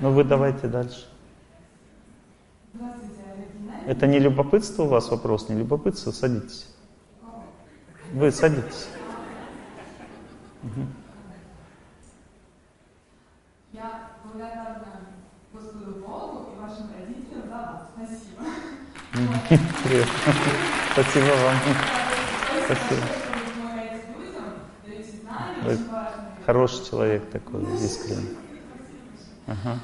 Ну вы давайте дальше. Это не любопытство у вас вопрос, не любопытство, садитесь. Вы садитесь. Угу. Я благодарна Господу Богу и вашим родителям за вас. Спасибо. Привет. Спасибо вам. Спасибо. Вы хороший человек такой, искренний. Ага.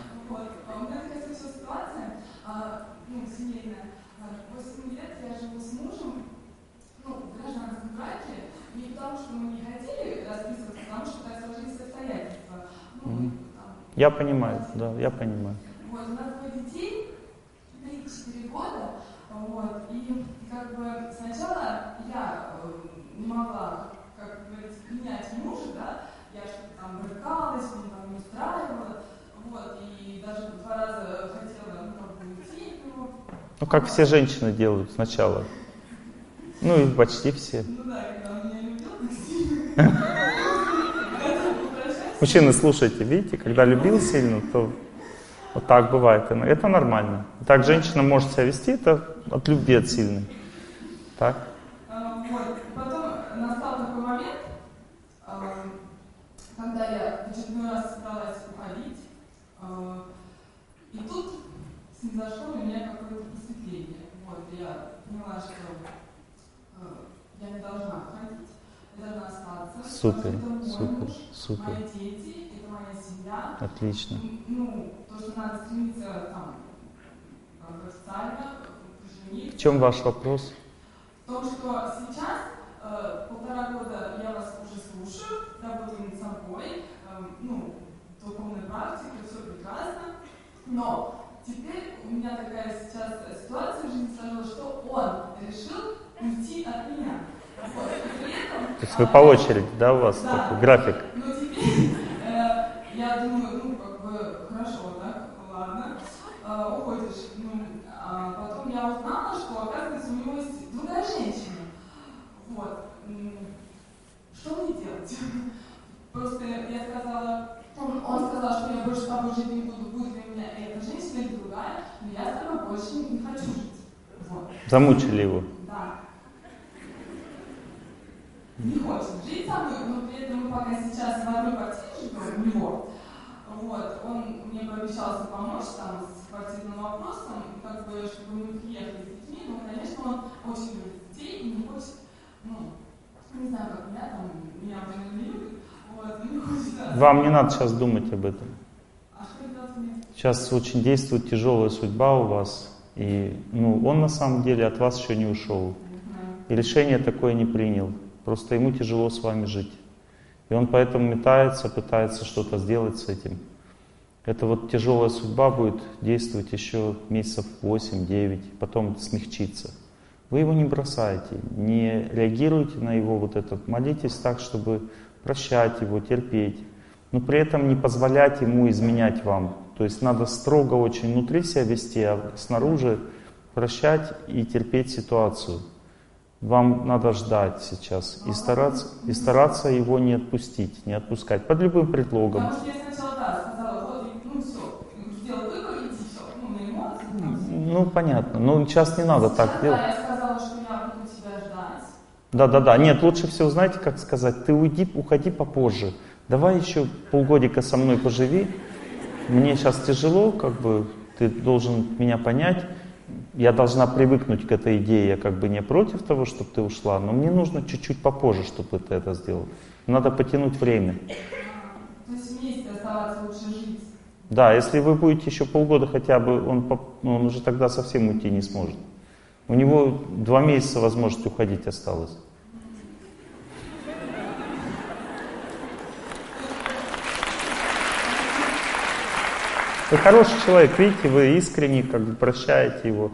Я понимаю, да, я понимаю. Вот, у нас двое детей, 3-4 года, вот, и как бы сначала я э, не могла, как говорится, принять мужа, да, я что-то там брыкалась, он там не устраивала, вот, и даже два раза хотела, ну, как бы уйти от него. Ну, как все женщины делают сначала. Ну, и почти все. Мужчины, слушайте, видите, когда любил сильно, то вот так бывает. Это нормально. Так женщина может себя вести, это от любви от сильной. Так? Вот. Потом настал такой момент, а, когда я в очередной раз собралась уходить, а, и тут снизошло у меня какое-то я поняла, что я не должна уходить должна остаться. Супер, супер, муж, супер. Мои дети, это моя семья. Отлично. Ну, то, что надо стремиться там, социально, женить. В чем ваш вопрос? В том, что сейчас э, полтора года я вас уже слушаю, работаю над собой, э, ну, духовной практике, все прекрасно, но теперь у меня такая сейчас ситуация в жизни сложилась, что он решил уйти от меня. То есть вы по очереди, да, у вас да. такой график? Ну теперь э, я думаю, ну как бы хорошо, так, ладно, э, уходишь. Ну, а потом я узнала, что оказывается у него есть другая женщина. Вот. Что мне делать? Просто я сказала, он, он сказал, что я больше с тобой жить не буду, будет ли женщина или другая, но я с тобой больше не хочу жить. Вот. Замучили его. Да не хочет жить со мной, но при этом мы пока сейчас в одной квартире живем, у него. Вот, он мне пообещался помочь там с квартирным вопросом, как бы, чтобы мы приехали с детьми, но, конечно, он очень любит детей и не хочет, ну, не знаю, как меня там, меня уже не любит, вот, не хочет. Вам не надо сейчас думать об этом. А что делать мне? Сейчас очень действует тяжелая судьба у вас, и, ну, он на самом деле от вас еще не ушел. И решение такое не принял. Просто ему тяжело с вами жить. И он поэтому метается, пытается что-то сделать с этим. Это вот тяжелая судьба будет действовать еще месяцев 8-9, потом смягчиться. Вы его не бросаете, не реагируйте на его вот это, молитесь так, чтобы прощать его, терпеть, но при этом не позволять ему изменять вам. То есть надо строго очень внутри себя вести, а снаружи прощать и терпеть ситуацию. Вам надо ждать сейчас и стараться, и стараться его не отпустить, не отпускать под любым предлогом. Ну, понятно. Но сейчас не надо так делать. Я сказала, что я буду тебя ждать. Да, да, да. Нет, лучше всего, знаете, как сказать, ты уйди, уходи попозже. Давай еще полгодика со мной поживи. Мне сейчас тяжело, как бы ты должен меня понять я должна привыкнуть к этой идее, я как бы не против того, чтобы ты ушла, но мне нужно чуть-чуть попозже, чтобы ты это сделал. Надо потянуть время. То есть вместе оставаться лучше жить? Да, если вы будете еще полгода хотя бы, он, он уже тогда совсем уйти не сможет. У него два месяца возможность уходить осталось. Вы хороший человек, видите, вы искренне как бы прощаете его.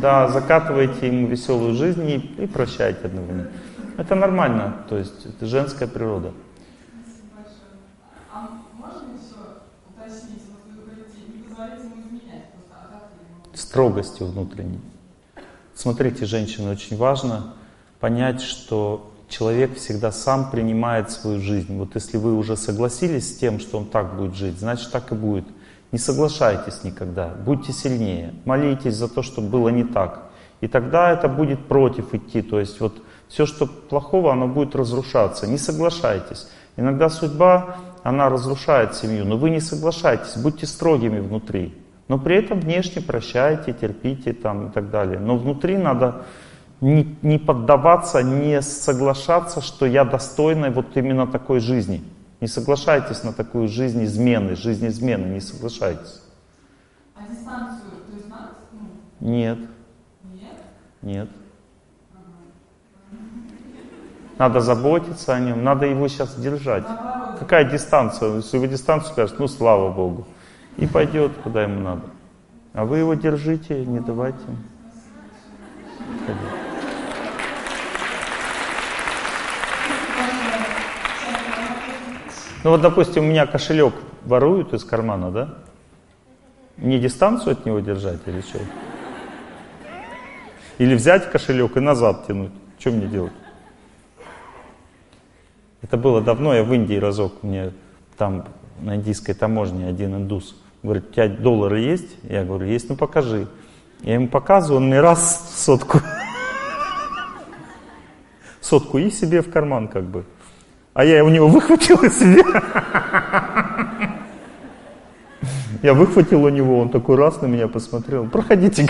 Да, закатываете ему веселую жизнь и, и прощаете одновременно. Это нормально, то есть это женская природа. Строгостью внутренней. Смотрите, женщины, очень важно понять, что человек всегда сам принимает свою жизнь. Вот если вы уже согласились с тем, что он так будет жить, значит так и будет. Не соглашайтесь никогда, будьте сильнее, молитесь за то, чтобы было не так. И тогда это будет против идти. То есть вот все, что плохого, оно будет разрушаться. Не соглашайтесь. Иногда судьба, она разрушает семью, но вы не соглашайтесь, будьте строгими внутри. Но при этом внешне прощайте, терпите там и так далее. Но внутри надо не, не поддаваться, не соглашаться, что я достойна вот именно такой жизни. Не соглашайтесь на такую жизнь измены, жизнь измены, не соглашайтесь. А дистанцию, то есть надо? Нет. Нет? Нет. Надо заботиться о нем, надо его сейчас держать. Какая дистанция? Если вы дистанцию скажете, ну слава Богу. И пойдет, куда ему надо. А вы его держите, не давайте. Ну вот, допустим, у меня кошелек воруют из кармана, да? Не дистанцию от него держать или что? Или взять кошелек и назад тянуть? Что мне делать? Это было давно, я в Индии разок, мне там на индийской таможне один индус говорит, у тебя доллары есть? Я говорю, есть, ну покажи. Я ему показываю, он мне раз сотку. Сотку и себе в карман как бы. А я у него выхватил и себе. Я выхватил у него, он такой раз на меня посмотрел. Проходите.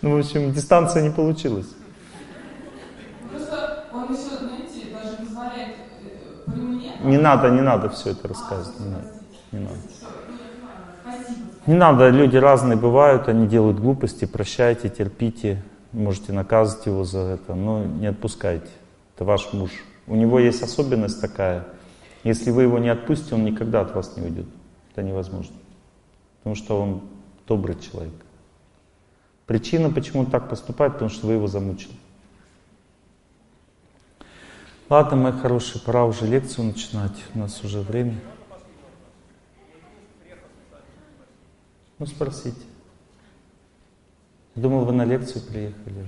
Ну, в общем, дистанция не получилась. Просто он еще, знаете, даже позволяет э, при мне... Не надо, не надо все это рассказывать. Не надо. Не надо. Ну. Не надо, люди разные бывают, они делают глупости, прощайте, терпите, можете наказывать его за это, но не отпускайте. Это ваш муж. У него есть особенность такая. Если вы его не отпустите, он никогда от вас не уйдет. Это невозможно. Потому что он добрый человек. Причина, почему он так поступает, потому что вы его замучили. Ладно, мои хорошие, пора уже лекцию начинать. У нас уже время. Ну, спросите. Думал, вы на лекцию приехали.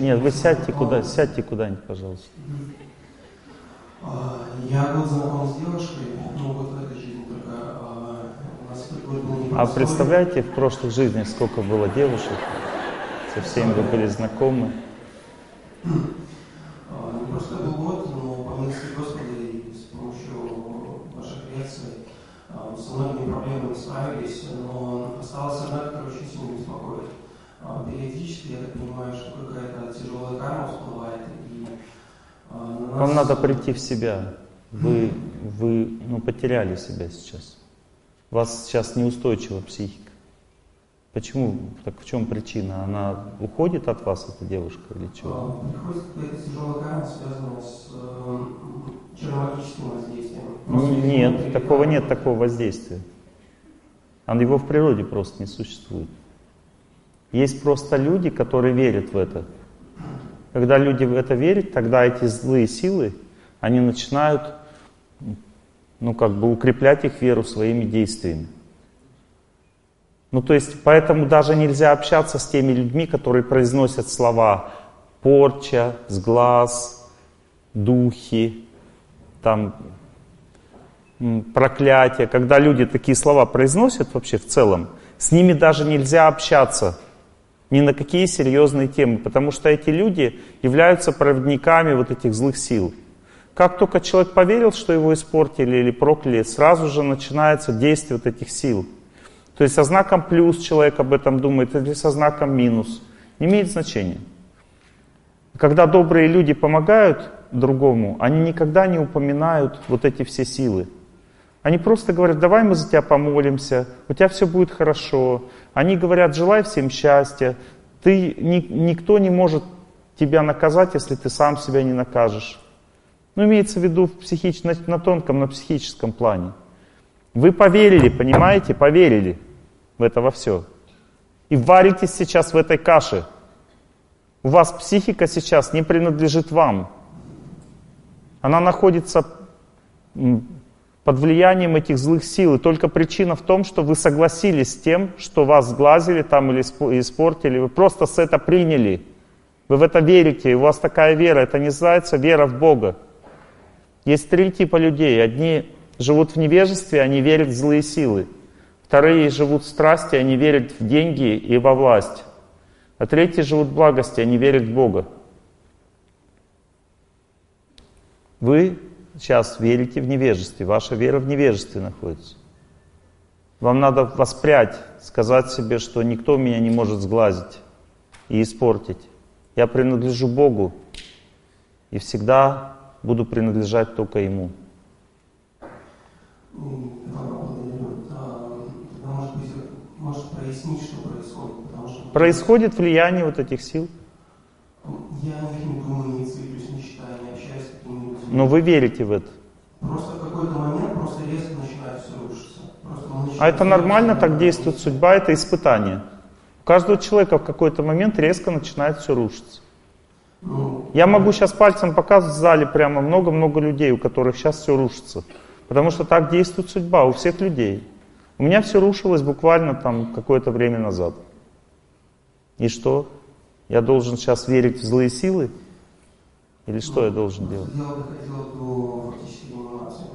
Нет, вы сядьте куда, сядьте куда-нибудь, пожалуйста. А, Я был знаком с девушкой, ну вот в этой жизни только а, у нас был А непростой. представляете, в прошлых жизнях сколько было девушек? Со всеми вы были знакомы. А, Непростой был год, но по милости Господа и с помощью ваших лекций а, со многими проблемами справились, но осталась одна, которая очень сильно беспокоит. А, Периодически, я так понимаю, что какая-то тяжелая карма всплывает, и а, на нас... Вам надо прийти в себя. Вы, вы ну, потеряли себя сейчас. У вас сейчас неустойчива психика. Почему? Так в чем причина? Она уходит от вас, эта девушка, или чего? А, Приходит какая-то тяжелая карма, связанная с э, черномагическим воздействием. Н- Нет, такого нет, такого воздействия. А его в природе просто не существует. Есть просто люди, которые верят в это. Когда люди в это верят, тогда эти злые силы, они начинают, ну, как бы укреплять их веру своими действиями. Ну, то есть, поэтому даже нельзя общаться с теми людьми, которые произносят слова порча, сглаз, духи, там, проклятие. Когда люди такие слова произносят вообще в целом, с ними даже нельзя общаться ни на какие серьезные темы, потому что эти люди являются проводниками вот этих злых сил. Как только человек поверил, что его испортили или прокляли, сразу же начинается действие вот этих сил. То есть со знаком плюс человек об этом думает или со знаком минус. Не имеет значения. Когда добрые люди помогают другому, они никогда не упоминают вот эти все силы. Они просто говорят, давай мы за тебя помолимся, у тебя все будет хорошо. Они говорят, желай всем счастья. Ты, ни- никто не может тебя наказать, если ты сам себя не накажешь. Ну, имеется в виду в психич... на, на тонком, на психическом плане. Вы поверили, понимаете, поверили в это во все. И варитесь сейчас в этой каше. У вас психика сейчас не принадлежит вам. Она находится под влиянием этих злых сил. И только причина в том, что вы согласились с тем, что вас сглазили там или испортили. Вы просто с это приняли. Вы в это верите, у вас такая вера. Это не называется вера в Бога. Есть три типа людей. Одни живут в невежестве, они верят в злые силы. Вторые живут в страсти, они верят в деньги и во власть. А третьи живут в благости, они верят в Бога. Вы сейчас верите в невежестве, ваша вера в невежестве находится. Вам надо воспрять, сказать себе, что никто меня не может сглазить и испортить. Я принадлежу Богу и всегда буду принадлежать только Ему. Происходит влияние вот этих сил. Я думаю, не циклюсь, не считаю, не общаюсь с такими людьми. Но вы верите в это? Просто в какой-то момент просто резко начинает все рушиться. а это нормально, так действует судьба, это испытание. У каждого человека в какой-то момент резко начинает все рушиться. Ну, Я могу сейчас пальцем показывать в зале прямо много-много людей, у которых сейчас все рушится. Потому что так действует судьба у всех людей. У меня все рушилось буквально там какое-то время назад. И что? Я должен сейчас верить в злые силы? Или что я должен делать? Дело доходило до фактически реанимации.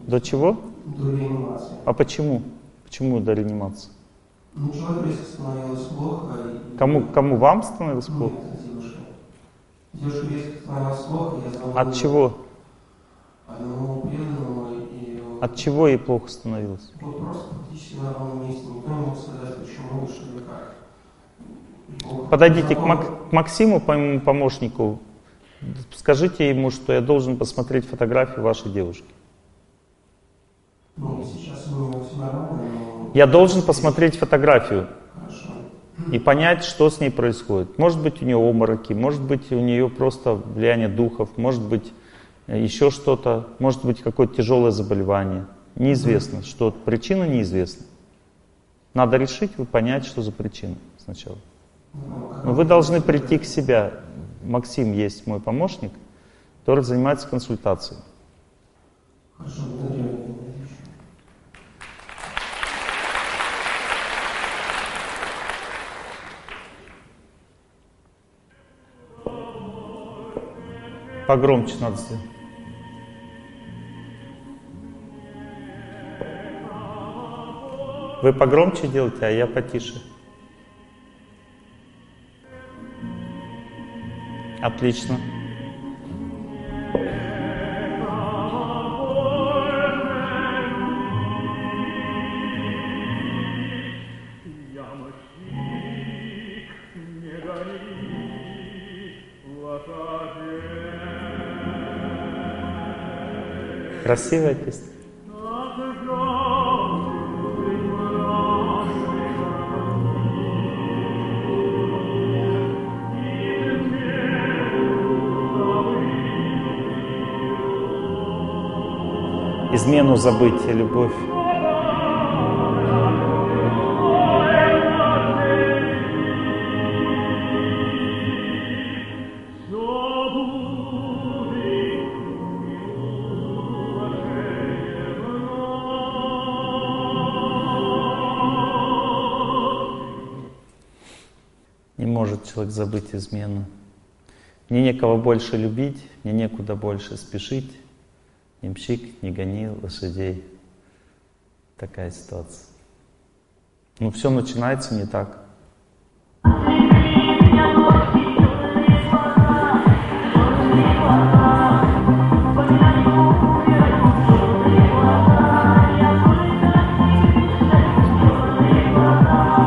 До чего? До реанимации. А почему? Почему до реанимации? Ну, человеку становилось плохо. И... Кому, кому вам становилось плохо? Нет, девушке. Девушке резко становилось плохо, я знал... От чего? Одному преданному и... От чего ей плохо становилось? Вот просто практически на ровном месте. Никто не мог сказать, почему что и как. Подойдите к, Мак- к Максиму, по моему помощнику, Скажите ему, что я должен посмотреть фотографию вашей девушки. Ну, сейчас все нормально, но... Я должен посмотреть фотографию Хорошо. и понять, что с ней происходит. Может быть, у нее обмороки, может быть, у нее просто влияние духов, может быть, еще что-то, может быть, какое-то тяжелое заболевание. Неизвестно, что причина неизвестна. Надо решить и понять, что за причина сначала. Ну, Но вы должны прийти к себе. Максим есть мой помощник, который занимается консультацией. Хорошо, благодарю. Погромче надо сделать. Вы погромче делайте, а я потише. Отлично. Красивая песня. Измену забыть, любовь. Не может человек забыть измену. Мне некого больше любить, мне некуда больше спешить. Имщик не гони лошадей. Такая ситуация. Ну, все начинается не так.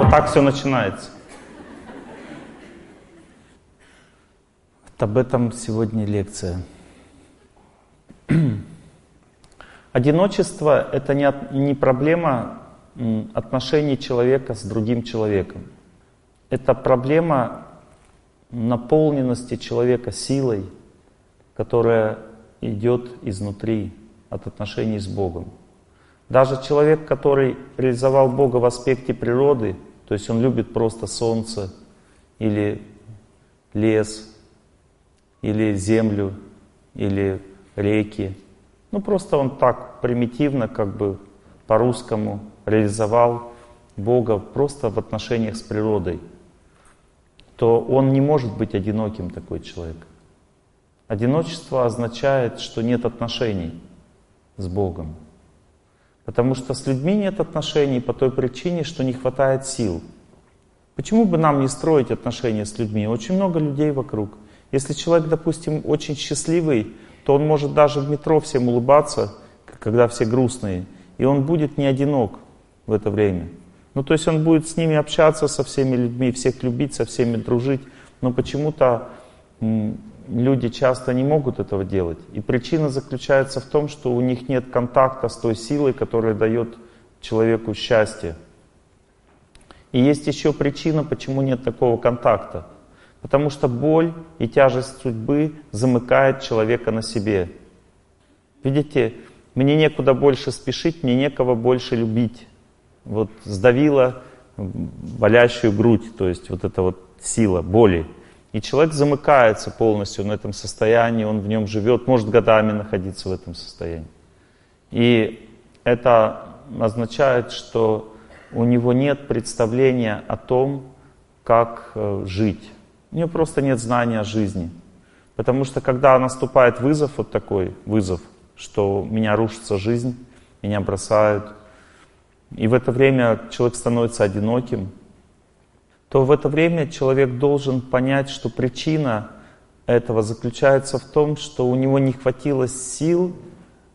Вот так все начинается. Вот об этом сегодня лекция. Одиночество — это не, не проблема отношений человека с другим человеком. Это проблема наполненности человека силой, которая идет изнутри от отношений с Богом. Даже человек, который реализовал Бога в аспекте природы, то есть он любит просто солнце или лес, или землю, или реки, ну просто он так примитивно, как бы по-русскому реализовал Бога просто в отношениях с природой, то он не может быть одиноким такой человек. Одиночество означает, что нет отношений с Богом. Потому что с людьми нет отношений по той причине, что не хватает сил. Почему бы нам не строить отношения с людьми? Очень много людей вокруг. Если человек, допустим, очень счастливый, то он может даже в метро всем улыбаться, когда все грустные. И он будет не одинок в это время. Ну, то есть он будет с ними общаться, со всеми людьми, всех любить, со всеми дружить. Но почему-то люди часто не могут этого делать. И причина заключается в том, что у них нет контакта с той силой, которая дает человеку счастье. И есть еще причина, почему нет такого контакта. Потому что боль и тяжесть судьбы замыкает человека на себе. Видите, мне некуда больше спешить, мне некого больше любить. Вот сдавила болящую грудь, то есть вот эта вот сила боли. И человек замыкается полностью на этом состоянии, он в нем живет, может годами находиться в этом состоянии. И это означает, что у него нет представления о том, как э, жить. У него просто нет знания о жизни. Потому что когда наступает вызов, вот такой вызов, что меня рушится жизнь, меня бросают, и в это время человек становится одиноким, то в это время человек должен понять, что причина этого заключается в том, что у него не хватило сил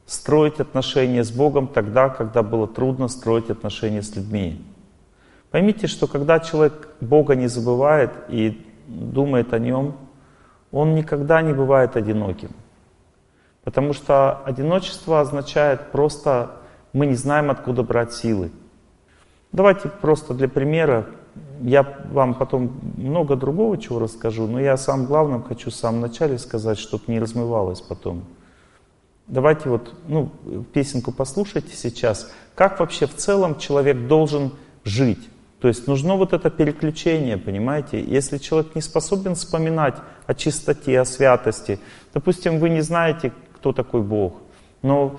строить отношения с Богом тогда, когда было трудно строить отношения с людьми. Поймите, что когда человек Бога не забывает и думает о Нем, он никогда не бывает одиноким. Потому что одиночество означает просто мы не знаем, откуда брать силы. Давайте просто для примера, я вам потом много другого чего расскажу, но я сам главным хочу в самом начале сказать, чтобы не размывалось потом. Давайте вот, ну, песенку послушайте сейчас. Как вообще в целом человек должен жить? То есть нужно вот это переключение, понимаете? Если человек не способен вспоминать о чистоте, о святости, допустим, вы не знаете, кто такой Бог, но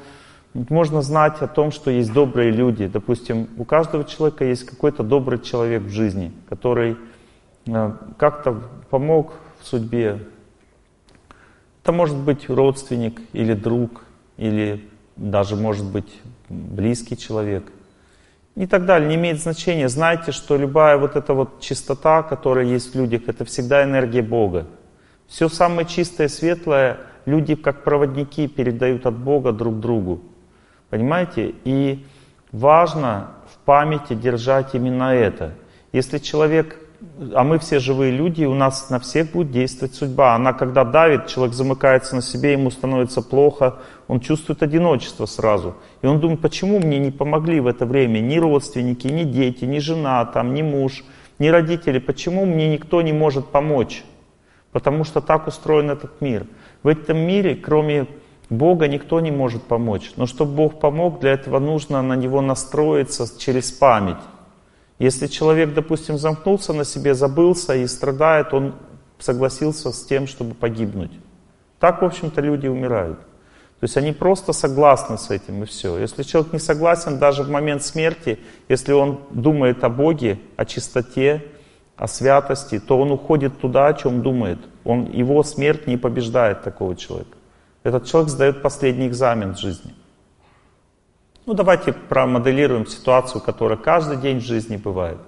можно знать о том, что есть добрые люди. Допустим, у каждого человека есть какой-то добрый человек в жизни, который э, как-то помог в судьбе. Это может быть родственник или друг, или даже может быть близкий человек и так далее, не имеет значения. Знайте, что любая вот эта вот чистота, которая есть в людях, это всегда энергия Бога. Все самое чистое, светлое люди как проводники передают от Бога друг другу. Понимаете? И важно в памяти держать именно это. Если человек, а мы все живые люди, у нас на всех будет действовать судьба. Она когда давит, человек замыкается на себе, ему становится плохо, он чувствует одиночество сразу. И он думает, почему мне не помогли в это время ни родственники, ни дети, ни жена, там, ни муж, ни родители, почему мне никто не может помочь? Потому что так устроен этот мир. В этом мире, кроме Бога, никто не может помочь. Но чтобы Бог помог, для этого нужно на Него настроиться через память. Если человек, допустим, замкнулся на себе, забылся и страдает, он согласился с тем, чтобы погибнуть. Так, в общем-то, люди умирают. То есть они просто согласны с этим и все. Если человек не согласен даже в момент смерти, если он думает о Боге, о чистоте, о святости, то он уходит туда, о чем думает. Он, его смерть не побеждает такого человека. Этот человек сдает последний экзамен в жизни. Ну давайте промоделируем ситуацию, которая каждый день в жизни бывает.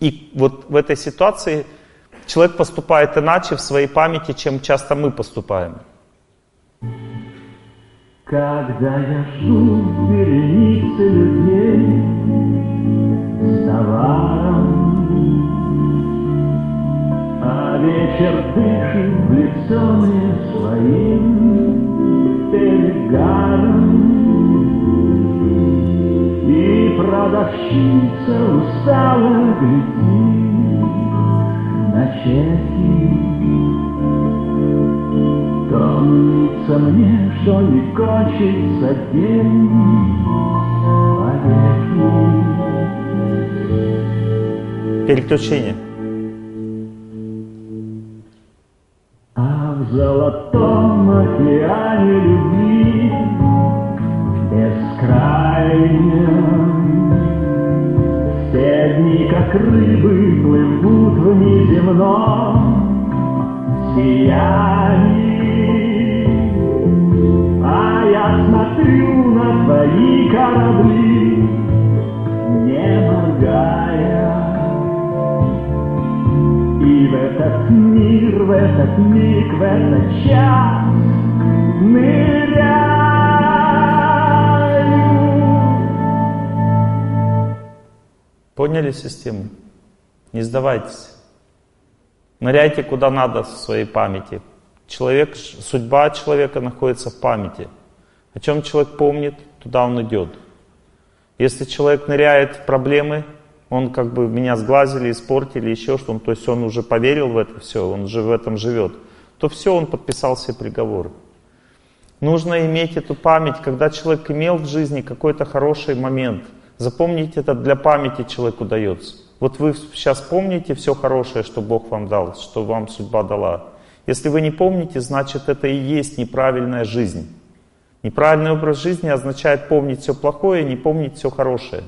И вот в этой ситуации человек поступает иначе в своей памяти, чем часто мы поступаем. Когда я шел в веренице людей с товаром, А вечер дышит в лицо мне своим перегаром, продавщица устала глядит на чеки. Кажется мне, что не кончится день вовеки. Переключение. А в золотом океане любви дни, как рыбы, плывут в неземном сиянии. А я смотрю на твои корабли, не моргая. И в этот мир, в этот миг, в этот час ныряю Поняли систему? Не сдавайтесь. Ныряйте куда надо в своей памяти. Человек, судьба человека находится в памяти. О чем человек помнит, туда он идет. Если человек ныряет в проблемы, он как бы меня сглазили, испортили, еще что-то, то есть он уже поверил в это все, он же в этом живет, то все, он подписал все приговоры. Нужно иметь эту память, когда человек имел в жизни какой-то хороший момент – Запомните это для памяти человеку дается. Вот вы сейчас помните все хорошее, что Бог вам дал, что вам судьба дала. Если вы не помните, значит это и есть неправильная жизнь. Неправильный образ жизни означает помнить все плохое не помнить все хорошее.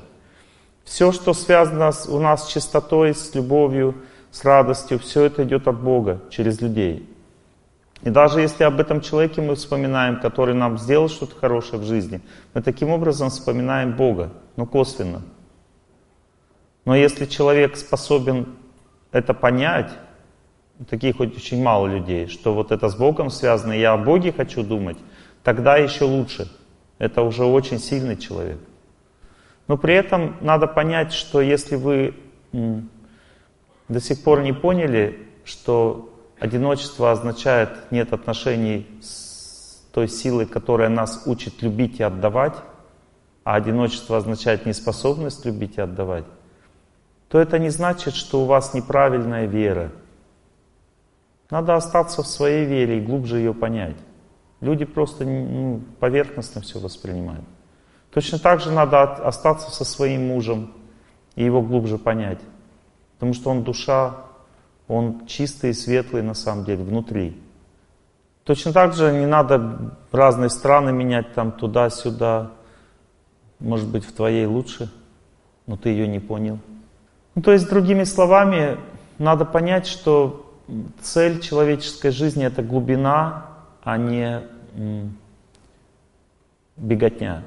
Все, что связано у нас с чистотой, с любовью, с радостью, все это идет от Бога через людей. И даже если об этом человеке мы вспоминаем, который нам сделал что-то хорошее в жизни, мы таким образом вспоминаем Бога, но косвенно. Но если человек способен это понять, таких хоть очень мало людей, что вот это с Богом связано, я о Боге хочу думать, тогда еще лучше. Это уже очень сильный человек. Но при этом надо понять, что если вы до сих пор не поняли, что Одиночество означает нет отношений с той силой, которая нас учит любить и отдавать, а одиночество означает неспособность любить и отдавать, то это не значит, что у вас неправильная вера. Надо остаться в своей вере и глубже ее понять. Люди просто ну, поверхностно все воспринимают. Точно так же надо остаться со своим мужем и его глубже понять. Потому что он душа, он чистый и светлый на самом деле внутри. Точно так же не надо разные страны менять там туда-сюда. Может быть, в твоей лучше, но ты ее не понял. Ну, то есть, другими словами, надо понять, что цель человеческой жизни это глубина, а не беготня.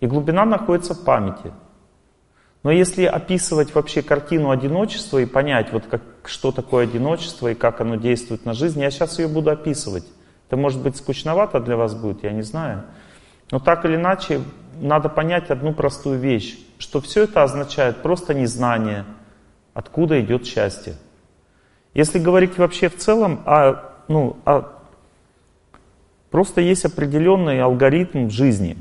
И глубина находится в памяти. Но если описывать вообще картину одиночества и понять, вот как, что такое одиночество и как оно действует на жизнь, я сейчас ее буду описывать. Это может быть скучновато для вас будет, я не знаю. Но так или иначе, надо понять одну простую вещь, что все это означает просто незнание, откуда идет счастье. Если говорить вообще в целом, а, ну, а, просто есть определенный алгоритм жизни.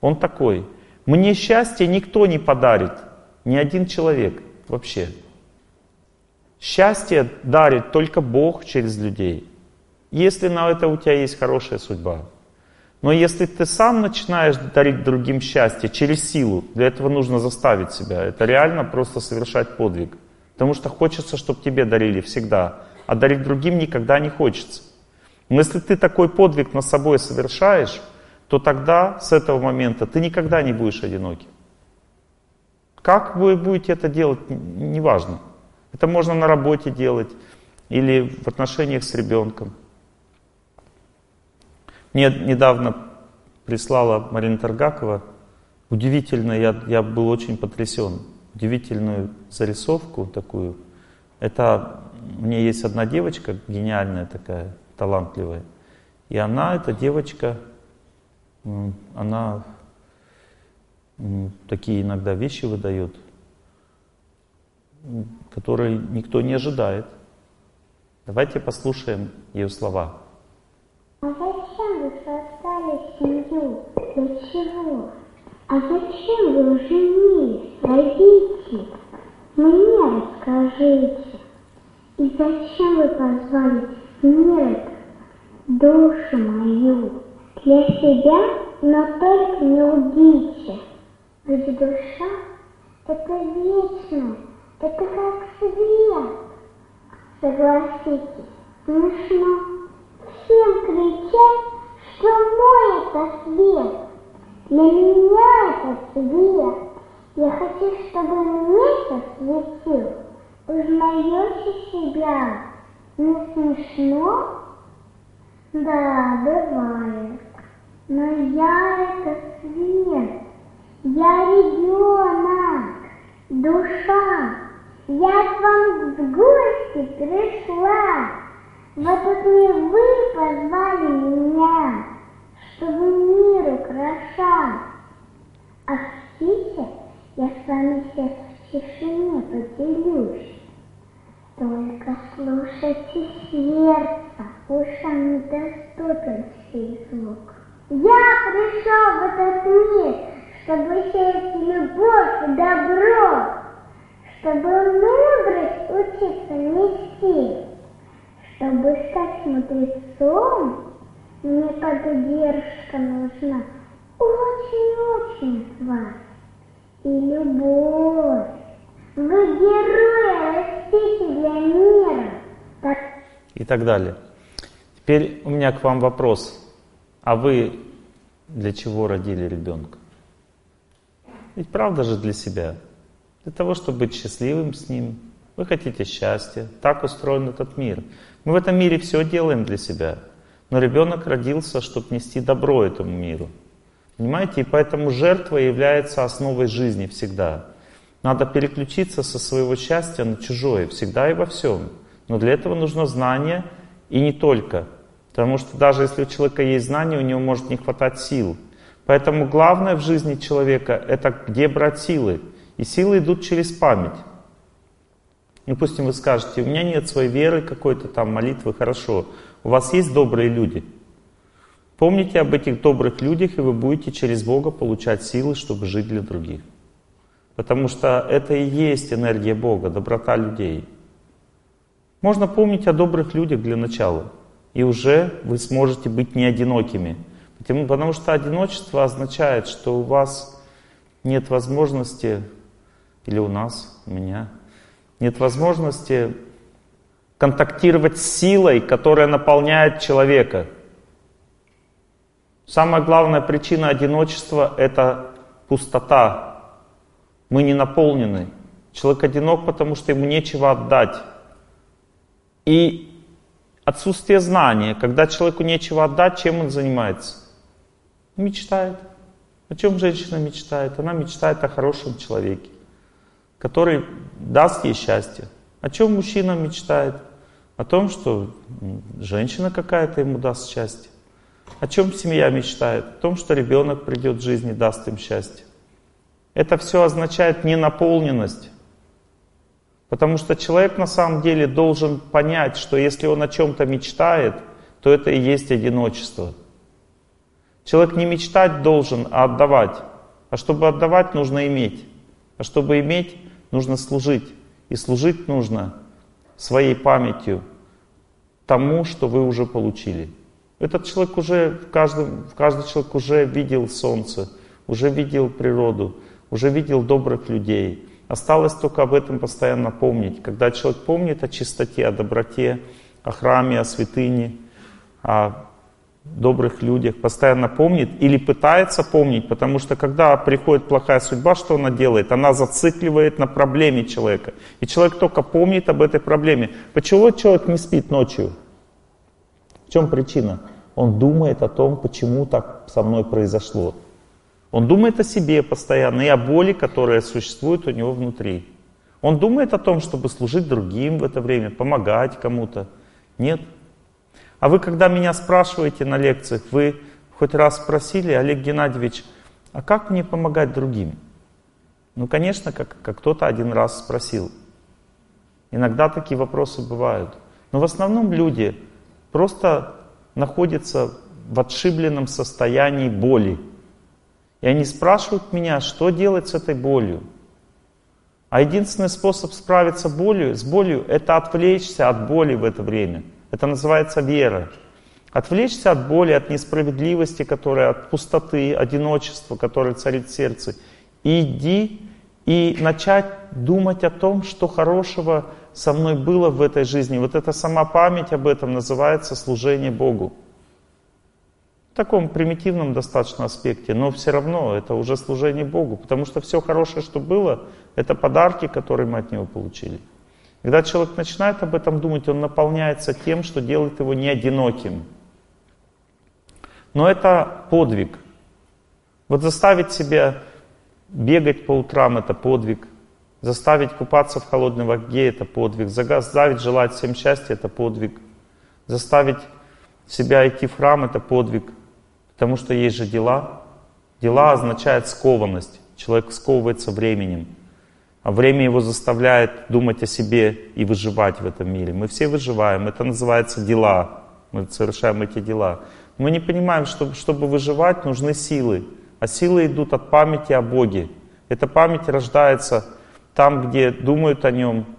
Он такой – мне счастье никто не подарит, ни один человек вообще. Счастье дарит только Бог через людей. Если на это у тебя есть хорошая судьба. Но если ты сам начинаешь дарить другим счастье через силу, для этого нужно заставить себя. Это реально просто совершать подвиг. Потому что хочется, чтобы тебе дарили всегда, а дарить другим никогда не хочется. Но если ты такой подвиг над собой совершаешь, то тогда, с этого момента, ты никогда не будешь одиноким. Как вы будете это делать, неважно. Это можно на работе делать или в отношениях с ребенком. Мне недавно прислала Марина Таргакова, удивительно, я, я был очень потрясен, удивительную зарисовку такую. Это, у меня есть одна девочка, гениальная такая, талантливая, и она, эта девочка, она такие иногда вещи выдает, которые никто не ожидает. Давайте послушаем ее слова. А зачем вы создали семью? Для чего? А зачем вы женились? Родите, мне расскажите. И зачем вы позвали мир душу мою? Для себя, но только не лгите. Ведь душа — это вечно, это как свет. Согласитесь, смешно всем кричать, что мой это свет. Для меня это свет. Я хочу, чтобы месяц светил. Узнаете себя? Не смешно? Да, бывает. Но я это свет. Я ребенок, душа. Я к вам в гости пришла. В этот мир вы позвали меня, чтобы мир украшать. А хотите, я с вами сейчас в тишине поделюсь. Только слушайте сердце, ушам недоступен сей звук. Я пришел в этот мир, чтобы сеять любовь и добро, чтобы мудрость учиться нести, чтобы стать мудрецом, мне поддержка нужна, очень-очень вас, и любовь. Вы герои, растите для мира. Так и так далее. Теперь у меня к вам вопрос. А вы для чего родили ребенка? Ведь правда же для себя. Для того, чтобы быть счастливым с ним. Вы хотите счастья. Так устроен этот мир. Мы в этом мире все делаем для себя. Но ребенок родился, чтобы нести добро этому миру. Понимаете? И поэтому жертва является основой жизни всегда. Надо переключиться со своего счастья на чужое, всегда и во всем. Но для этого нужно знание, и не только. Потому что даже если у человека есть знание, у него может не хватать сил. Поэтому главное в жизни человека — это где брать силы. И силы идут через память. Допустим, вы скажете, у меня нет своей веры какой-то там, молитвы, хорошо. У вас есть добрые люди. Помните об этих добрых людях, и вы будете через Бога получать силы, чтобы жить для других. Потому что это и есть энергия Бога, доброта людей. Можно помнить о добрых людях для начала, и уже вы сможете быть не одинокими. Потому, потому что одиночество означает, что у вас нет возможности, или у нас, у меня, нет возможности контактировать с силой, которая наполняет человека. Самая главная причина одиночества — это пустота, мы не наполнены. Человек одинок, потому что ему нечего отдать. И отсутствие знания, когда человеку нечего отдать, чем он занимается? Мечтает. О чем женщина мечтает? Она мечтает о хорошем человеке, который даст ей счастье. О чем мужчина мечтает? О том, что женщина какая-то ему даст счастье. О чем семья мечтает? О том, что ребенок придет в жизнь и даст им счастье. Это все означает ненаполненность. Потому что человек на самом деле должен понять, что если он о чем-то мечтает, то это и есть одиночество. Человек не мечтать должен, а отдавать. А чтобы отдавать, нужно иметь. А чтобы иметь, нужно служить. И служить нужно своей памятью тому, что вы уже получили. Этот человек уже, в каждом, каждый человек уже видел солнце, уже видел природу, уже видел добрых людей. Осталось только об этом постоянно помнить. Когда человек помнит о чистоте, о доброте, о храме, о святыне, о добрых людях, постоянно помнит или пытается помнить, потому что когда приходит плохая судьба, что она делает? Она зацикливает на проблеме человека. И человек только помнит об этой проблеме. Почему человек не спит ночью? В чем причина? Он думает о том, почему так со мной произошло. Он думает о себе постоянно и о боли, которая существует у него внутри. Он думает о том, чтобы служить другим в это время, помогать кому-то. Нет. А вы, когда меня спрашиваете на лекциях, вы хоть раз спросили, Олег Геннадьевич, а как мне помогать другим? Ну, конечно, как, как кто-то один раз спросил. Иногда такие вопросы бывают. Но в основном люди просто находятся в отшибленном состоянии боли. И они спрашивают меня, что делать с этой болью. А единственный способ справиться болью, с болью – это отвлечься от боли в это время. Это называется вера. Отвлечься от боли, от несправедливости, которая, от пустоты, одиночества, которое царит в сердце. Иди и начать думать о том, что хорошего со мной было в этой жизни. Вот эта сама память об этом называется служение Богу. В таком примитивном достаточно аспекте, но все равно это уже служение Богу, потому что все хорошее, что было, это подарки, которые мы от Него получили. Когда человек начинает об этом думать, он наполняется тем, что делает его не одиноким. Но это подвиг. Вот заставить себя бегать по утрам – это подвиг. Заставить купаться в холодной воде – это подвиг. Заставить желать всем счастья – это подвиг. Заставить себя идти в храм – это подвиг. Потому что есть же дела. Дела означает скованность. Человек сковывается временем. А время его заставляет думать о себе и выживать в этом мире. Мы все выживаем. Это называется дела. Мы совершаем эти дела. Мы не понимаем, что чтобы выживать, нужны силы. А силы идут от памяти о Боге. Эта память рождается там, где думают о Нем,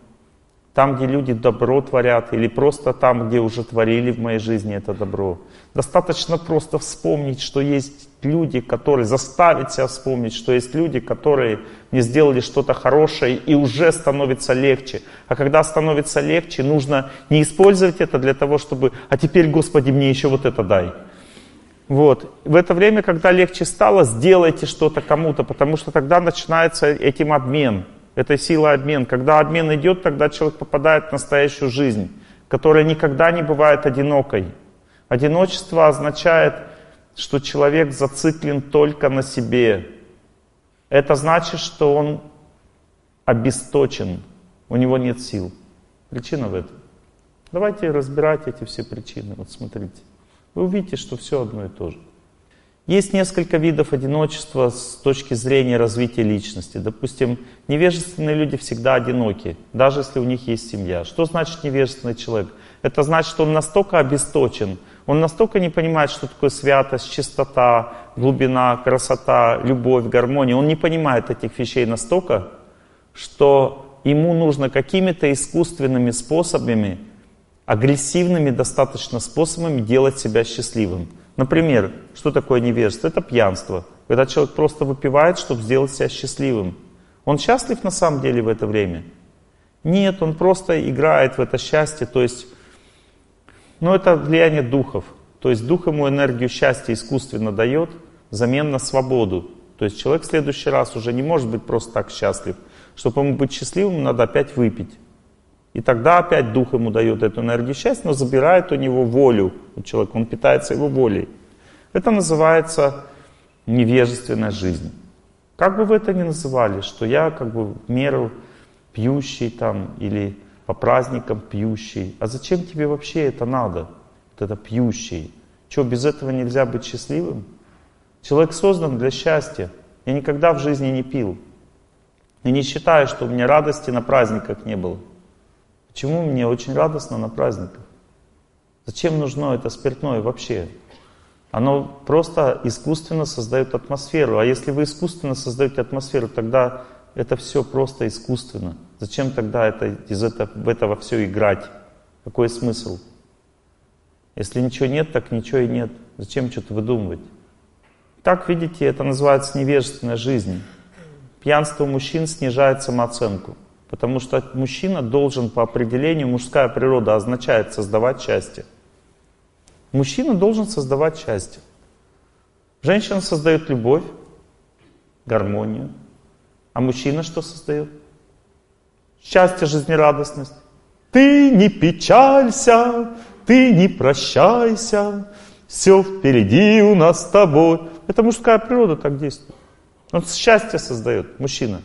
там, где люди добро творят, или просто там, где уже творили в моей жизни это добро. Достаточно просто вспомнить, что есть люди, которые заставить себя вспомнить, что есть люди, которые не сделали что-то хорошее и уже становится легче. А когда становится легче, нужно не использовать это для того, чтобы «а теперь, Господи, мне еще вот это дай». Вот. В это время, когда легче стало, сделайте что-то кому-то, потому что тогда начинается этим обмен – это сила обмен. Когда обмен идет, тогда человек попадает в настоящую жизнь, которая никогда не бывает одинокой. Одиночество означает, что человек зациклен только на себе. Это значит, что он обесточен, у него нет сил. Причина в этом. Давайте разбирать эти все причины. Вот смотрите. Вы увидите, что все одно и то же. Есть несколько видов одиночества с точки зрения развития личности. Допустим, невежественные люди всегда одиноки, даже если у них есть семья. Что значит невежественный человек? Это значит, что он настолько обесточен, он настолько не понимает, что такое святость, чистота, глубина, красота, любовь, гармония. Он не понимает этих вещей настолько, что ему нужно какими-то искусственными способами, агрессивными достаточно способами делать себя счастливым. Например, что такое невежество? Это пьянство. Когда человек просто выпивает, чтобы сделать себя счастливым. Он счастлив на самом деле в это время? Нет, он просто играет в это счастье. То есть, ну это влияние духов. То есть дух ему энергию счастья искусственно дает взамен на свободу. То есть человек в следующий раз уже не может быть просто так счастлив. Чтобы ему быть счастливым, надо опять выпить. И тогда опять дух ему дает эту энергию счастья, но забирает у него волю у человека, он питается его волей. Это называется невежественная жизнь. Как бы вы это ни называли, что я как бы в меру пьющий там или по праздникам пьющий. А зачем тебе вообще это надо? Вот это пьющий. Что, без этого нельзя быть счастливым? Человек создан для счастья. Я никогда в жизни не пил. И не считаю, что у меня радости на праздниках не было. Почему мне очень радостно на праздниках? Зачем нужно это спиртное вообще? Оно просто искусственно создает атмосферу. А если вы искусственно создаете атмосферу, тогда это все просто искусственно. Зачем тогда это, из этого, этого все играть? Какой смысл? Если ничего нет, так ничего и нет. Зачем что-то выдумывать? Так, видите, это называется невежественная жизнь. Пьянство мужчин снижает самооценку. Потому что мужчина должен по определению, мужская природа означает создавать счастье. Мужчина должен создавать счастье. Женщина создает любовь, гармонию. А мужчина что создает? Счастье, жизнерадостность. Ты не печалься, ты не прощайся, все впереди у нас с тобой. Это мужская природа так действует. Он счастье создает, мужчина.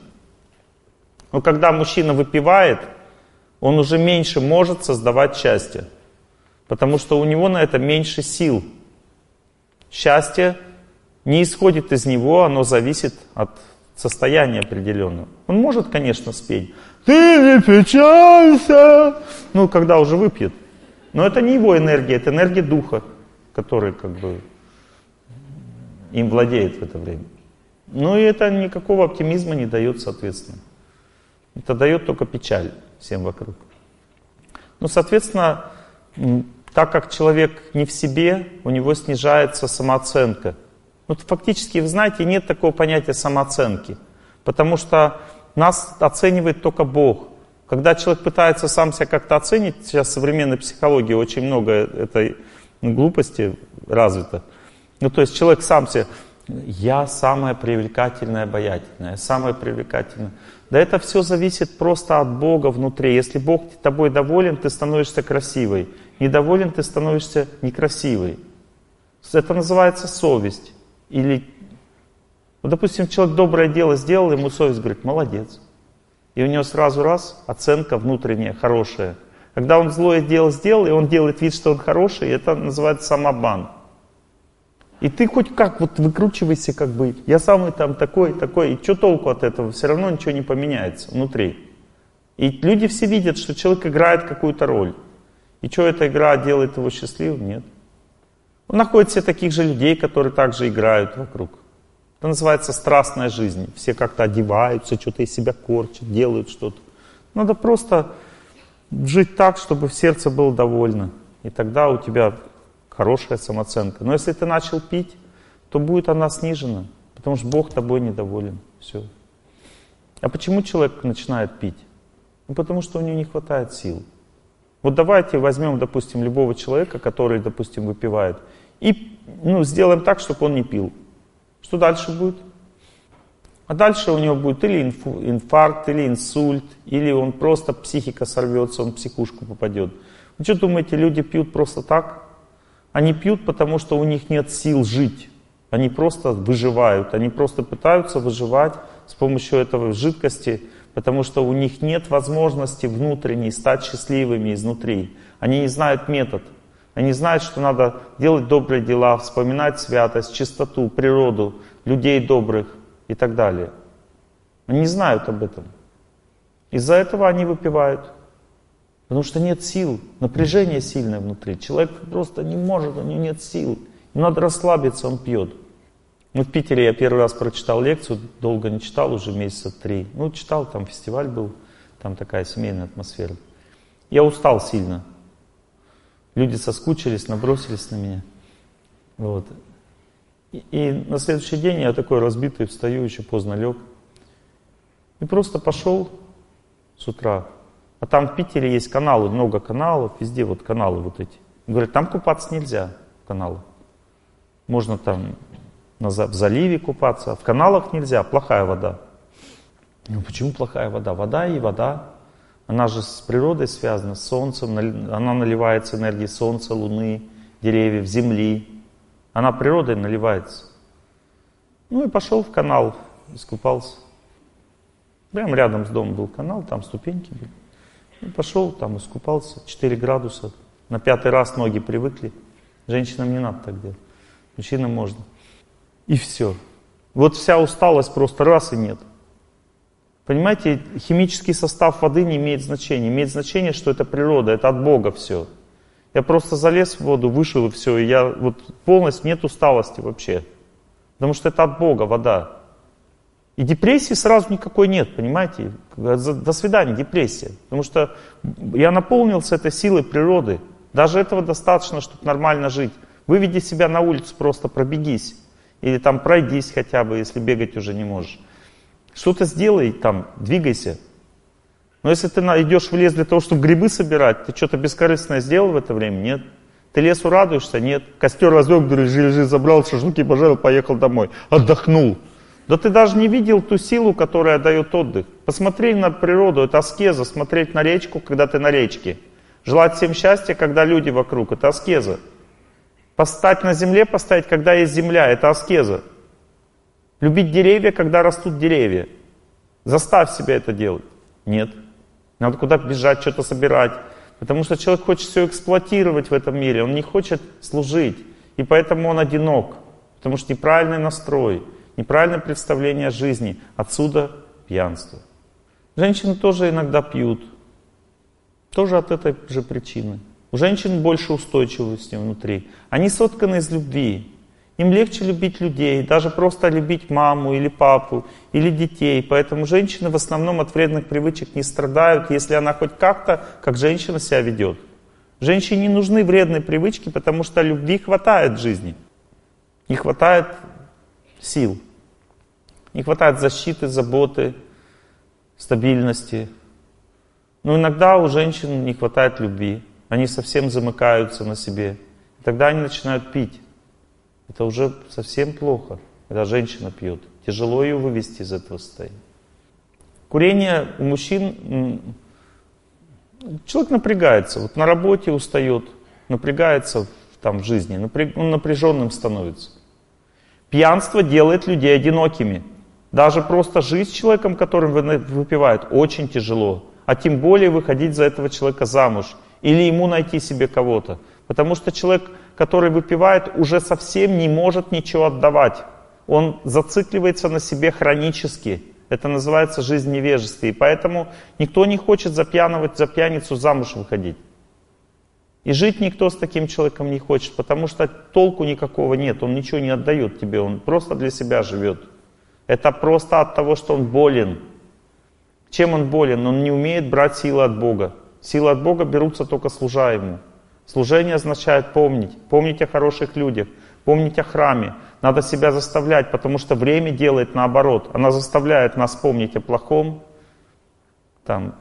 Но когда мужчина выпивает, он уже меньше может создавать счастье. Потому что у него на это меньше сил. Счастье не исходит из него, оно зависит от состояния определенного. Он может, конечно, спеть. Ты не печалься! Ну, когда уже выпьет. Но это не его энергия, это энергия духа, который как бы им владеет в это время. Ну и это никакого оптимизма не дает, соответственно. Это дает только печаль всем вокруг. Ну, соответственно, так как человек не в себе, у него снижается самооценка. Ну, фактически, вы знаете, нет такого понятия самооценки. Потому что нас оценивает только Бог. Когда человек пытается сам себя как-то оценить, сейчас в современной психологии очень много этой глупости развито. Ну, то есть человек сам себе, я самая привлекательная, обаятельная, самая привлекательная. Да это все зависит просто от Бога внутри. Если Бог тобой доволен, ты становишься красивой. Недоволен, ты становишься некрасивой. Это называется совесть. Или, вот, допустим, человек доброе дело сделал, ему совесть говорит, молодец. И у него сразу раз оценка внутренняя, хорошая. Когда он злое дело сделал, и он делает вид, что он хороший, это называется самообман. И ты хоть как вот выкручивайся, как бы, я самый там такой, такой, и что толку от этого? Все равно ничего не поменяется внутри. И люди все видят, что человек играет какую-то роль. И что эта игра делает его счастливым? Нет. Он находит все таких же людей, которые также играют вокруг. Это называется страстная жизнь. Все как-то одеваются, что-то из себя корчат, делают что-то. Надо просто жить так, чтобы сердце было довольно. И тогда у тебя хорошая самооценка. Но если ты начал пить, то будет она снижена, потому что Бог тобой недоволен. Все. А почему человек начинает пить? Ну, потому что у него не хватает сил. Вот давайте возьмем, допустим, любого человека, который, допустим, выпивает, и ну, сделаем так, чтобы он не пил. Что дальше будет? А дальше у него будет или инфаркт, или инсульт, или он просто психика сорвется, он в психушку попадет. Вы что думаете, люди пьют просто так? Они пьют, потому что у них нет сил жить. Они просто выживают, они просто пытаются выживать с помощью этого жидкости, потому что у них нет возможности внутренней стать счастливыми изнутри. Они не знают метод. Они знают, что надо делать добрые дела, вспоминать святость, чистоту, природу, людей добрых и так далее. Они не знают об этом. Из-за этого они выпивают. Потому что нет сил, напряжение сильное внутри. Человек просто не может, у него нет сил. Надо расслабиться, он пьет. Ну, в Питере я первый раз прочитал лекцию, долго не читал, уже месяца три. Ну, читал, там фестиваль был, там такая семейная атмосфера. Я устал сильно. Люди соскучились, набросились на меня. Вот. И, и на следующий день я такой разбитый, встаю, еще поздно лег. И просто пошел с утра а там в Питере есть каналы, много каналов, везде вот каналы вот эти. Говорят, там купаться нельзя, каналы. Можно там в заливе купаться, а в каналах нельзя, плохая вода. Ну почему плохая вода? Вода и вода. Она же с природой связана, с солнцем, она наливается энергией солнца, луны, деревьев, земли. Она природой наливается. Ну и пошел в канал, искупался. Прямо рядом с домом был канал, там ступеньки были. Ну, пошел там, искупался, 4 градуса. На пятый раз ноги привыкли. Женщинам не надо так делать. Мужчинам можно. И все. Вот вся усталость просто раз и нет. Понимаете, химический состав воды не имеет значения. Имеет значение, что это природа, это от Бога все. Я просто залез в воду, вышел и все. И я вот полностью нет усталости вообще. Потому что это от Бога вода. И депрессии сразу никакой нет, понимаете? До свидания, депрессия. Потому что я наполнился этой силой природы. Даже этого достаточно, чтобы нормально жить. Выведи себя на улицу, просто пробегись. Или там пройдись хотя бы, если бегать уже не можешь. Что-то сделай там, двигайся. Но если ты идешь в лес для того, чтобы грибы собирать, ты что-то бескорыстное сделал в это время? Нет. Ты лесу радуешься? Нет. Костер развел, лежи, лежи, забрал, шашлыки пожарил, поехал домой. Отдохнул. Да ты даже не видел ту силу, которая дает отдых. Посмотри на природу, это аскеза, смотреть на речку, когда ты на речке. Желать всем счастья, когда люди вокруг, это аскеза. Постать на земле, поставить, когда есть земля, это аскеза. Любить деревья, когда растут деревья. Заставь себя это делать. Нет. Надо куда-то бежать, что-то собирать. Потому что человек хочет все эксплуатировать в этом мире, он не хочет служить. И поэтому он одинок. Потому что неправильный настрой неправильное представление о жизни. Отсюда пьянство. Женщины тоже иногда пьют. Тоже от этой же причины. У женщин больше устойчивости внутри. Они сотканы из любви. Им легче любить людей, даже просто любить маму или папу, или детей. Поэтому женщины в основном от вредных привычек не страдают, если она хоть как-то, как женщина себя ведет. Женщине не нужны вредные привычки, потому что любви хватает в жизни. Не хватает сил. Не хватает защиты, заботы, стабильности. Но иногда у женщин не хватает любви. Они совсем замыкаются на себе. И тогда они начинают пить. Это уже совсем плохо, когда женщина пьет. Тяжело ее вывести из этого состояния. Курение у мужчин, человек напрягается, вот на работе устает, напрягается там в жизни, он напряженным становится. Пьянство делает людей одинокими. Даже просто жить с человеком, которым выпивает, очень тяжело. А тем более выходить за этого человека замуж. Или ему найти себе кого-то. Потому что человек, который выпивает, уже совсем не может ничего отдавать. Он зацикливается на себе хронически. Это называется жизнь невежества. И поэтому никто не хочет за пьяного, за пьяницу замуж выходить. И жить никто с таким человеком не хочет, потому что толку никакого нет, он ничего не отдает тебе, он просто для себя живет. Это просто от того, что он болен. Чем он болен? Он не умеет брать силы от Бога. Силы от Бога берутся только служа Ему. Служение означает помнить, помнить о хороших людях, помнить о храме. Надо себя заставлять, потому что время делает наоборот. Она заставляет нас помнить о плохом. Там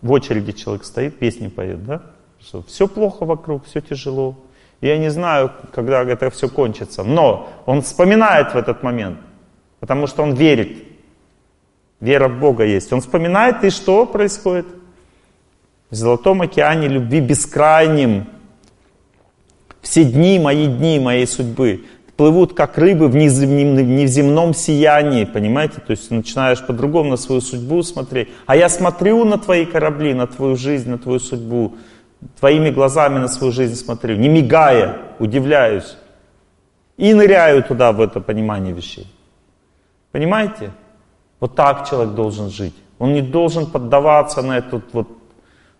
в очереди человек стоит, песни поет, да? Что все плохо вокруг, все тяжело. Я не знаю, когда это все кончится, но он вспоминает в этот момент, потому что он верит. Вера в Бога есть. Он вспоминает, и что происходит? В Золотом океане любви бескрайним. Все дни, мои дни, моей судьбы плывут как рыбы в неземном сиянии, понимаете? То есть начинаешь по-другому на свою судьбу смотреть. А я смотрю на твои корабли, на твою жизнь, на твою судьбу твоими глазами на свою жизнь смотрю, не мигая, удивляюсь. И ныряю туда, в это понимание вещей. Понимаете? Вот так человек должен жить. Он не должен поддаваться на эту вот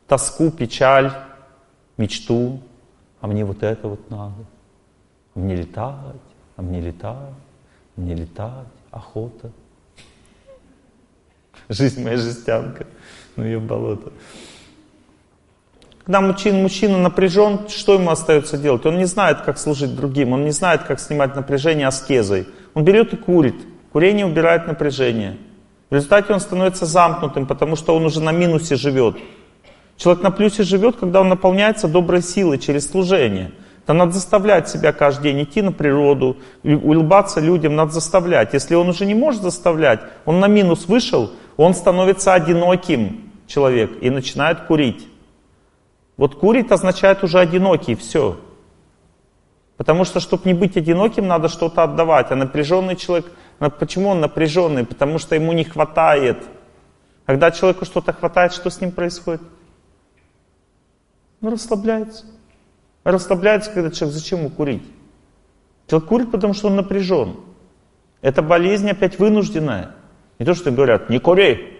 тоску, печаль, мечту. А мне вот это вот надо. А мне летать, а мне летать, а мне летать, охота. Жизнь моя жестянка, ну ее болото. Когда мужчина, мужчина напряжен, что ему остается делать? Он не знает, как служить другим, он не знает, как снимать напряжение аскезой. Он берет и курит. Курение убирает напряжение. В результате он становится замкнутым, потому что он уже на минусе живет. Человек на плюсе живет, когда он наполняется доброй силой через служение. Там надо заставлять себя каждый день идти на природу, улыбаться людям, надо заставлять. Если он уже не может заставлять, он на минус вышел, он становится одиноким человек и начинает курить. Вот курит означает уже одинокий, все. Потому что, чтобы не быть одиноким, надо что-то отдавать. А напряженный человек, почему он напряженный? Потому что ему не хватает. Когда человеку что-то хватает, что с ним происходит? Ну, расслабляется. Расслабляется, когда человек, зачем ему курить? Человек курит, потому что он напряжен. Это болезнь опять вынужденная. Не то, что говорят, не кури,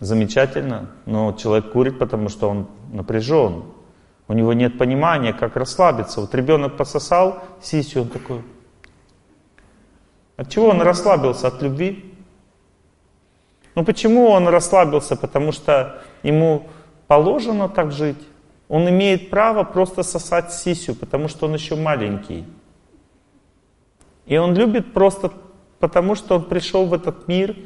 замечательно, но человек курит, потому что он напряжен. У него нет понимания, как расслабиться. Вот ребенок пососал сисью, он такой. От чего он расслабился? От любви? Ну почему он расслабился? Потому что ему положено так жить. Он имеет право просто сосать сисю, потому что он еще маленький. И он любит просто потому, что он пришел в этот мир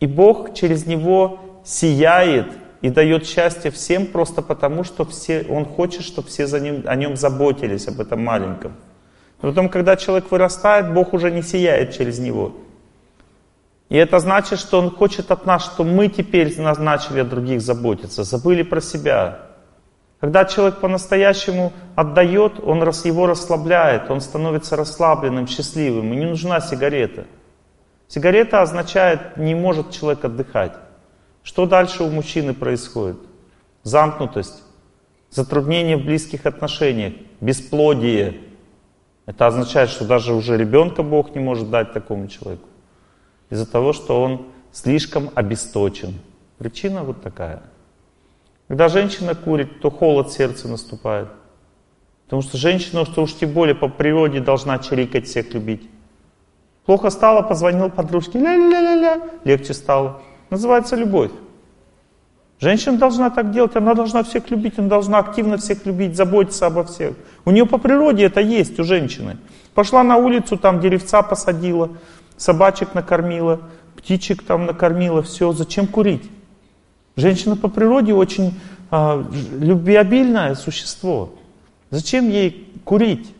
и Бог через него сияет и дает счастье всем просто потому, что все, Он хочет, чтобы все за ним, о нем заботились, об этом маленьком. Но потом, когда человек вырастает, Бог уже не сияет через него. И это значит, что Он хочет от нас, что мы теперь начали о других заботиться, забыли про себя. Когда человек по-настоящему отдает, он его расслабляет, он становится расслабленным, счастливым, и не нужна сигарета – Сигарета означает, не может человек отдыхать. Что дальше у мужчины происходит? Замкнутость, затруднение в близких отношениях, бесплодие. Это означает, что даже уже ребенка Бог не может дать такому человеку. Из-за того, что он слишком обесточен. Причина вот такая. Когда женщина курит, то холод сердца наступает. Потому что женщина, что уж тем более по природе должна чирикать всех любить. Плохо стало, позвонил подружке, ля-ля-ля-ля, легче стало. Называется любовь. Женщина должна так делать, она должна всех любить, она должна активно всех любить, заботиться обо всех. У нее по природе это есть, у женщины. Пошла на улицу, там деревца посадила, собачек накормила, птичек там накормила, все. Зачем курить? Женщина по природе очень а, любвеобильное существо. Зачем ей курить?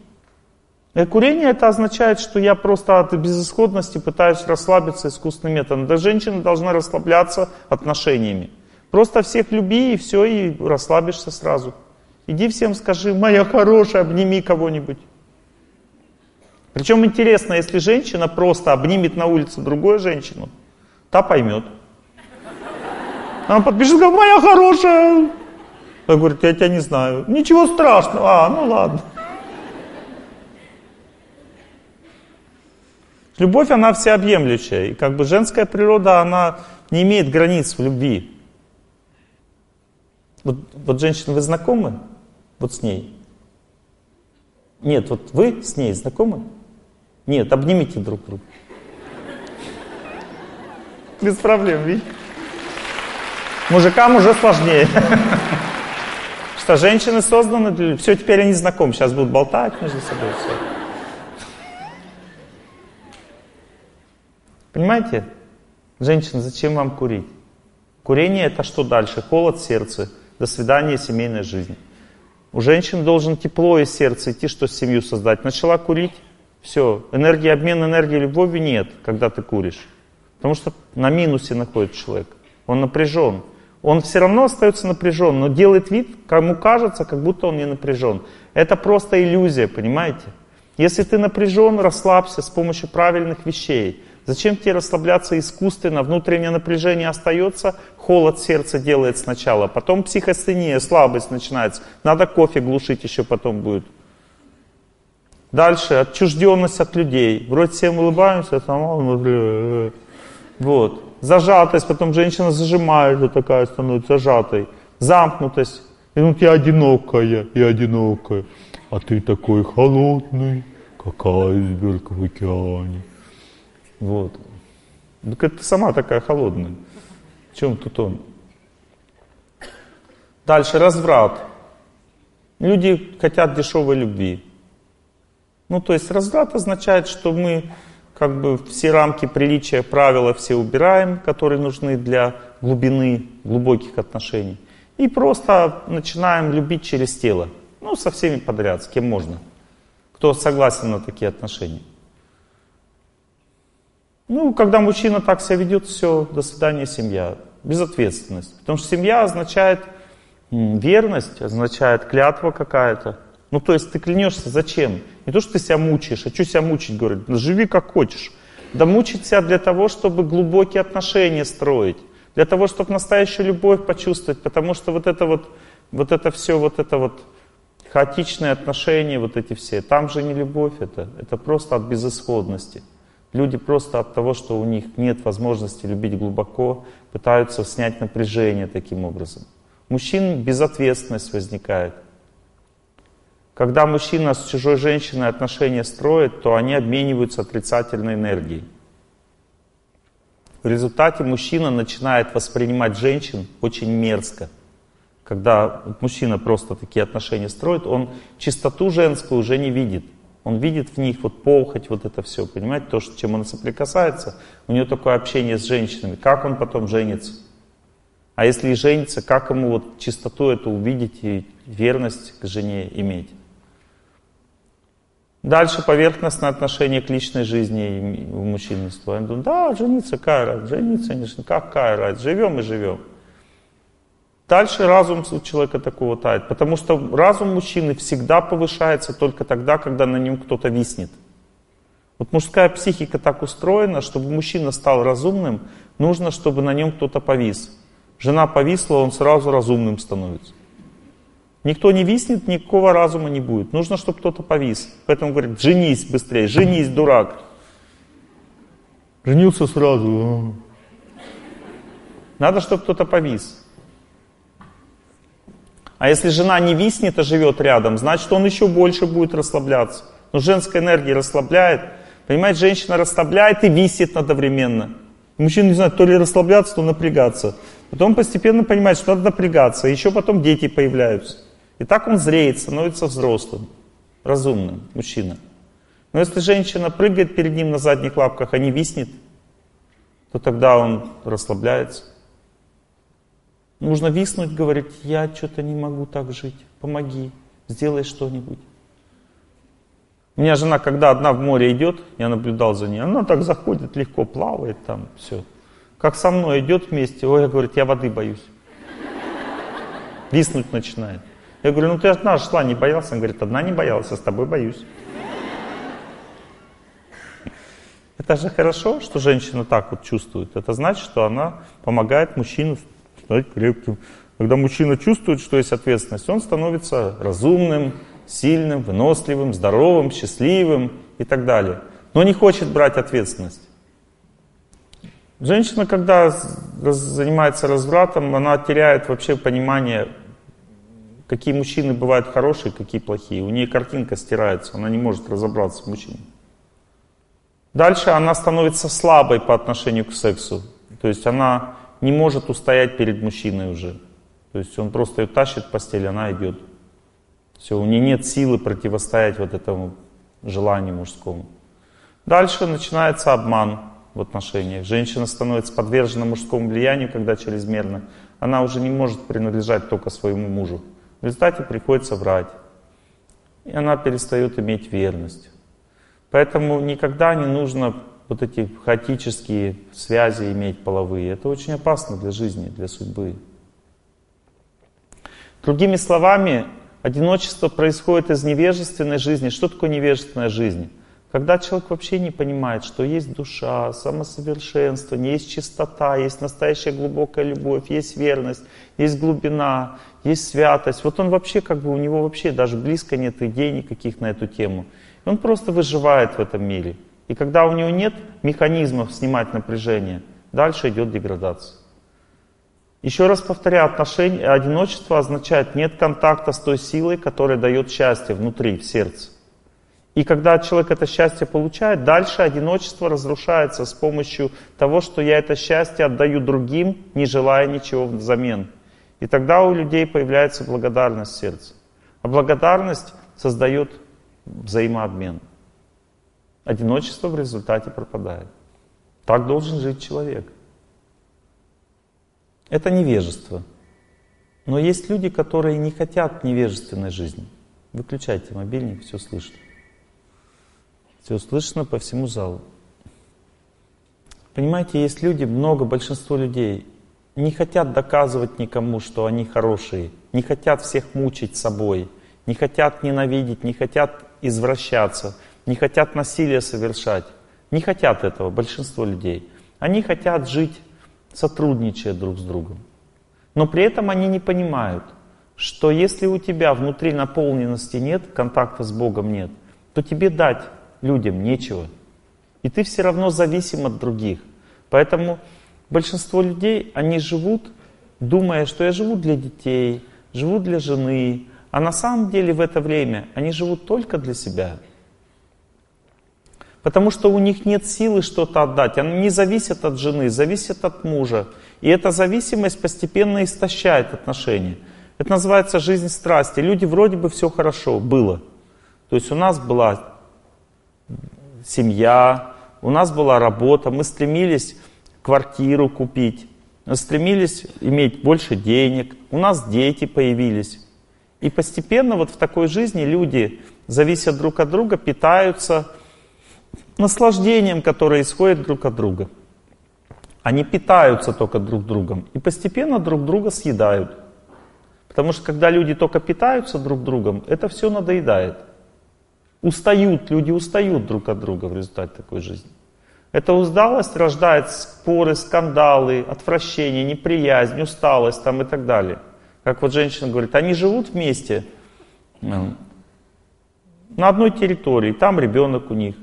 И курение это означает, что я просто от безысходности пытаюсь расслабиться искусственным методом. Да женщина должна расслабляться отношениями. Просто всех люби и все, и расслабишься сразу. Иди всем скажи, моя хорошая, обними кого-нибудь. Причем интересно, если женщина просто обнимет на улице другую женщину, та поймет. Она и говорит, моя хорошая. Она говорит, я тебя не знаю. Ничего страшного. А, ну ладно. Любовь, она всеобъемлющая. И как бы женская природа, она не имеет границ в любви. Вот, вот женщина, вы знакомы? Вот с ней? Нет, вот вы с ней знакомы? Нет, обнимите друг друга. Без проблем, видите? Мужикам уже сложнее. Что женщины созданы для... Все, теперь они знакомы. Сейчас будут болтать между собой. Все. Понимаете? Женщина, зачем вам курить? Курение это что дальше? Холод сердца. До свидания, семейная жизнь. У женщин должен тепло из сердца идти, что семью создать. Начала курить, все. Энергии, обмен энергией любовью нет, когда ты куришь. Потому что на минусе находится человек. Он напряжен. Он все равно остается напряжен, но делает вид, кому кажется, как будто он не напряжен. Это просто иллюзия, понимаете? Если ты напряжен, расслабься с помощью правильных вещей. Зачем тебе расслабляться искусственно? Внутреннее напряжение остается, холод сердца делает сначала, потом психостения, слабость начинается. Надо кофе глушить еще потом будет. Дальше отчужденность от людей. Вроде всем улыбаемся, а там... Вот. Зажатость, потом женщина зажимает, вот такая становится зажатой. Замкнутость. И ну я одинокая, я одинокая. А ты такой холодный, как айсберг в океане. Вот. Так это сама такая холодная. В чем тут он? Дальше разврат. Люди хотят дешевой любви. Ну, то есть разврат означает, что мы как бы все рамки приличия, правила все убираем, которые нужны для глубины, глубоких отношений. И просто начинаем любить через тело. Ну, со всеми подряд, с кем можно. Кто согласен на такие отношения. Ну, когда мужчина так себя ведет, все, до свидания, семья. Безответственность. Потому что семья означает верность, означает клятва какая-то. Ну, то есть ты клянешься зачем? Не то, что ты себя мучаешь, а что себя мучить, говорит, живи как хочешь. Да мучить себя для того, чтобы глубокие отношения строить, для того, чтобы настоящую любовь почувствовать, потому что вот это вот, вот это все, вот это вот хаотичные отношения, вот эти все, там же не любовь это, это просто от безысходности. Люди просто от того, что у них нет возможности любить глубоко, пытаются снять напряжение таким образом. У мужчин безответственность возникает. Когда мужчина с чужой женщиной отношения строит, то они обмениваются отрицательной энергией. В результате мужчина начинает воспринимать женщин очень мерзко. Когда мужчина просто такие отношения строит, он чистоту женскую уже не видит. Он видит в них вот похоть, вот это все, понимаете, то, чем он соприкасается, у него такое общение с женщинами. Как он потом женится? А если и женится, как ему вот чистоту эту увидеть и верность к жене иметь? Дальше поверхностное отношение к личной жизни у мужчин строим. Думаю, да, жениться, какая разница, жениться, конечно, какая разница, живем и живем. Дальше разум человека такого тает, потому что разум мужчины всегда повышается только тогда, когда на нем кто-то виснет. Вот мужская психика так устроена, чтобы мужчина стал разумным, нужно, чтобы на нем кто-то повис. Жена повисла, он сразу разумным становится. Никто не виснет, никакого разума не будет. Нужно, чтобы кто-то повис. Поэтому говорят, женись быстрее, женись, дурак. Женился сразу. Надо, чтобы кто-то повис. А если жена не виснет, а живет рядом, значит, он еще больше будет расслабляться. Но женская энергия расслабляет. Понимаете, женщина расслабляет и висит одновременно. Мужчина не знает, то ли расслабляться, то напрягаться. Потом постепенно понимает, что надо напрягаться. Еще потом дети появляются. И так он зреет, становится взрослым, разумным, мужчина. Но если женщина прыгает перед ним на задних лапках, а не виснет, то тогда он расслабляется. Нужно виснуть, говорить, я что-то не могу так жить, помоги, сделай что-нибудь. У меня жена, когда одна в море идет, я наблюдал за ней, она так заходит, легко плавает там, все. Как со мной идет вместе, ой, я говорит, я воды боюсь. Виснуть начинает. Я говорю, ну ты одна шла, не боялся? Он говорит, одна не боялась, а с тобой боюсь. Это же хорошо, что женщина так вот чувствует. Это значит, что она помогает мужчину стать крепким. Когда мужчина чувствует, что есть ответственность, он становится разумным, сильным, выносливым, здоровым, счастливым и так далее. Но не хочет брать ответственность. Женщина, когда занимается развратом, она теряет вообще понимание, какие мужчины бывают хорошие, какие плохие. У нее картинка стирается, она не может разобраться в мужчине. Дальше она становится слабой по отношению к сексу. То есть она не может устоять перед мужчиной уже. То есть он просто ее тащит в постель, она идет. Все, у нее нет силы противостоять вот этому желанию мужскому. Дальше начинается обман в отношениях. Женщина становится подвержена мужскому влиянию, когда чрезмерно. Она уже не может принадлежать только своему мужу. В результате приходится врать. И она перестает иметь верность. Поэтому никогда не нужно вот эти хаотические связи иметь половые. Это очень опасно для жизни, для судьбы. Другими словами, одиночество происходит из невежественной жизни. Что такое невежественная жизнь? Когда человек вообще не понимает, что есть душа, самосовершенствование, есть чистота, есть настоящая глубокая любовь, есть верность, есть глубина, есть святость. Вот он вообще, как бы у него вообще даже близко нет идей никаких на эту тему. Он просто выживает в этом мире. И когда у него нет механизмов снимать напряжение, дальше идет деградация. Еще раз повторяю, отношение, одиночество означает нет контакта с той силой, которая дает счастье внутри, в сердце. И когда человек это счастье получает, дальше одиночество разрушается с помощью того, что я это счастье отдаю другим, не желая ничего взамен. И тогда у людей появляется благодарность сердце. А благодарность создает взаимообмен. Одиночество в результате пропадает. Так должен жить человек. Это невежество. Но есть люди, которые не хотят невежественной жизни. Выключайте мобильник, все слышно. Все слышно по всему залу. Понимаете, есть люди, много, большинство людей не хотят доказывать никому, что они хорошие, не хотят всех мучить собой, не хотят ненавидеть, не хотят извращаться, не хотят насилие совершать. Не хотят этого большинство людей. Они хотят жить, сотрудничая друг с другом. Но при этом они не понимают, что если у тебя внутри наполненности нет, контакта с Богом нет, то тебе дать людям нечего. И ты все равно зависим от других. Поэтому большинство людей, они живут, думая, что я живу для детей, живу для жены, а на самом деле в это время они живут только для себя. Потому что у них нет силы что-то отдать. Они не зависят от жены, зависят от мужа. И эта зависимость постепенно истощает отношения. Это называется жизнь страсти. Люди вроде бы все хорошо было. То есть у нас была семья, у нас была работа, мы стремились квартиру купить, мы стремились иметь больше денег, у нас дети появились. И постепенно вот в такой жизни люди зависят друг от друга, питаются наслаждением, которое исходит друг от друга. Они питаются только друг другом и постепенно друг друга съедают. Потому что когда люди только питаются друг другом, это все надоедает. Устают, люди устают друг от друга в результате такой жизни. Эта усталость рождает споры, скандалы, отвращение, неприязнь, усталость там и так далее. Как вот женщина говорит, они живут вместе на одной территории, там ребенок у них.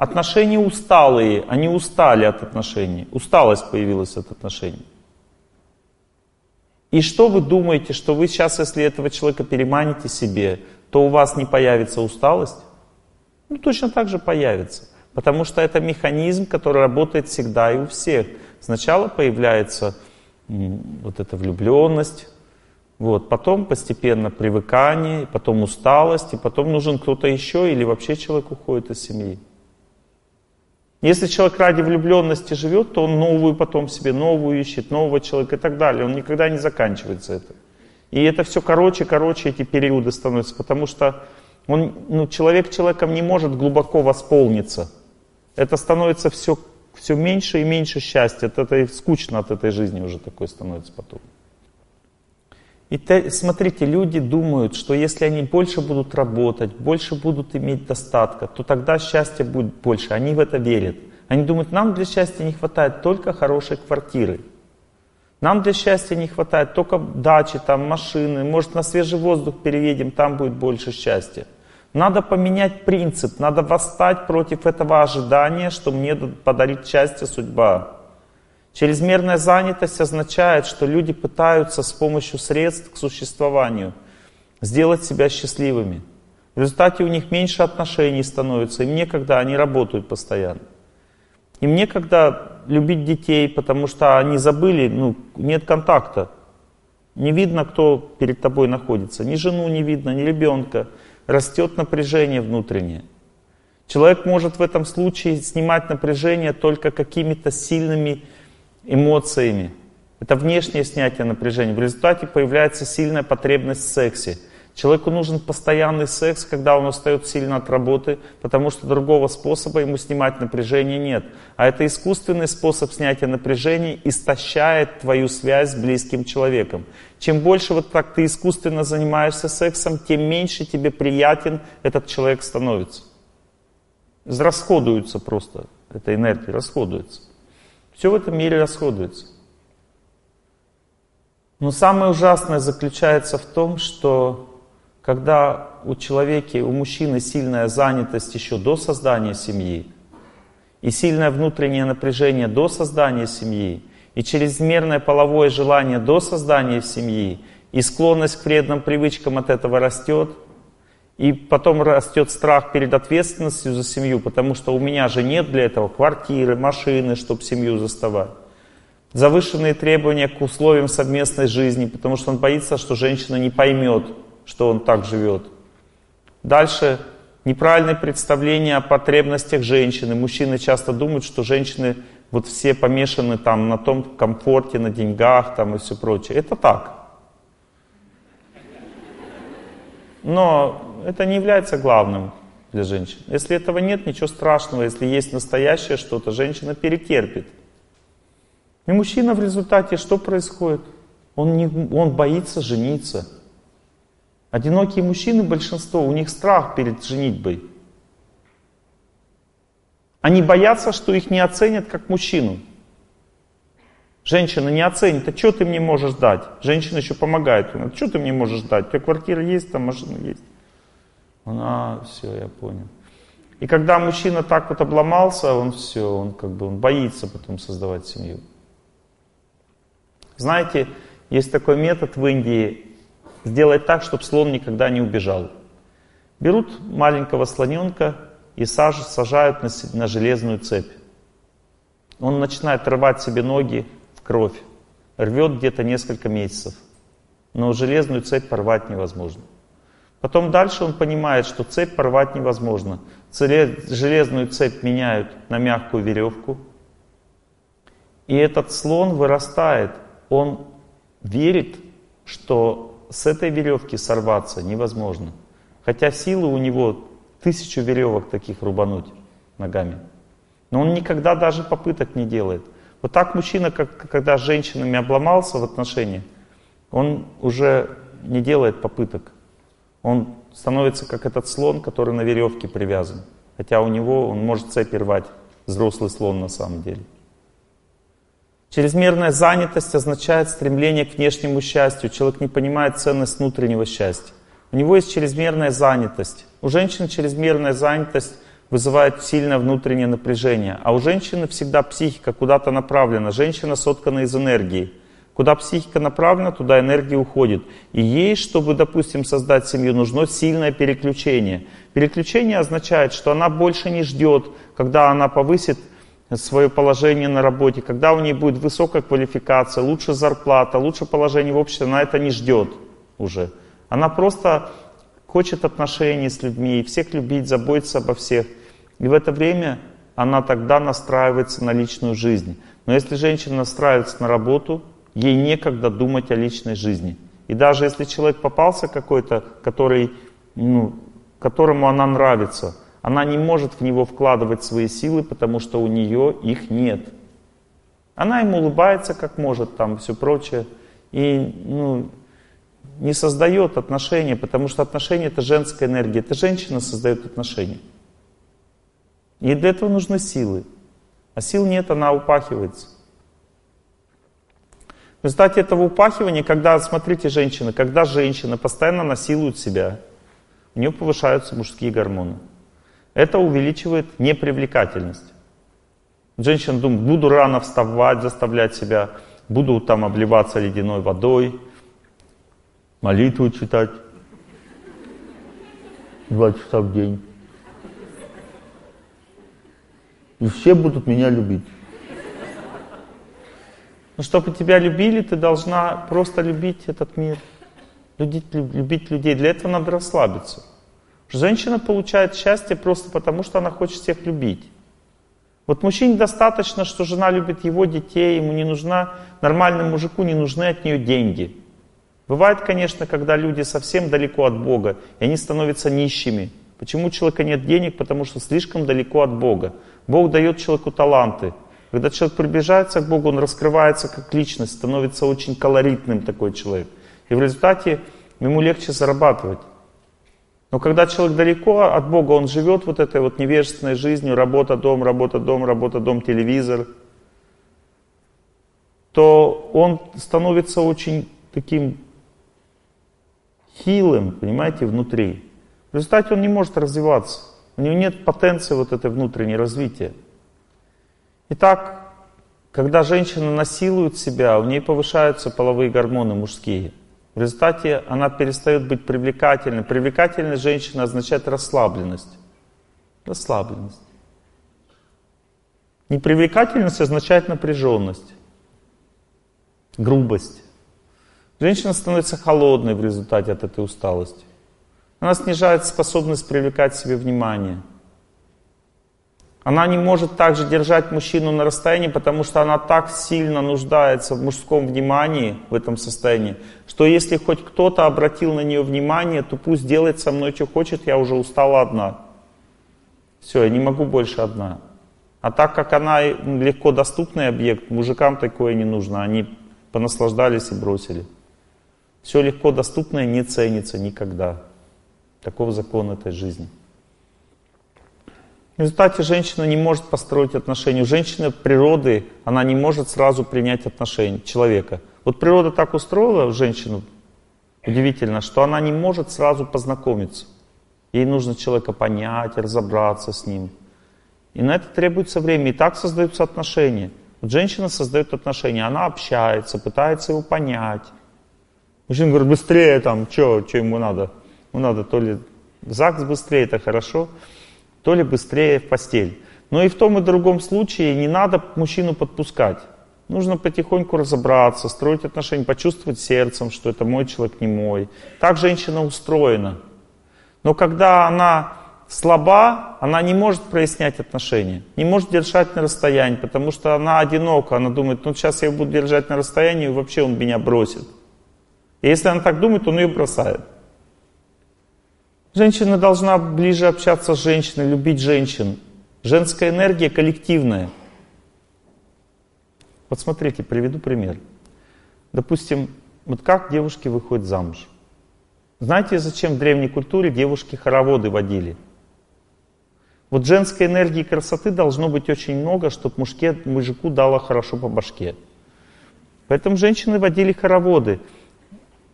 Отношения усталые, они устали от отношений. Усталость появилась от отношений. И что вы думаете, что вы сейчас, если этого человека переманите себе, то у вас не появится усталость? Ну, точно так же появится. Потому что это механизм, который работает всегда и у всех. Сначала появляется вот эта влюбленность, вот, потом постепенно привыкание, потом усталость, и потом нужен кто-то еще, или вообще человек уходит из семьи. Если человек ради влюбленности живет, то он новую потом себе, новую ищет, нового человека и так далее. Он никогда не заканчивается это. И это все короче, короче эти периоды становятся, потому что Он, ну, человек человеком не может глубоко восполниться. Это становится все, все меньше и меньше счастья. Это, это скучно от этой жизни уже такой становится потом. И те, смотрите, люди думают, что если они больше будут работать, больше будут иметь достатка, то тогда счастья будет больше. Они в это верят. Они думают, нам для счастья не хватает только хорошей квартиры. Нам для счастья не хватает только дачи, там, машины. Может, на свежий воздух переедем, там будет больше счастья. Надо поменять принцип, надо восстать против этого ожидания, что мне подарит счастье судьба. Чрезмерная занятость означает, что люди пытаются с помощью средств к существованию сделать себя счастливыми. В результате у них меньше отношений становится, им некогда, они работают постоянно. Им некогда любить детей, потому что они забыли, ну, нет контакта. Не видно, кто перед тобой находится. Ни жену не видно, ни ребенка. Растет напряжение внутреннее. Человек может в этом случае снимать напряжение только какими-то сильными эмоциями. Это внешнее снятие напряжения. В результате появляется сильная потребность в сексе. Человеку нужен постоянный секс, когда он устает сильно от работы, потому что другого способа ему снимать напряжение нет. А это искусственный способ снятия напряжения истощает твою связь с близким человеком. Чем больше вот так ты искусственно занимаешься сексом, тем меньше тебе приятен этот человек становится. Расходуется просто, эта энергия расходуется. Все в этом мире расходуется. Но самое ужасное заключается в том, что когда у человека, у мужчины сильная занятость еще до создания семьи, и сильное внутреннее напряжение до создания семьи, и чрезмерное половое желание до создания семьи, и склонность к вредным привычкам от этого растет, и потом растет страх перед ответственностью за семью, потому что у меня же нет для этого квартиры, машины, чтобы семью заставать. Завышенные требования к условиям совместной жизни, потому что он боится, что женщина не поймет, что он так живет. Дальше неправильное представление о потребностях женщины. Мужчины часто думают, что женщины вот все помешаны там на том комфорте, на деньгах там и все прочее. Это так. Но это не является главным для женщин. Если этого нет, ничего страшного. Если есть настоящее что-то, женщина перетерпит. И мужчина в результате что происходит? Он, не, он боится жениться. Одинокие мужчины, большинство, у них страх перед женитьбой. Они боятся, что их не оценят как мужчину. Женщина не оценит, а что ты мне можешь дать? Женщина еще помогает. А что ты мне можешь дать? У тебя квартира есть, там машина есть. Она, все, я понял. И когда мужчина так вот обломался, он все, он как бы он боится потом создавать семью. Знаете, есть такой метод в Индии, сделать так, чтобы слон никогда не убежал. Берут маленького слоненка и сажают на, на железную цепь. Он начинает рвать себе ноги в кровь, рвет где-то несколько месяцев. Но железную цепь порвать невозможно. Потом дальше он понимает, что цепь порвать невозможно. Железную цепь меняют на мягкую веревку. И этот слон вырастает. Он верит, что с этой веревки сорваться невозможно. Хотя силы у него тысячу веревок таких рубануть ногами. Но он никогда даже попыток не делает. Вот так мужчина, как, когда с женщинами обломался в отношениях, он уже не делает попыток. Он становится как этот слон, который на веревке привязан. Хотя у него он может цепи рвать, взрослый слон на самом деле. Чрезмерная занятость означает стремление к внешнему счастью. Человек не понимает ценность внутреннего счастья. У него есть чрезмерная занятость. У женщин чрезмерная занятость вызывает сильное внутреннее напряжение. А у женщины всегда психика куда-то направлена. Женщина соткана из энергии. Куда психика направлена, туда энергия уходит. И ей, чтобы, допустим, создать семью, нужно сильное переключение. Переключение означает, что она больше не ждет, когда она повысит свое положение на работе, когда у нее будет высокая квалификация, лучше зарплата, лучше положение в обществе, она это не ждет уже. Она просто хочет отношений с людьми, всех любить, заботиться обо всех. И в это время она тогда настраивается на личную жизнь. Но если женщина настраивается на работу, ей некогда думать о личной жизни. И даже если человек попался какой-то, который ну, которому она нравится, она не может в него вкладывать свои силы, потому что у нее их нет. Она ему улыбается как может, там все прочее, и ну, не создает отношения, потому что отношения это женская энергия, это женщина создает отношения. И для этого нужны силы. А сил нет, она упахивается. В результате этого упахивания, когда, смотрите, женщина, когда женщина постоянно насилует себя, у нее повышаются мужские гормоны. Это увеличивает непривлекательность. Женщина думает, буду рано вставать, заставлять себя, буду там обливаться ледяной водой, молитву читать два часа в день. И все будут меня любить. Но чтобы тебя любили, ты должна просто любить этот мир, любить, любить людей. Для этого надо расслабиться. Женщина получает счастье просто потому, что она хочет всех любить. Вот мужчине достаточно, что жена любит его детей, ему не нужна, нормальному мужику не нужны от нее деньги. Бывает, конечно, когда люди совсем далеко от Бога, и они становятся нищими. Почему у человека нет денег? Потому что слишком далеко от Бога. Бог дает человеку таланты. Когда человек приближается к Богу, он раскрывается как личность, становится очень колоритным такой человек. И в результате ему легче зарабатывать. Но когда человек далеко от Бога, он живет вот этой вот невежественной жизнью, работа, дом, работа, дом, работа, дом, телевизор, то он становится очень таким хилым, понимаете, внутри. В результате он не может развиваться. У него нет потенции вот этой внутренней развития. Итак, когда женщина насилует себя, у нее повышаются половые гормоны мужские. В результате она перестает быть привлекательной. Привлекательность женщины означает расслабленность. Расслабленность. Непривлекательность означает напряженность, грубость. Женщина становится холодной в результате от этой усталости. Она снижает способность привлекать себе внимание. Она не может также держать мужчину на расстоянии, потому что она так сильно нуждается в мужском внимании в этом состоянии, что если хоть кто-то обратил на нее внимание, то пусть делает со мной, что хочет, я уже устала одна. Все, я не могу больше одна. А так как она легко доступный объект, мужикам такое не нужно, они понаслаждались и бросили. Все легко доступное не ценится никогда. Таков закон этой жизни. В результате женщина не может построить отношения. У женщины природы, она не может сразу принять отношения человека. Вот природа так устроила женщину, удивительно, что она не может сразу познакомиться. Ей нужно человека понять, разобраться с ним. И на это требуется время. И так создаются отношения. Вот женщина создает отношения, она общается, пытается его понять. Мужчина говорит, быстрее там, что, ему надо? Ему надо то ли ЗАГС быстрее, это хорошо то ли быстрее в постель. Но и в том и другом случае не надо мужчину подпускать. Нужно потихоньку разобраться, строить отношения, почувствовать сердцем, что это мой человек, не мой. Так женщина устроена. Но когда она слаба, она не может прояснять отношения, не может держать на расстоянии, потому что она одинока, она думает, ну сейчас я буду держать на расстоянии, и вообще он меня бросит. И если она так думает, он ее бросает. Женщина должна ближе общаться с женщиной, любить женщин. Женская энергия коллективная. Вот смотрите, приведу пример. Допустим, вот как девушки выходят замуж. Знаете, зачем в древней культуре девушки хороводы водили? Вот женской энергии красоты должно быть очень много, чтобы мужке, мужику дало хорошо по башке. Поэтому женщины водили хороводы.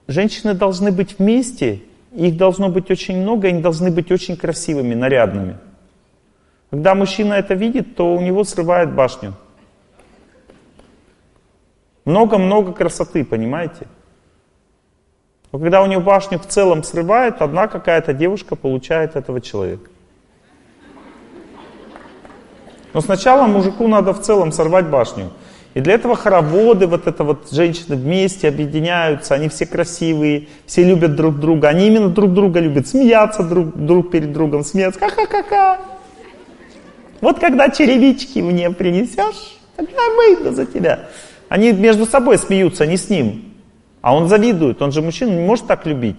Женщины должны быть вместе их должно быть очень много, они должны быть очень красивыми, нарядными. Когда мужчина это видит, то у него срывает башню. Много-много красоты, понимаете? Но когда у него башню в целом срывает, одна какая-то девушка получает этого человека. Но сначала мужику надо в целом сорвать башню. И для этого хороводы, вот это вот женщины вместе объединяются, они все красивые, все любят друг друга, они именно друг друга любят, смеяться друг, друг перед другом, смеяться, ха-ха-ха-ха. Вот когда черевички мне принесешь, тогда выйду за тебя. Они между собой смеются, не с ним. А он завидует, он же мужчина не может так любить.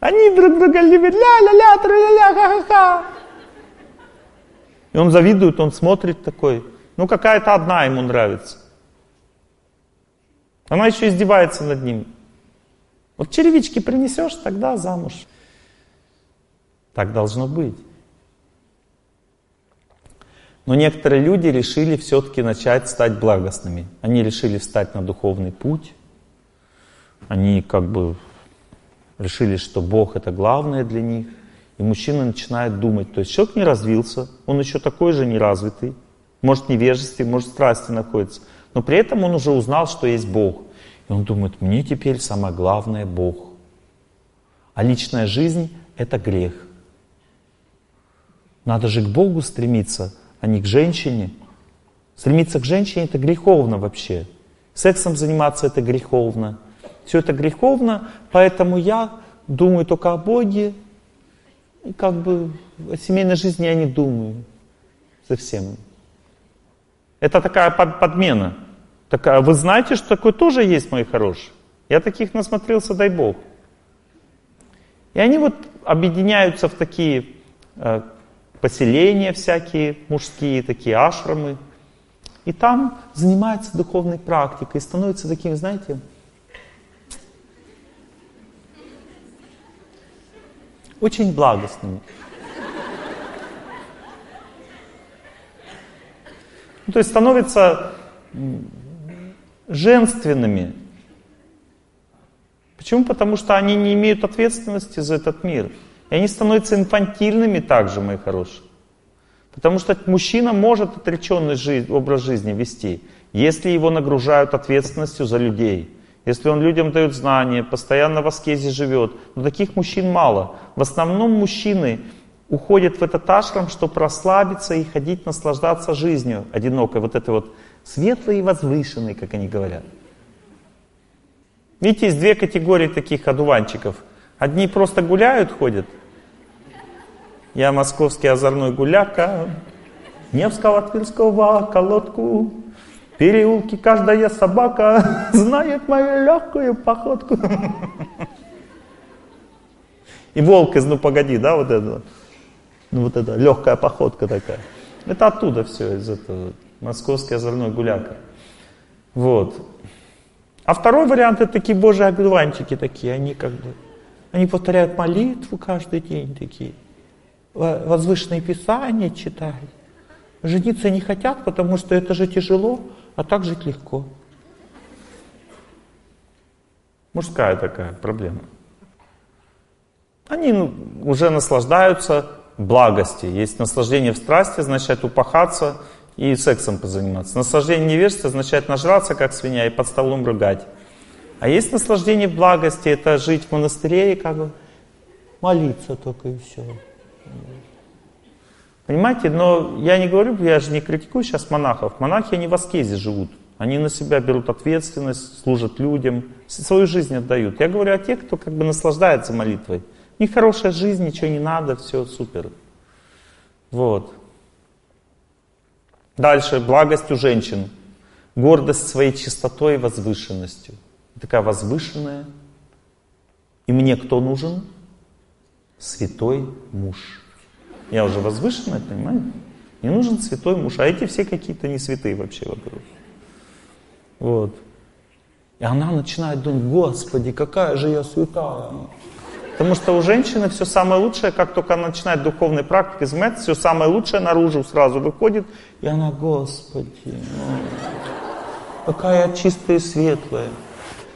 Они друг друга любят, ля-ля-ля, тра-ля-ля, ха-ха-ха. И он завидует, он смотрит такой, ну какая-то одна ему нравится. Она еще издевается над ним. Вот черевички принесешь, тогда замуж. Так должно быть. Но некоторые люди решили все-таки начать стать благостными. Они решили встать на духовный путь. Они как бы решили, что Бог это главное для них. И мужчина начинает думать. То есть человек не развился, он еще такой же неразвитый. Может невежестве, может страсти находится. Но при этом он уже узнал, что есть Бог. И он думает, мне теперь самое главное Бог. А личная жизнь — это грех. Надо же к Богу стремиться, а не к женщине. Стремиться к женщине это греховно вообще. Сексом заниматься это греховно. Все это греховно, поэтому я думаю только о Боге. И как бы о семейной жизни я не думаю совсем. Это такая подмена. Такая, вы знаете, что такое тоже есть, мои хорошие? Я таких насмотрелся, дай Бог. И они вот объединяются в такие э, поселения всякие мужские, такие ашрамы. И там занимаются духовной практикой, становятся такими, знаете, очень благостными. Ну, то есть становятся женственными. Почему? Потому что они не имеют ответственности за этот мир. И они становятся инфантильными также, мои хорошие. Потому что мужчина может отреченный жизнь, образ жизни вести, если его нагружают ответственностью за людей. Если он людям дает знания, постоянно в аскезе живет. Но таких мужчин мало. В основном мужчины уходят в этот ашрам, чтобы расслабиться и ходить, наслаждаться жизнью одинокой. Вот это вот светлый и возвышенный, как они говорят. Видите, есть две категории таких одуванчиков. Одни просто гуляют, ходят. Я московский озорной гуляка, Невского, Тверского, колодку, переулки каждая собака знает мою легкую походку. И волк из «Ну погоди», да, вот это, ну вот это, легкая походка такая. Это оттуда все, из этого, московский озорной гуляка. Вот. А второй вариант это такие божьи одуванчики такие, они как бы, они повторяют молитву каждый день такие, возвышенные писания читают. Жениться не хотят, потому что это же тяжело, а так жить легко. Мужская такая проблема. Они ну, уже наслаждаются благости. Есть наслаждение в страсти, означает упахаться и сексом позаниматься. Наслаждение невежества означает нажраться, как свинья, и под столом рыгать. А есть наслаждение благости, это жить в монастыре и как бы молиться только и все. Понимаете, но я не говорю, я же не критикую сейчас монахов. Монахи, они в аскезе живут. Они на себя берут ответственность, служат людям, свою жизнь отдают. Я говорю о тех, кто как бы наслаждается молитвой. У них хорошая жизнь, ничего не надо, все супер. Вот. Дальше, благость у женщин. Гордость своей чистотой и возвышенностью. Такая возвышенная. И мне кто нужен? Святой муж. Я уже возвышенная, понимаете? Не нужен святой муж. А эти все какие-то не святые вообще вокруг. Вот. И она начинает думать, Господи, какая же я святая. Потому что у женщины все самое лучшее, как только она начинает духовной практикой заниматься, все самое лучшее наружу сразу выходит. И она, Господи, ну, какая чистая и светлая.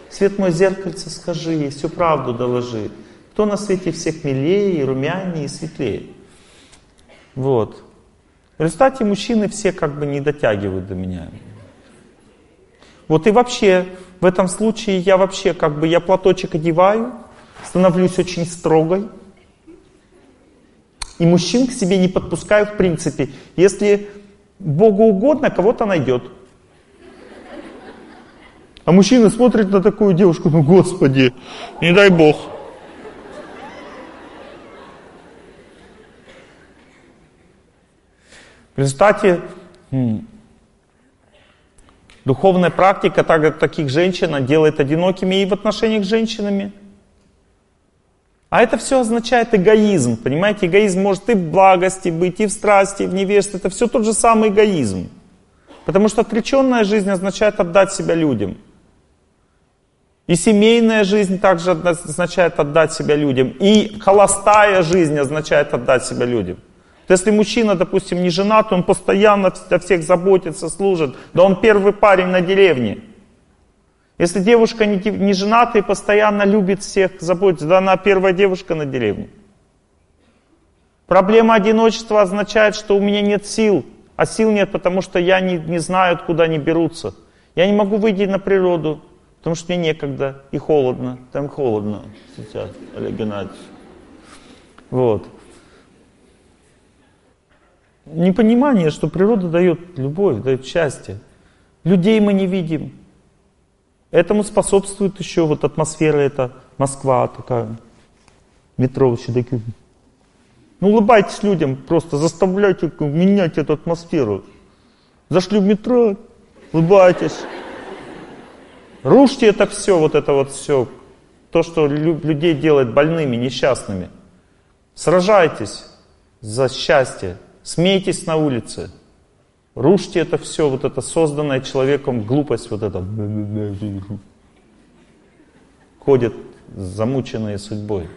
Свет мой зеркальце скажи, ей всю правду доложи. Кто на свете всех милее, и румянее, и светлее. Вот. В результате мужчины все как бы не дотягивают до меня. Вот и вообще, в этом случае я вообще как бы, я платочек одеваю, становлюсь очень строгой. И мужчин к себе не подпускаю в принципе. Если Богу угодно, кого-то найдет. А мужчина смотрит на такую девушку, ну Господи, не дай Бог. В результате духовная практика так, таких женщин делает одинокими и в отношениях с женщинами. А это все означает эгоизм. Понимаете, эгоизм может и в благости быть, и в страсти, и в невежестве. Это все тот же самый эгоизм. Потому что отреченная жизнь означает отдать себя людям. И семейная жизнь также означает отдать себя людям. И холостая жизнь означает отдать себя людям. Если мужчина, допустим, не женат, он постоянно о всех заботится, служит, да он первый парень на деревне. Если девушка не, не жената и постоянно любит всех, заботится, да она первая девушка на деревне. Проблема одиночества означает, что у меня нет сил. А сил нет, потому что я не, не знаю, откуда они берутся. Я не могу выйти на природу, потому что мне некогда и холодно. Там холодно сейчас, Олег Геннадьевич. Вот. Непонимание, что природа дает любовь, дает счастье. Людей мы не видим. Этому способствует еще вот атмосфера эта, Москва такая, метро вообще такие. Ну улыбайтесь людям, просто заставляйте менять эту атмосферу. Зашли в метро, улыбайтесь. Рушьте это все, вот это вот все, то, что людей делает больными, несчастными. Сражайтесь за счастье, смейтесь на улице. Рушьте это все, вот это созданное человеком глупость, вот это. Ходят замученные судьбой.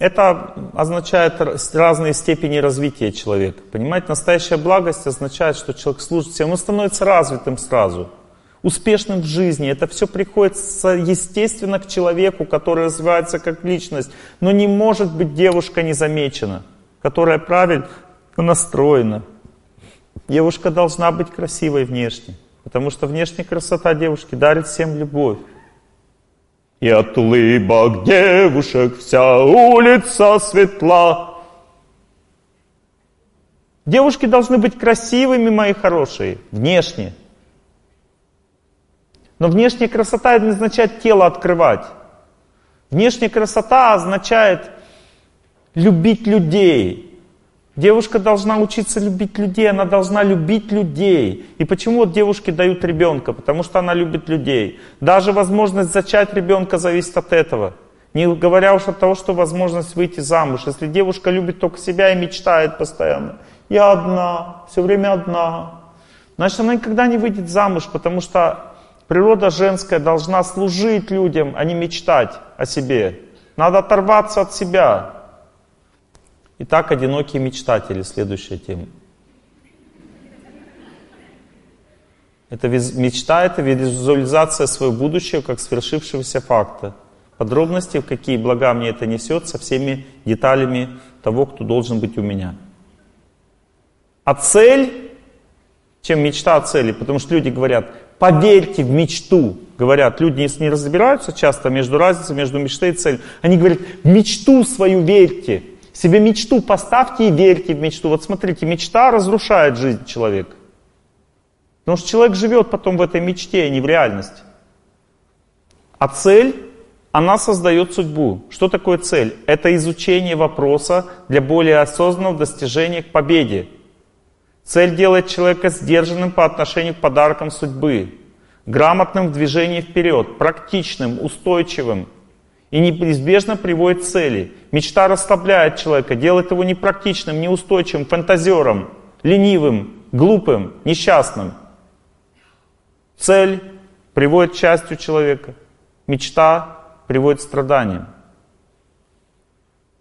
Это означает разные степени развития человека. Понимаете, настоящая благость означает, что человек служит всем, он становится развитым сразу, успешным в жизни. Это все приходит естественно к человеку, который развивается как личность. Но не может быть девушка незамечена, которая правильно настроена, Девушка должна быть красивой внешне, потому что внешняя красота девушки дарит всем любовь. И от улыбок девушек вся улица светла. Девушки должны быть красивыми, мои хорошие, внешне. Но внешняя красота не означает тело открывать. Внешняя красота означает любить людей, Девушка должна учиться любить людей, она должна любить людей. И почему вот девушки дают ребенка? Потому что она любит людей. Даже возможность зачать ребенка зависит от этого. Не говоря уж от того, что возможность выйти замуж. Если девушка любит только себя и мечтает постоянно, я одна, все время одна, значит она никогда не выйдет замуж, потому что природа женская должна служить людям, а не мечтать о себе. Надо оторваться от себя. Итак, одинокие мечтатели, следующая тема. Это мечта, это визуализация своего будущего как свершившегося факта. Подробности, какие блага мне это несет, со всеми деталями того, кто должен быть у меня. А цель, чем мечта о цели, потому что люди говорят, поверьте в мечту. Говорят, люди не разбираются часто между разницей между мечтой и целью. Они говорят, в мечту свою верьте. Себе мечту поставьте и верьте в мечту. Вот смотрите, мечта разрушает жизнь человека. Потому что человек живет потом в этой мечте, а не в реальности. А цель, она создает судьбу. Что такое цель? Это изучение вопроса для более осознанного достижения к победе. Цель делает человека сдержанным по отношению к подаркам судьбы, грамотным в движении вперед, практичным, устойчивым, и неизбежно приводит к цели. Мечта расслабляет человека, делает его непрактичным, неустойчивым, фантазером, ленивым, глупым, несчастным. Цель приводит к счастью человека. Мечта приводит к страданиям.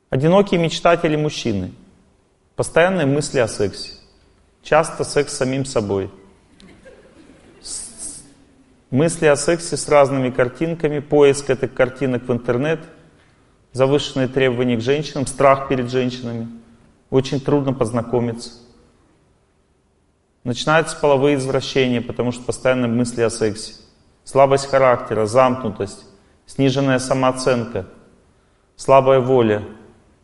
Одинокие мечтатели мужчины. Постоянные мысли о сексе. Часто секс с самим собой – мысли о сексе с разными картинками, поиск этих картинок в интернет, завышенные требования к женщинам, страх перед женщинами. Очень трудно познакомиться. Начинаются половые извращения, потому что постоянно мысли о сексе. Слабость характера, замкнутость, сниженная самооценка, слабая воля,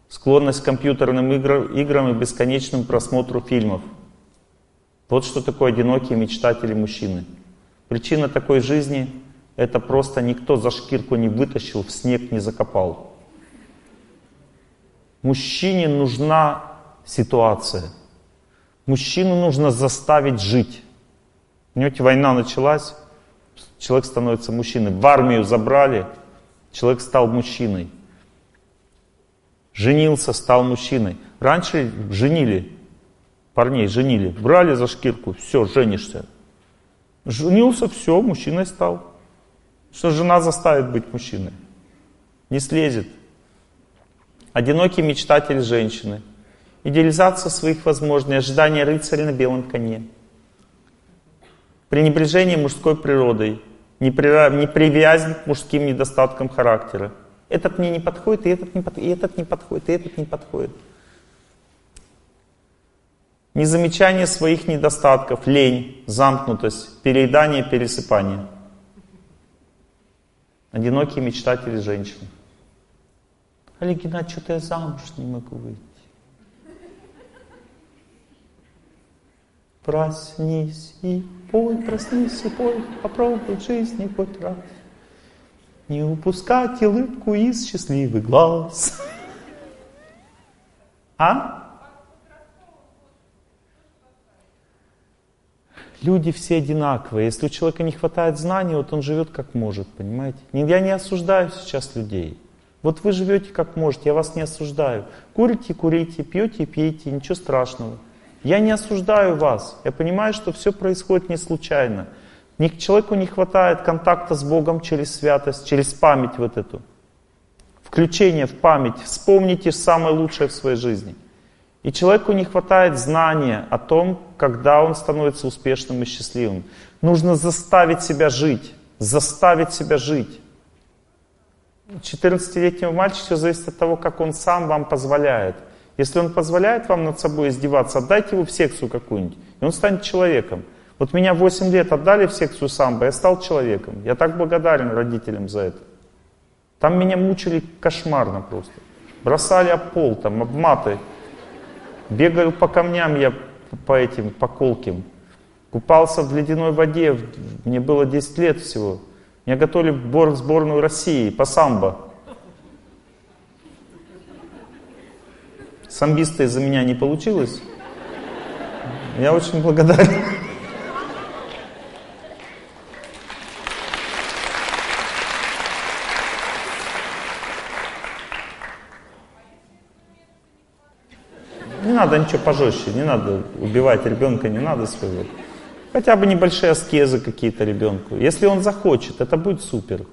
склонность к компьютерным играм и бесконечному просмотру фильмов. Вот что такое одинокие мечтатели мужчины. Причина такой жизни – это просто никто за шкирку не вытащил, в снег не закопал. Мужчине нужна ситуация. Мужчину нужно заставить жить. Понимаете, война началась, человек становится мужчиной. В армию забрали, человек стал мужчиной. женился, стал мужчиной. Раньше женили, парней женили, брали за шкирку, все, женишься. Женился, все, мужчиной стал. Что жена заставит быть мужчиной? Не слезет. Одинокий мечтатель женщины. Идеализация своих возможностей, ожидание рыцаря на белом коне. Пренебрежение мужской природой, непривязан к мужским недостаткам характера. Этот мне не подходит, и этот не, под... и этот не подходит, и этот не подходит. Незамечание своих недостатков, лень, замкнутость, переедание, пересыпание. Одинокие мечтатели женщины. Олег Геннадьевич, что-то я замуж не могу выйти. Проснись и пой, проснись и пой, попробуй в жизни хоть раз. Не упускать улыбку из счастливых глаз. А? Люди все одинаковые. Если у человека не хватает знаний, вот он живет как может, понимаете? Я не осуждаю сейчас людей. Вот вы живете как можете, я вас не осуждаю. Курите, курите, пьете, пьете, ничего страшного. Я не осуждаю вас. Я понимаю, что все происходит не случайно. Ни человеку не хватает контакта с Богом через святость, через память вот эту. Включение в память. Вспомните самое лучшее в своей жизни. И человеку не хватает знания о том, когда он становится успешным и счастливым. Нужно заставить себя жить. Заставить себя жить. 14-летнего мальчика все зависит от того, как он сам вам позволяет. Если он позволяет вам над собой издеваться, отдайте его в секцию какую-нибудь, и он станет человеком. Вот меня 8 лет отдали в секцию самбо, я стал человеком. Я так благодарен родителям за это. Там меня мучили кошмарно просто. Бросали об пол, там, об Бегал по камням я по этим, по колким. Купался в ледяной воде, мне было 10 лет всего. Меня готовили в сборную России по самбо. Самбиста из-за меня не получилось. Я очень благодарен. Надо ничего пожестче, не надо убивать ребенка, не надо своего. Хотя бы небольшие аскезы какие-то ребенку. Если он захочет, это будет супер.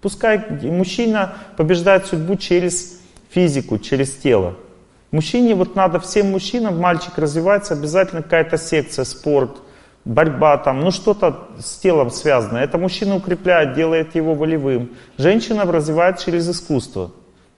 Пускай мужчина побеждает судьбу через физику, через тело. Мужчине вот надо, всем мужчинам, мальчик развивается, обязательно какая-то секция, спорт, борьба там, ну что-то с телом связано. Это мужчина укрепляет, делает его волевым. Женщина развивает через искусство.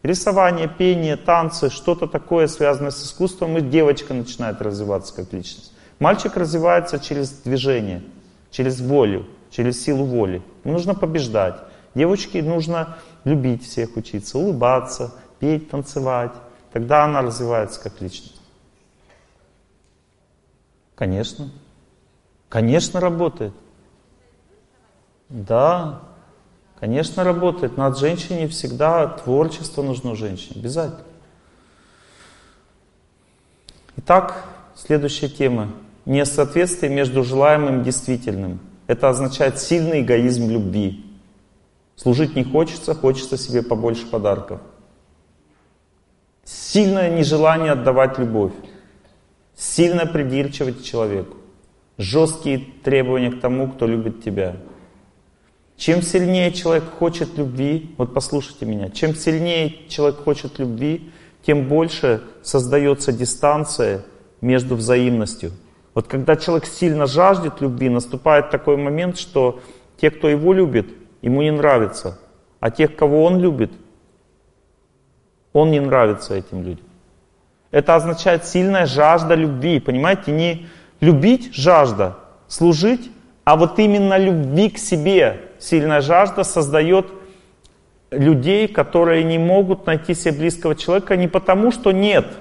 Рисование, пение, танцы, что-то такое связанное с искусством, и девочка начинает развиваться как личность. Мальчик развивается через движение, через волю, через силу воли. Ему нужно побеждать. Девочке нужно любить всех, учиться, улыбаться, петь, танцевать. Тогда она развивается как личность. Конечно. Конечно, работает. Да, конечно, работает. Над женщине всегда творчество нужно женщине. Обязательно. Итак, следующая тема несоответствие между желаемым и действительным. Это означает сильный эгоизм любви. Служить не хочется, хочется себе побольше подарков. Сильное нежелание отдавать любовь. Сильная придирчивость к человеку. Жесткие требования к тому, кто любит тебя. Чем сильнее человек хочет любви, вот послушайте меня, чем сильнее человек хочет любви, тем больше создается дистанция между взаимностью. Вот когда человек сильно жаждет любви, наступает такой момент, что те, кто его любит, ему не нравится. А тех, кого он любит, он не нравится этим людям. Это означает сильная жажда любви. Понимаете, не любить жажда, служить, а вот именно любви к себе. Сильная жажда создает людей, которые не могут найти себе близкого человека не потому, что нет –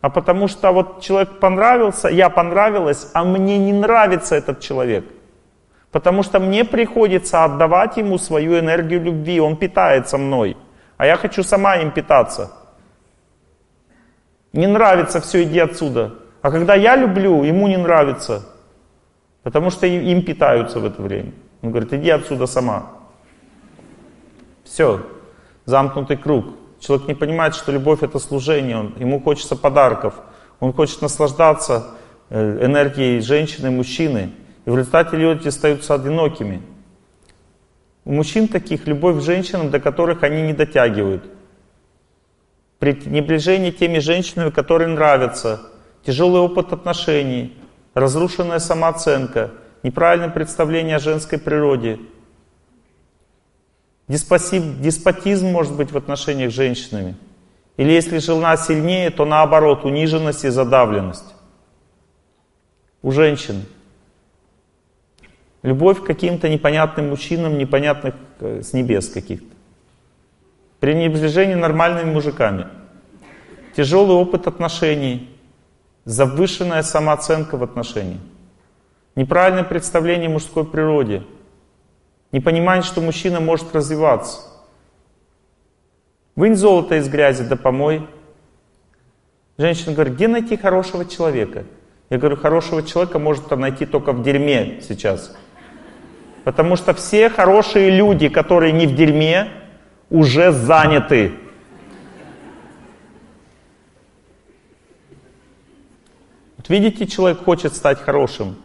а потому что вот человек понравился, я понравилась, а мне не нравится этот человек. Потому что мне приходится отдавать ему свою энергию любви, он питается мной, а я хочу сама им питаться. Не нравится, все, иди отсюда. А когда я люблю, ему не нравится, потому что им питаются в это время. Он говорит, иди отсюда сама. Все, замкнутый круг. Человек не понимает, что любовь это служение, он, ему хочется подарков, он хочет наслаждаться э, энергией женщины, мужчины. И в результате люди остаются одинокими. У мужчин таких любовь к женщинам, до которых они не дотягивают. Пренебрежение теми женщинами, которые нравятся, тяжелый опыт отношений, разрушенная самооценка, неправильное представление о женской природе. Деспотизм может быть в отношениях с женщинами. Или если жена сильнее, то наоборот, униженность и задавленность. У женщин. Любовь к каким-то непонятным мужчинам, непонятных э, с небес каких-то. Пренебрежение нормальными мужиками. Тяжелый опыт отношений. Завышенная самооценка в отношениях. Неправильное представление о мужской природе. Непонимание, что мужчина может развиваться. Вынь золото из грязи, да помой. Женщина говорит, где найти хорошего человека? Я говорю, хорошего человека можно найти только в дерьме сейчас. Потому что все хорошие люди, которые не в дерьме, уже заняты. Вот видите, человек хочет стать хорошим.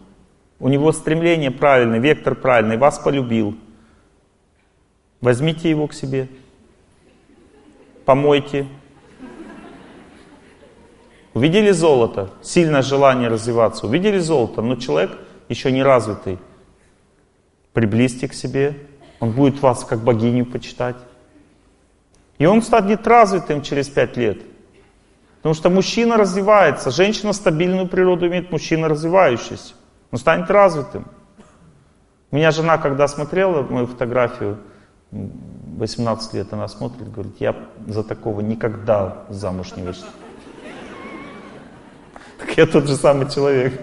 У него стремление правильное, вектор правильный, вас полюбил. Возьмите его к себе, помойте. Увидели золото, сильное желание развиваться. Увидели золото, но человек еще не развитый. Приблизьте к себе, он будет вас как богиню почитать. И он станет развитым через пять лет. Потому что мужчина развивается, женщина стабильную природу имеет, мужчина развивающийся. Он станет развитым. У меня жена, когда смотрела мою фотографию, 18 лет она смотрит, говорит, я за такого никогда замуж не вышла. Так я тот же самый человек.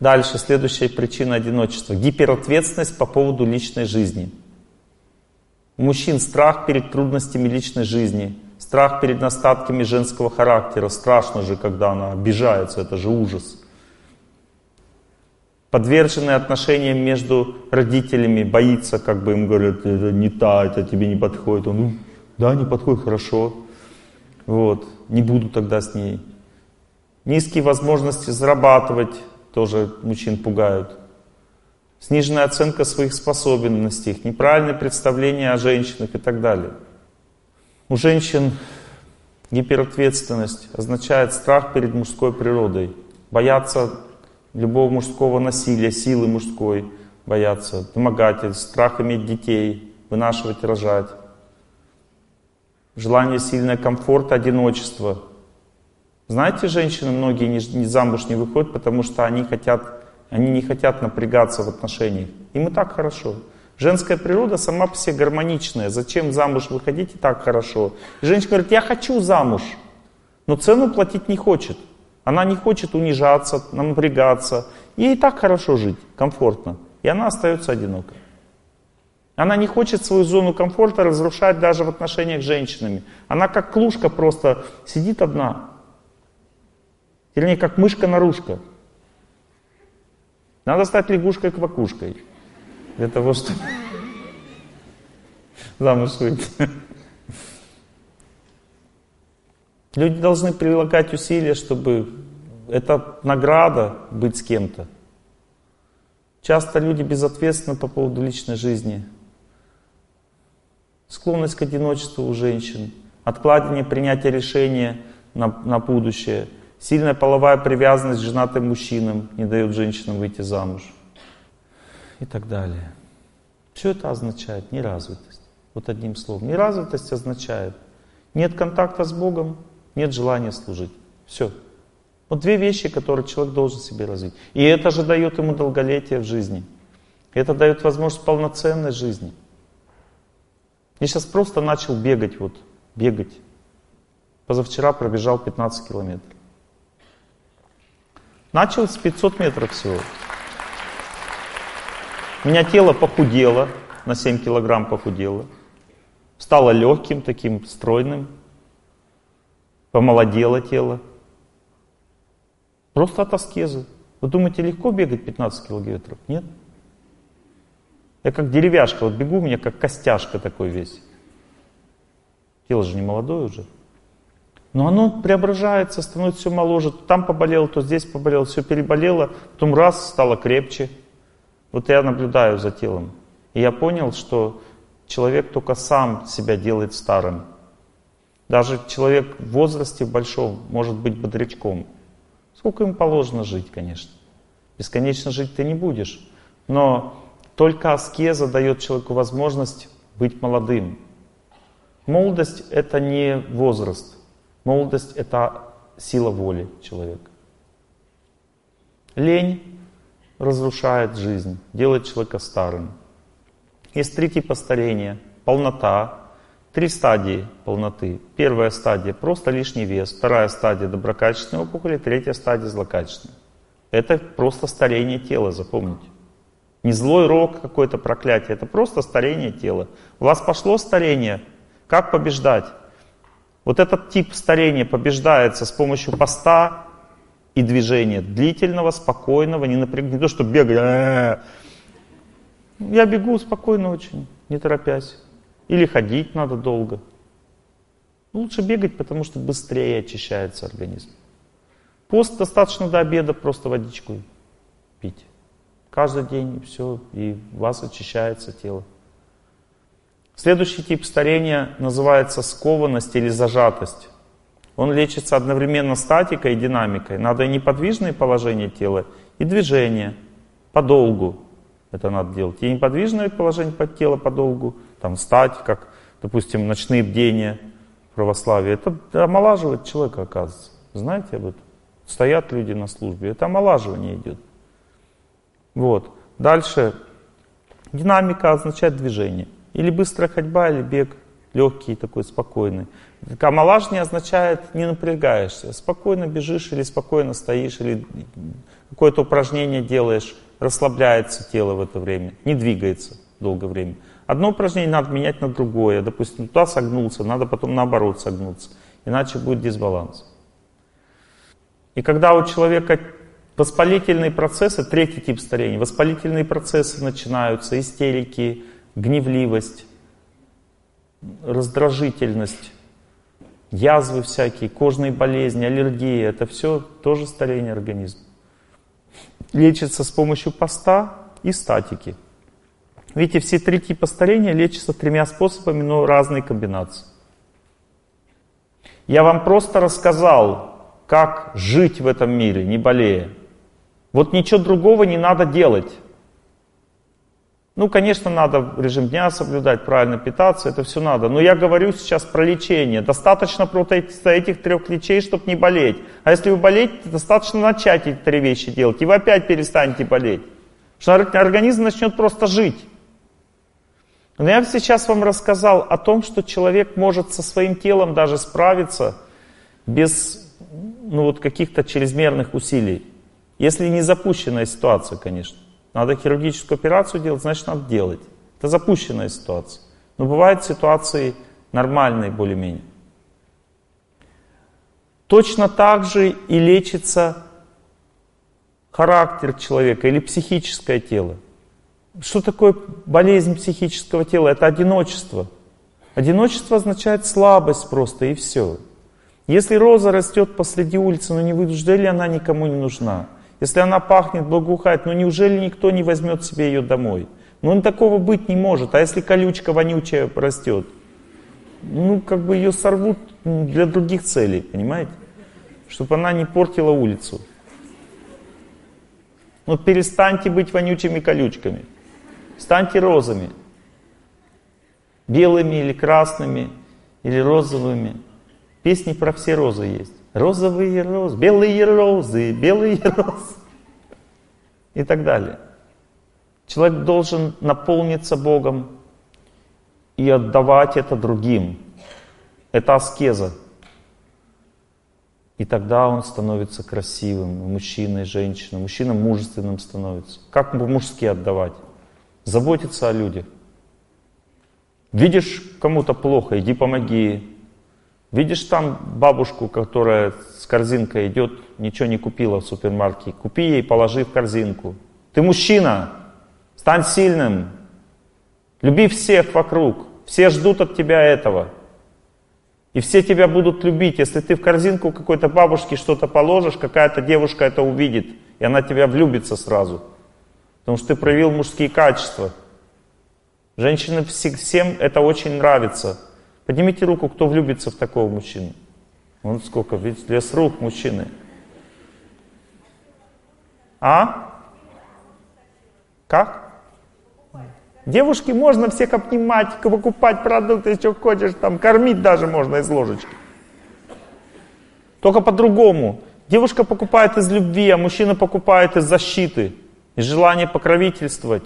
Дальше, следующая причина одиночества. Гиперответственность по поводу личной жизни. У мужчин страх перед трудностями личной жизни. Страх перед остатками женского характера. Страшно же, когда она обижается, это же ужас. Подверженные отношениям между родителями, боится, как бы им говорят, это не та, это тебе не подходит. Он, ну, да, не подходит, хорошо. Вот, не буду тогда с ней. Низкие возможности зарабатывать тоже мужчин пугают. Сниженная оценка своих способностей, неправильное представление о женщинах и так далее. У женщин гиперответственность означает страх перед мужской природой. Боятся любого мужского насилия, силы мужской, боятся домогательств, страх иметь детей, вынашивать рожать. Желание сильного комфорта, одиночества. Знаете, женщины многие не, не замуж не выходят, потому что они хотят, они не хотят напрягаться в отношениях. Им и так хорошо. Женская природа сама по себе гармоничная. Зачем замуж выходить и так хорошо? И женщина говорит, я хочу замуж, но цену платить не хочет. Она не хочет унижаться, напрягаться. Ей и так хорошо жить, комфортно. И она остается одинокой. Она не хочет свою зону комфорта разрушать даже в отношениях с женщинами. Она как клушка просто сидит одна. Или как мышка-нарушка. Надо стать лягушкой-квакушкой для того, чтобы замуж выйти. Люди должны прилагать усилия, чтобы это награда быть с кем-то. Часто люди безответственны по поводу личной жизни. Склонность к одиночеству у женщин, откладывание принятия решения на, на будущее, сильная половая привязанность к женатым мужчинам не дает женщинам выйти замуж и так далее. Все это означает неразвитость. Вот одним словом. Неразвитость означает нет контакта с Богом, нет желания служить. Все. Вот две вещи, которые человек должен себе развить. И это же дает ему долголетие в жизни. Это дает возможность полноценной жизни. Я сейчас просто начал бегать, вот, бегать. Позавчера пробежал 15 километров. Начал с 500 метров всего. У меня тело похудело, на 7 килограмм похудело. Стало легким, таким стройным. Помолодело тело. Просто от аскезы. Вы думаете, легко бегать 15 километров? Нет. Я как деревяшка, вот бегу, у меня как костяшка такой весь. Тело же не молодое уже. Но оно преображается, становится все моложе. Там поболело, то здесь поболело, все переболело. Потом раз, стало крепче. Вот я наблюдаю за телом. И я понял, что человек только сам себя делает старым. Даже человек в возрасте большом может быть бодрячком. Сколько им положено жить, конечно. Бесконечно жить ты не будешь. Но только аскеза дает человеку возможность быть молодым. Молодость — это не возраст. Молодость — это сила воли человека. Лень разрушает жизнь, делает человека старым. Есть три типа старения. Полнота, три стадии полноты. Первая стадия – просто лишний вес. Вторая стадия – доброкачественная опухоль. Третья стадия – злокачественная. Это просто старение тела, запомните. Не злой рок какое-то проклятие, это просто старение тела. У вас пошло старение, как побеждать? Вот этот тип старения побеждается с помощью поста и движения длительного, спокойного, не напряг, не то, что бегать. Я бегу спокойно очень, не торопясь. Или ходить надо долго. Лучше бегать, потому что быстрее очищается организм. Пост достаточно до обеда просто водичку пить. Каждый день и все, и у вас очищается тело. Следующий тип старения называется скованность или зажатость. Он лечится одновременно статикой и динамикой. Надо и неподвижное положение тела, и движение подолгу. Это надо делать. И неподвижное положение под тело подолгу, там встать, как, допустим, ночные бдения православия. Это омолаживает человека, оказывается. Знаете об этом? Стоят люди на службе. Это омолаживание идет. Вот. Дальше. Динамика означает движение. Или быстрая ходьба, или бег легкий, такой спокойный. Камалаж не означает не напрягаешься. Спокойно бежишь или спокойно стоишь, или какое-то упражнение делаешь, расслабляется тело в это время, не двигается долгое время. Одно упражнение надо менять на другое. Допустим, туда согнулся, надо потом наоборот согнуться. Иначе будет дисбаланс. И когда у человека воспалительные процессы, третий тип старения, воспалительные процессы начинаются, истерики, гневливость, раздражительность, язвы всякие, кожные болезни, аллергии, это все тоже старение организма. Лечится с помощью поста и статики. Видите, все три типа старения лечатся тремя способами, но разные комбинации. Я вам просто рассказал, как жить в этом мире, не болея. Вот ничего другого не надо делать. Ну, конечно, надо режим дня соблюдать, правильно питаться, это все надо. Но я говорю сейчас про лечение. Достаточно просто этих трех лечей, чтобы не болеть. А если вы болеете, достаточно начать эти три вещи делать, и вы опять перестанете болеть. Потому что организм начнет просто жить. Но я сейчас вам рассказал о том, что человек может со своим телом даже справиться без ну, вот каких-то чрезмерных усилий. Если не запущенная ситуация, конечно. Надо хирургическую операцию делать, значит надо делать. Это запущенная ситуация. Но бывают ситуации нормальные более-менее. Точно так же и лечится характер человека или психическое тело. Что такое болезнь психического тела? Это одиночество. Одиночество означает слабость просто и все. Если роза растет посреди улицы, но не неужели она никому не нужна? Если она пахнет, благоухает, ну неужели никто не возьмет себе ее домой? Ну такого быть не может. А если колючка вонючая растет? Ну как бы ее сорвут для других целей, понимаете? Чтобы она не портила улицу. Ну перестаньте быть вонючими колючками. Станьте розами. Белыми или красными, или розовыми. Песни про все розы есть. Розовые розы, белые розы, белые розы. И так далее. Человек должен наполниться Богом и отдавать это другим. Это аскеза. И тогда он становится красивым, мужчина и женщина. Мужчина мужественным становится. Как по-мужски отдавать? Заботиться о людях. Видишь, кому-то плохо, иди помоги. Видишь там бабушку, которая с корзинкой идет, ничего не купила в супермаркете, купи ей, положи в корзинку. Ты мужчина, стань сильным, Люби всех вокруг. Все ждут от тебя этого. И все тебя будут любить. Если ты в корзинку какой-то бабушки что-то положишь, какая-то девушка это увидит, и она тебя влюбится сразу. Потому что ты проявил мужские качества. Женщины всем это очень нравится. Поднимите руку, кто влюбится в такого мужчину. Вон сколько, видите, лес рук мужчины. А? Как? Девушки можно всех обнимать, покупать продукты, что хочешь, там кормить даже можно из ложечки. Только по-другому. Девушка покупает из любви, а мужчина покупает из защиты, из желания покровительствовать.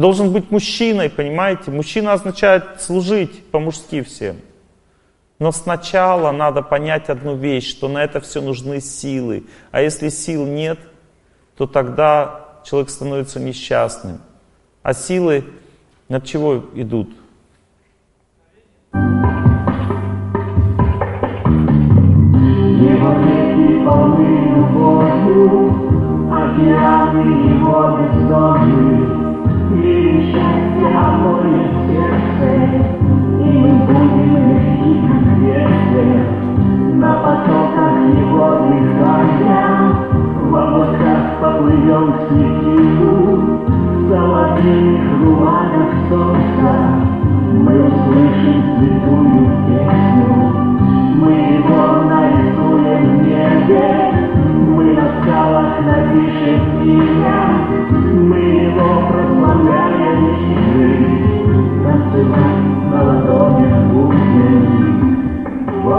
Должен быть мужчиной, понимаете? Мужчина означает служить по-мужски всем. Но сначала надо понять одну вещь, что на это все нужны силы. А если сил нет, то тогда человек становится несчастным. А силы над чего идут? Океаны и мы поплывем к светилу, золотых руанах солнца Мы услышим святую песню Мы его нарисуем в небе Мы на скалах напишем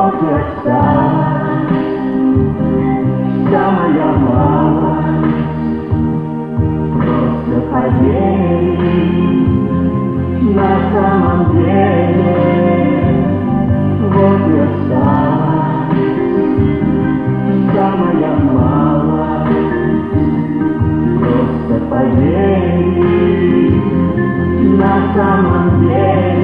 будем Вот я стала Самая малая просто поверь, на самом деле вот я стала самая мала, просто поверь, на самом деле.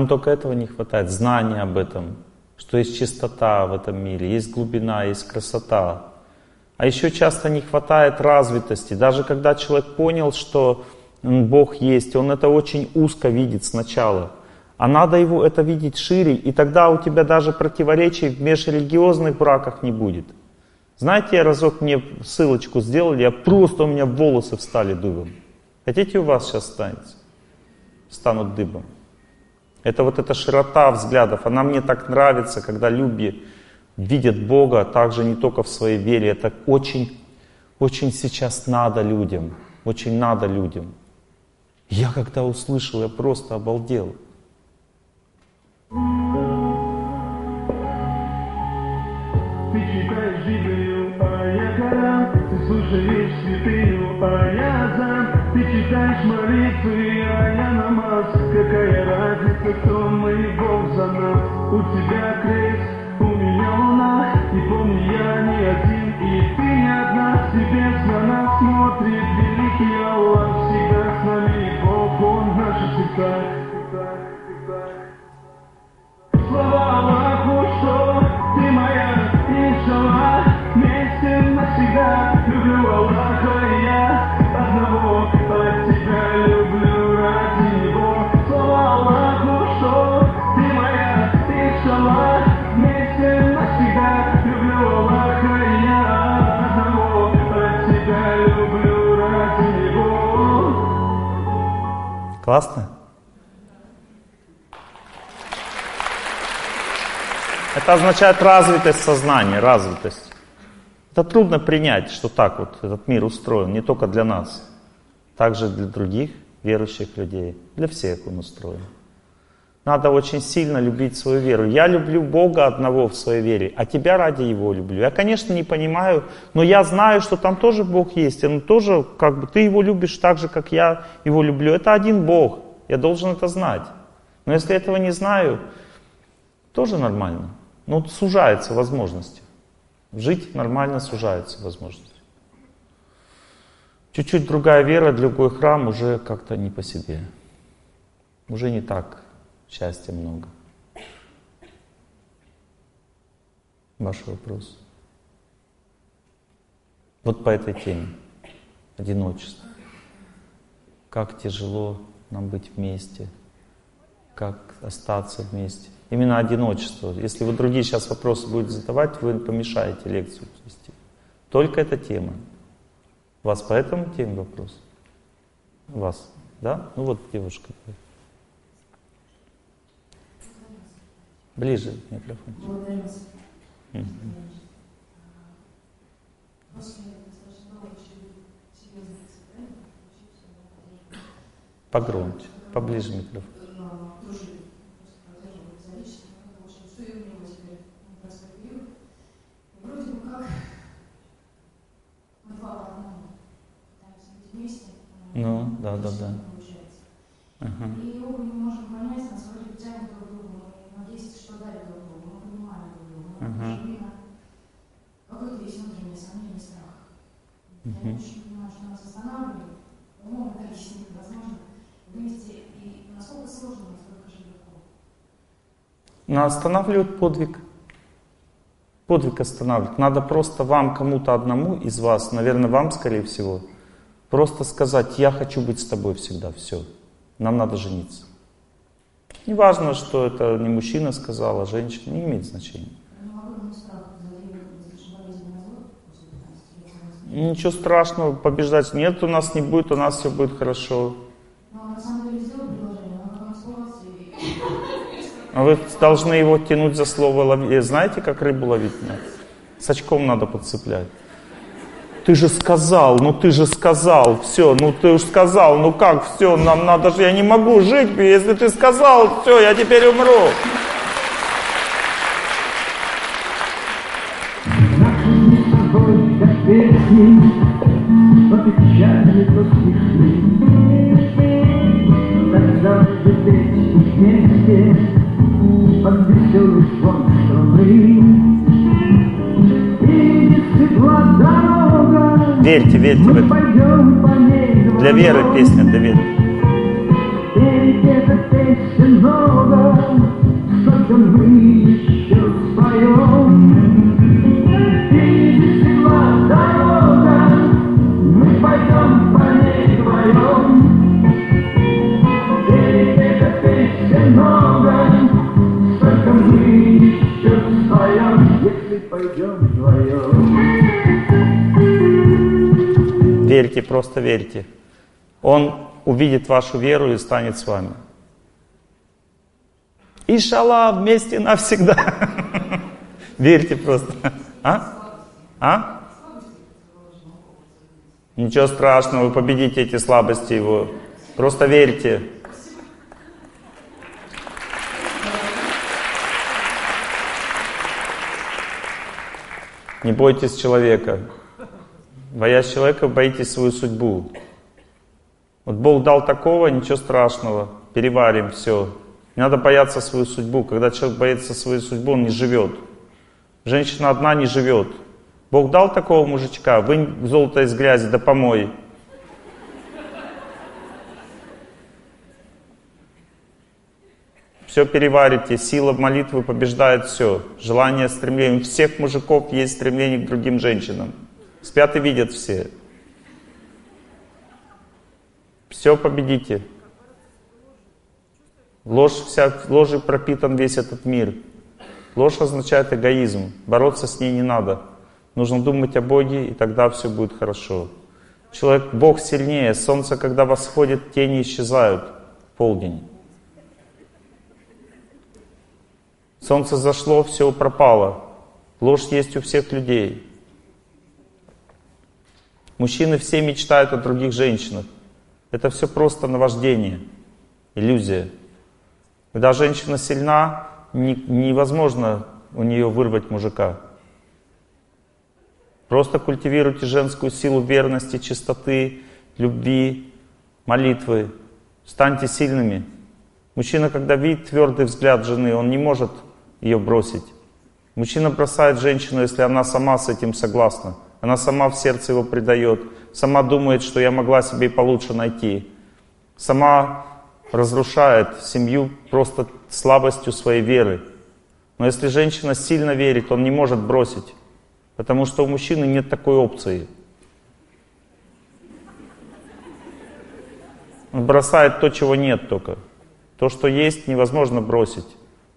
Нам только этого не хватает, знания об этом, что есть чистота в этом мире, есть глубина, есть красота. А еще часто не хватает развитости. Даже когда человек понял, что Бог есть, он это очень узко видит сначала. А надо его это видеть шире, и тогда у тебя даже противоречий в межрелигиозных браках не будет. Знаете, я разок мне ссылочку сделали, я просто у меня волосы встали дыбом. Хотите у вас сейчас станет? Станут дыбом. Это вот эта широта взглядов, она мне так нравится, когда люди видят Бога также не только в своей вере. Это очень, очень сейчас надо людям, очень надо людям. Я когда услышал, я просто обалдел. Ты а а читаешь молитвы, а Какая разница, кто мы, Бог за нас. У тебя крест, у меня луна И помни, я не один, и ты не одна. С небес на нас смотрит великий Аллах Всегда с нами. Бог, Он в наших Классно? Это означает развитость сознания, развитость. Это трудно принять, что так вот этот мир устроен, не только для нас, также для других верующих людей, для всех он устроен. Надо очень сильно любить свою веру. Я люблю Бога одного в своей вере, а тебя ради Его люблю. Я, конечно, не понимаю, но я знаю, что там тоже Бог есть. Он тоже, как бы, ты Его любишь так же, как я Его люблю. Это один Бог. Я должен это знать. Но если этого не знаю, тоже нормально. Ну, сужаются возможности. Жить нормально сужаются возможности. Чуть-чуть другая вера, другой храм уже как-то не по себе. Уже не так счастья много. Ваш вопрос. Вот по этой теме. Одиночество. Как тяжело нам быть вместе. Как остаться вместе. Именно одиночество. Если вы другие сейчас вопросы будете задавать, вы помешаете лекцию вести. Только эта тема. У вас по этому теме вопрос? У вас, да? Ну вот девушка. Ближе микрофон. Погромче, поближе микрофон. Мы. Ну, да, да, да. И оба не можем понять, нас вроде тянет друг но есть что дать друг другу, мы понимаем друг друга, мы живем какой-то есть внутреннее сомнение, страх. Я Мгм. не очень понимаю, что нас останавливает, умом это объяснить невозможно. Вместе, и насколько сложно, насколько же легко. Но останавливает подвиг. Подвиг останавливает. Надо просто вам, кому-то одному из вас, наверное, вам, скорее всего, просто сказать, я хочу быть с тобой всегда, все. Нам надо жениться. Не важно, что это не мужчина сказал, а женщина, не имеет значения. Но огромный страх задает достаточно болезненный развод после 15 лет. Ничего страшного, побеждать нет, у нас не будет, у нас все будет хорошо. А вы должны его тянуть за слово ловить. Знаете, как рыбу ловить надо? С очком надо подцеплять. Ты же сказал, ну ты же сказал, все, ну ты уж сказал, ну как, все, нам надо же, я не могу жить, если ты сказал, все, я теперь умру. Как песни, Верьте, верьте в это. Для веры песня, для веры. Пойдем вдвоем. Верьте, просто верьте. Он увидит вашу веру и станет с вами. Ишалла вместе навсегда. Верьте просто. А? А? Ничего страшного, вы победите эти слабости его. Просто верьте. Не бойтесь человека. Боясь человека, боитесь свою судьбу. Вот Бог дал такого, ничего страшного. Переварим все. Не надо бояться свою судьбу. Когда человек боится свою судьбу, он не живет. Женщина одна не живет. Бог дал такого мужичка, вынь золото из грязи, да помой. Все переварите, сила молитвы побеждает все. Желание, стремление. У всех мужиков есть стремление к другим женщинам. Спят и видят все. Все победите. Ложь вся, ложью пропитан весь этот мир. Ложь означает эгоизм. Бороться с ней не надо. Нужно думать о Боге, и тогда все будет хорошо. Человек, Бог сильнее. Солнце, когда восходит, тени исчезают в полдень. Солнце зашло, все пропало. Ложь есть у всех людей. Мужчины все мечтают о других женщинах. Это все просто наваждение, иллюзия. Когда женщина сильна, не- невозможно у нее вырвать мужика. Просто культивируйте женскую силу верности, чистоты, любви, молитвы. Станьте сильными. Мужчина, когда видит твердый взгляд жены, он не может ее бросить. Мужчина бросает женщину, если она сама с этим согласна. Она сама в сердце его предает, сама думает, что я могла себе и получше найти. Сама разрушает семью просто слабостью своей веры. Но если женщина сильно верит, он не может бросить, потому что у мужчины нет такой опции. Он бросает то, чего нет только. То, что есть, невозможно бросить.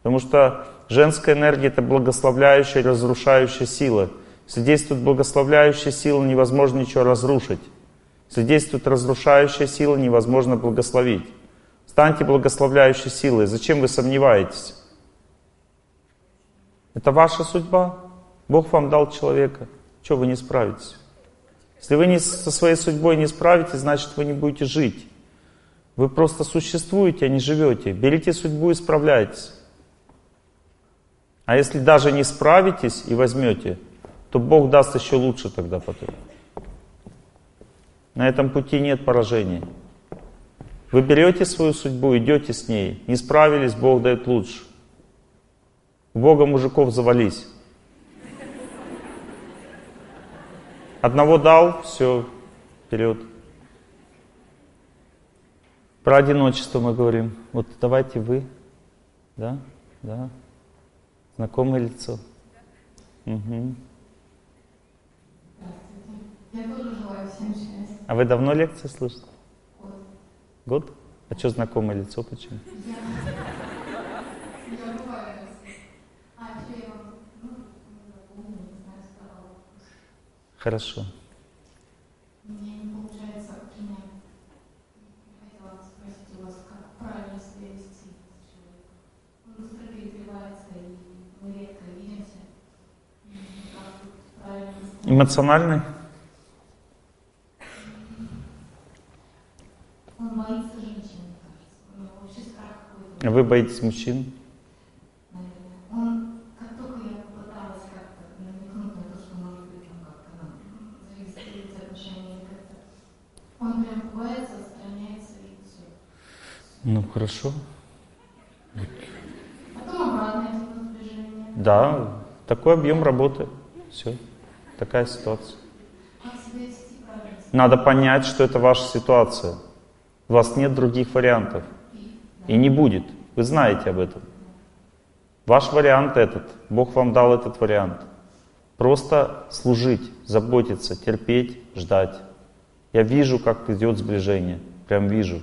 Потому что женская энергия — это благословляющая, разрушающая сила — если благословляющая сила, невозможно ничего разрушить. Если разрушающая сила, невозможно благословить. Станьте благословляющей силой. Зачем вы сомневаетесь? Это ваша судьба. Бог вам дал человека. Чего вы не справитесь? Если вы не, со своей судьбой не справитесь, значит вы не будете жить. Вы просто существуете, а не живете. Берите судьбу и справляйтесь. А если даже не справитесь и возьмете, то Бог даст еще лучше тогда потом. На этом пути нет поражения. Вы берете свою судьбу, идете с ней. Не справились, Бог дает лучше. У Бога мужиков завались. Одного дал, все, вперед. Про одиночество мы говорим. Вот давайте вы. Да? Да. Знакомое лицо. Угу. Я тоже желаю всем счастья. А вы давно лекции слышите? Год. Год? А что знакомое лицо, почему? Я, я бываю. А, я ну, знаю. Хорошо. У меня не получается принять. Я хотела спросить у вас, как правильно себя вести с человеком. Он быстро перегревается, и мы редко видимся. И Как тут правильно вести? Эмоциональный? Боится женщин, мне кажется. У него вообще страх какой-то. Вы боитесь мужчин? Он, как только я попыталась как-то намекнуть на то, что может быть он как-то нам отношения или как-то, он прям пугается, отстраняется и все. Ну, хорошо. Потом обратно идет напряжение. Да, такой объем работы. Все. Такая ситуация. Надо понять, что это ваша ситуация. У вас нет других вариантов. И не будет. Вы знаете об этом. Ваш вариант этот. Бог вам дал этот вариант. Просто служить, заботиться, терпеть, ждать. Я вижу, как идет сближение. Прям вижу.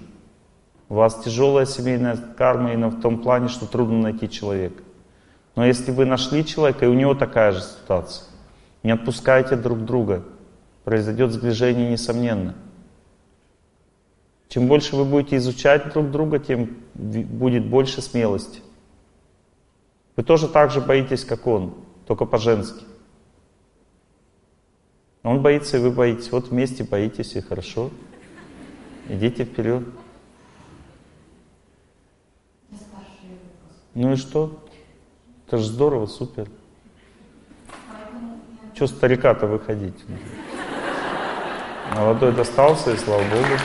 У вас тяжелая семейная карма именно в том плане, что трудно найти человека. Но если вы нашли человека, и у него такая же ситуация, не отпускайте друг друга, произойдет сближение несомненно. Чем больше вы будете изучать друг друга, тем будет больше смелости. Вы тоже так же боитесь, как он, только по-женски. Он боится, и вы боитесь. Вот вместе боитесь, и хорошо. Идите вперед. Ну и что? Это же здорово, супер. Поэтому я Че старика-то выходить? Молодой достался, и слава Богу.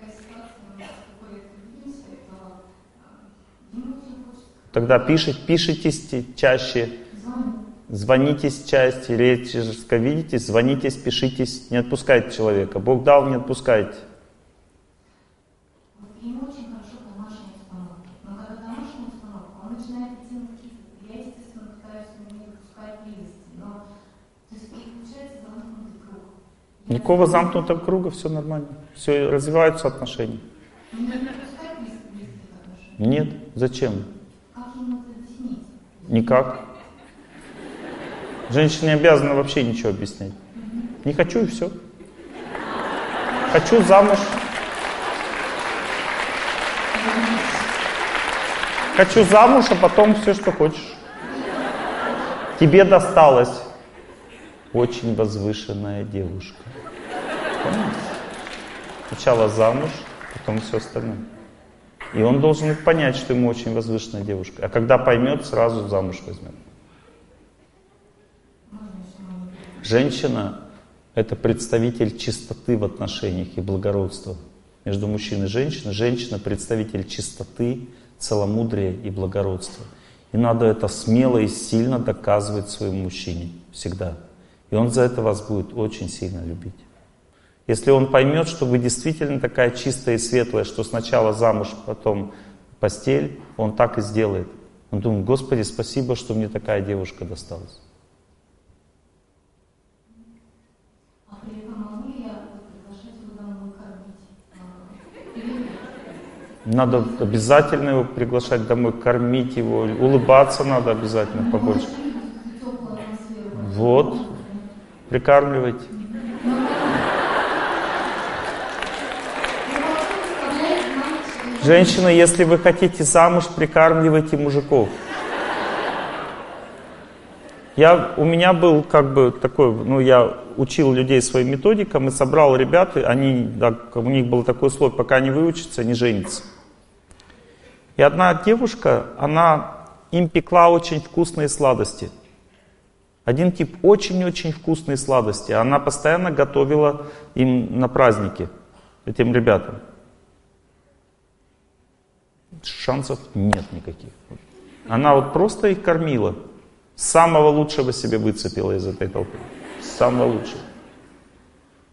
такая ситуация, у нас такой редко видимся, это а, ему очень хочется Тогда пишите, пишитесь чаще, звонитесь чаще, редко видитесь, звонитесь, пишитесь, не отпускайте человека. Бог дал, не отпускайте. Никакого замкнутого круга, все нормально. Все, развиваются отношения. Отношений. Нет, зачем? Как ему это объяснить? Никак. Женщина не обязана вообще ничего объяснять. Не хочу и все. Хочу замуж. Хочу замуж, а потом все, что хочешь. Тебе досталась очень возвышенная девушка. Понимаешь? Сначала замуж, потом все остальное. И он должен понять, что ему очень возвышенная девушка. А когда поймет, сразу замуж возьмет. Женщина — это представитель чистоты в отношениях и благородства. Между мужчиной и женщиной. Женщина — представитель чистоты, целомудрия и благородства. И надо это смело и сильно доказывать своему мужчине. Всегда. И он за это вас будет очень сильно любить. Если он поймет, что вы действительно такая чистая и светлая, что сначала замуж, потом постель, он так и сделает. Он думает, Господи, спасибо, что мне такая девушка досталась. Надо обязательно его приглашать домой, кормить его, улыбаться надо обязательно побольше. Вот, прикармливать. Женщина, если вы хотите замуж, прикармливайте мужиков. Я, у меня был как бы такой, ну я учил людей своим методикам и собрал ребят, и они, да, у них был такой условие, пока не выучатся, не женятся. И одна девушка, она им пекла очень вкусные сладости. Один тип очень-очень вкусные сладости. Она постоянно готовила им на праздники, этим ребятам. Шансов нет никаких. Она вот просто их кормила. Самого лучшего себе выцепила из этой толпы. Самого лучшего.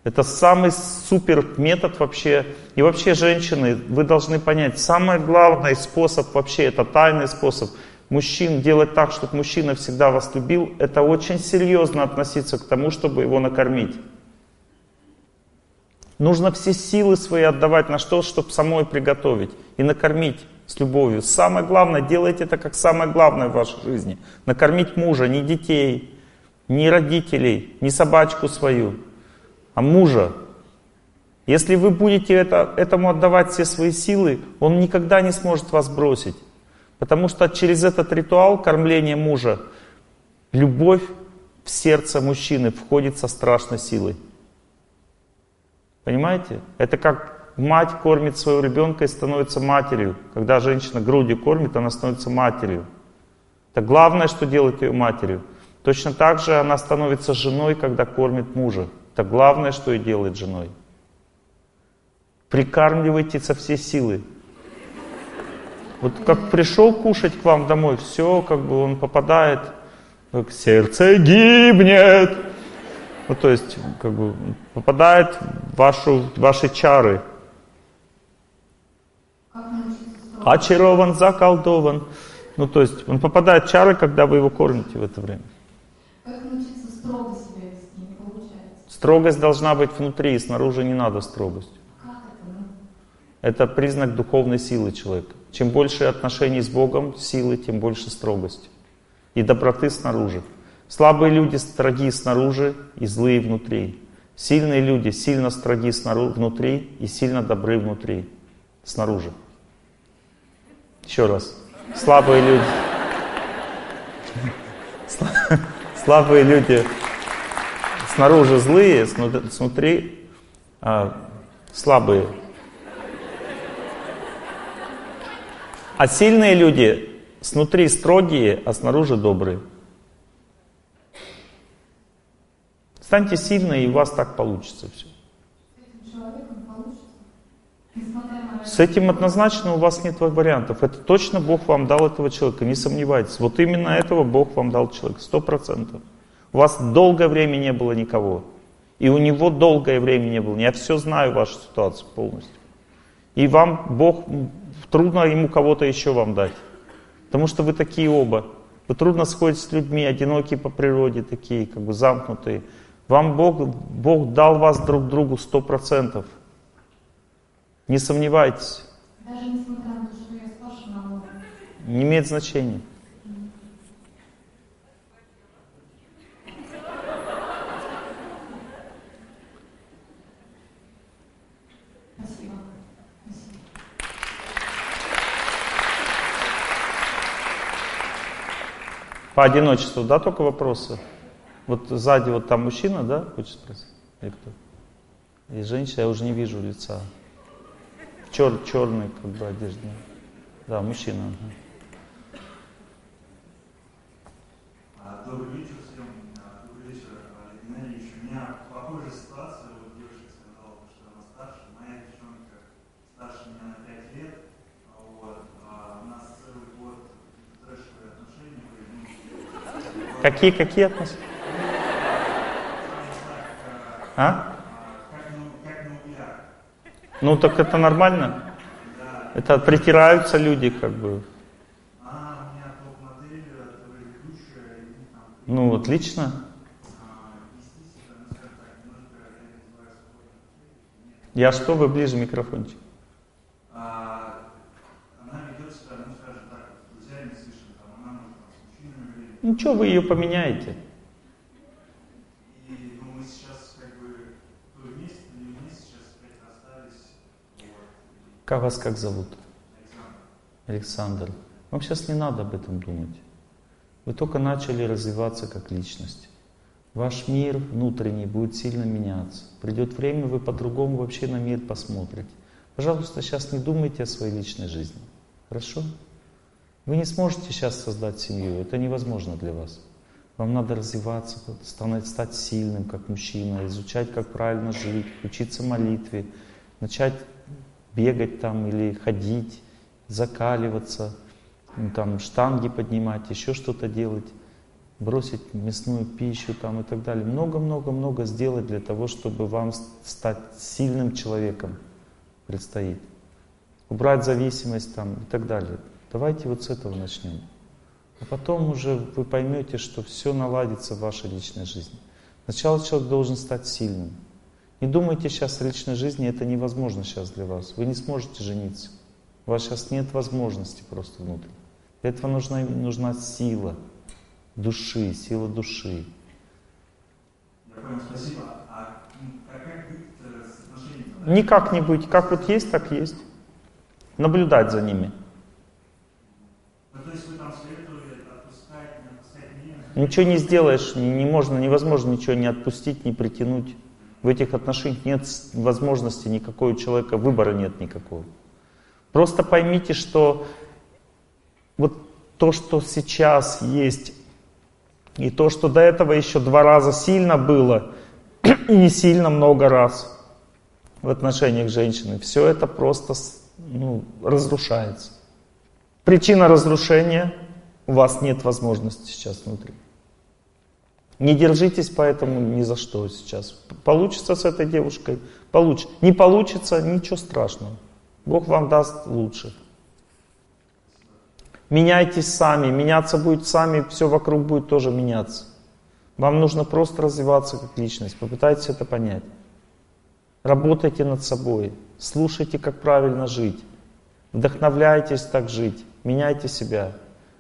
Это самый супер метод вообще. И вообще, женщины, вы должны понять, самый главный способ вообще, это тайный способ, мужчин делать так, чтобы мужчина всегда вас любил, это очень серьезно относиться к тому, чтобы его накормить. Нужно все силы свои отдавать на что, чтобы самой приготовить и накормить с любовью. Самое главное, делайте это как самое главное в вашей жизни. Накормить мужа, не детей, не родителей, не собачку свою, а мужа. Если вы будете это, этому отдавать все свои силы, он никогда не сможет вас бросить. Потому что через этот ритуал кормления мужа любовь в сердце мужчины входит со страшной силой. Понимаете? Это как мать кормит своего ребенка и становится матерью. Когда женщина грудью кормит, она становится матерью. Это главное, что делает ее матерью. Точно так же она становится женой, когда кормит мужа. Это главное, что и делает женой. Прикармливайте со всей силы. Вот как пришел кушать к вам домой, все, как бы он попадает, как сердце гибнет. Ну, то есть, как бы попадает в вашу, ваши чары. Очарован, заколдован. Ну, то есть он попадает в чары, когда вы его кормите в это время. Как научиться строго себя вести, не получается? Строгость должна быть внутри, и снаружи не надо строгость. Как это? Ну, Это признак духовной силы человека. Чем больше отношений с Богом, силы, тем больше строгости. И доброты снаружи. Слабые люди строги снаружи и злые внутри. Сильные люди сильно строги снаружи, внутри и сильно добры внутри, снаружи. Еще раз. Слабые люди. Слабые люди снаружи злые, снут- снутри а, слабые. А сильные люди снутри строгие, а снаружи добрые. Станьте сильные, и у вас так получится все. с этим человеком получится. Несмотря на С этим однозначно у вас нет вариантов. Это точно Бог вам дал этого человека, не сомневайтесь. Вот именно этого Бог вам дал человека, сто процентов. У вас долгое время не было никого. И у него долгое время не было. Я все знаю вашу ситуацию полностью. И вам Бог, трудно ему кого-то еще вам дать. Потому что вы такие оба. Вы трудно сходите с людьми, одинокие по природе, такие, как бы замкнутые. Вам Бог, Бог дал вас друг другу сто процентов. Не сомневайтесь. Даже несмотря на то, что я старше намного. Не имеет значения. По одиночеству, да, только вопросы? Вот сзади вот там мужчина, да, хочет спросить? Или кто? И женщина, я уже не вижу лица. Чер, черной как бы одежде. Да, мужчина. ага. А, Добрый вечер всем. А, Добрый вечер, а, Геннадий Ильич. У меня похожая ситуация. Вот девушка сказала, что она старше. Моя девчонка старше меня на 5 лет. А, Вот. А У нас целый год трэшевые отношения. Ну, Какие, какие отношения? А? Ну так это нормально. Это притираются люди как бы. Ну, отлично. Я что, вы ближе микрофончик? Ничего, вы ее поменяете? Как вас как зовут? Александр. Вам сейчас не надо об этом думать. Вы только начали развиваться как личность. Ваш мир внутренний будет сильно меняться. Придет время, вы по-другому вообще на мир посмотрите. Пожалуйста, сейчас не думайте о своей личной жизни. Хорошо? Вы не сможете сейчас создать семью, это невозможно для вас. Вам надо развиваться, стать сильным, как мужчина, изучать, как правильно жить, учиться молитве, начать бегать там или ходить, закаливаться, ну, там штанги поднимать, еще что-то делать, бросить мясную пищу там и так далее. Много-много-много сделать для того, чтобы вам стать сильным человеком предстоит. Убрать зависимость там и так далее. Давайте вот с этого начнем. А потом уже вы поймете, что все наладится в вашей личной жизни. Сначала человек должен стать сильным. Не думайте сейчас о личной жизни, это невозможно сейчас для вас. Вы не сможете жениться. У вас сейчас нет возможности просто внутри. Для этого нужна, нужна сила души, сила души. Я понял, спасибо. А м, как, как быть э, с отношениями? Никак не быть. Как вот есть, так есть. Наблюдать за ними. Ну, то есть вы там советовали отпускать, не отпускать меня? Ничего не сделаешь, не, не можно, невозможно ничего не отпустить, не притянуть. В этих отношениях нет возможности никакой у человека, выбора нет никакого. Просто поймите, что вот то, что сейчас есть, и то, что до этого еще два раза сильно было, и не сильно много раз в отношениях женщины, все это просто ну, разрушается. Причина разрушения – у вас нет возможности сейчас внутри. Не держитесь поэтому ни за что сейчас. Получится с этой девушкой – получится. Не получится – ничего страшного. Бог вам даст лучше. Меняйтесь сами, меняться будет сами, все вокруг будет тоже меняться. Вам нужно просто развиваться как личность, попытайтесь это понять. Работайте над собой, слушайте, как правильно жить, вдохновляйтесь так жить, меняйте себя.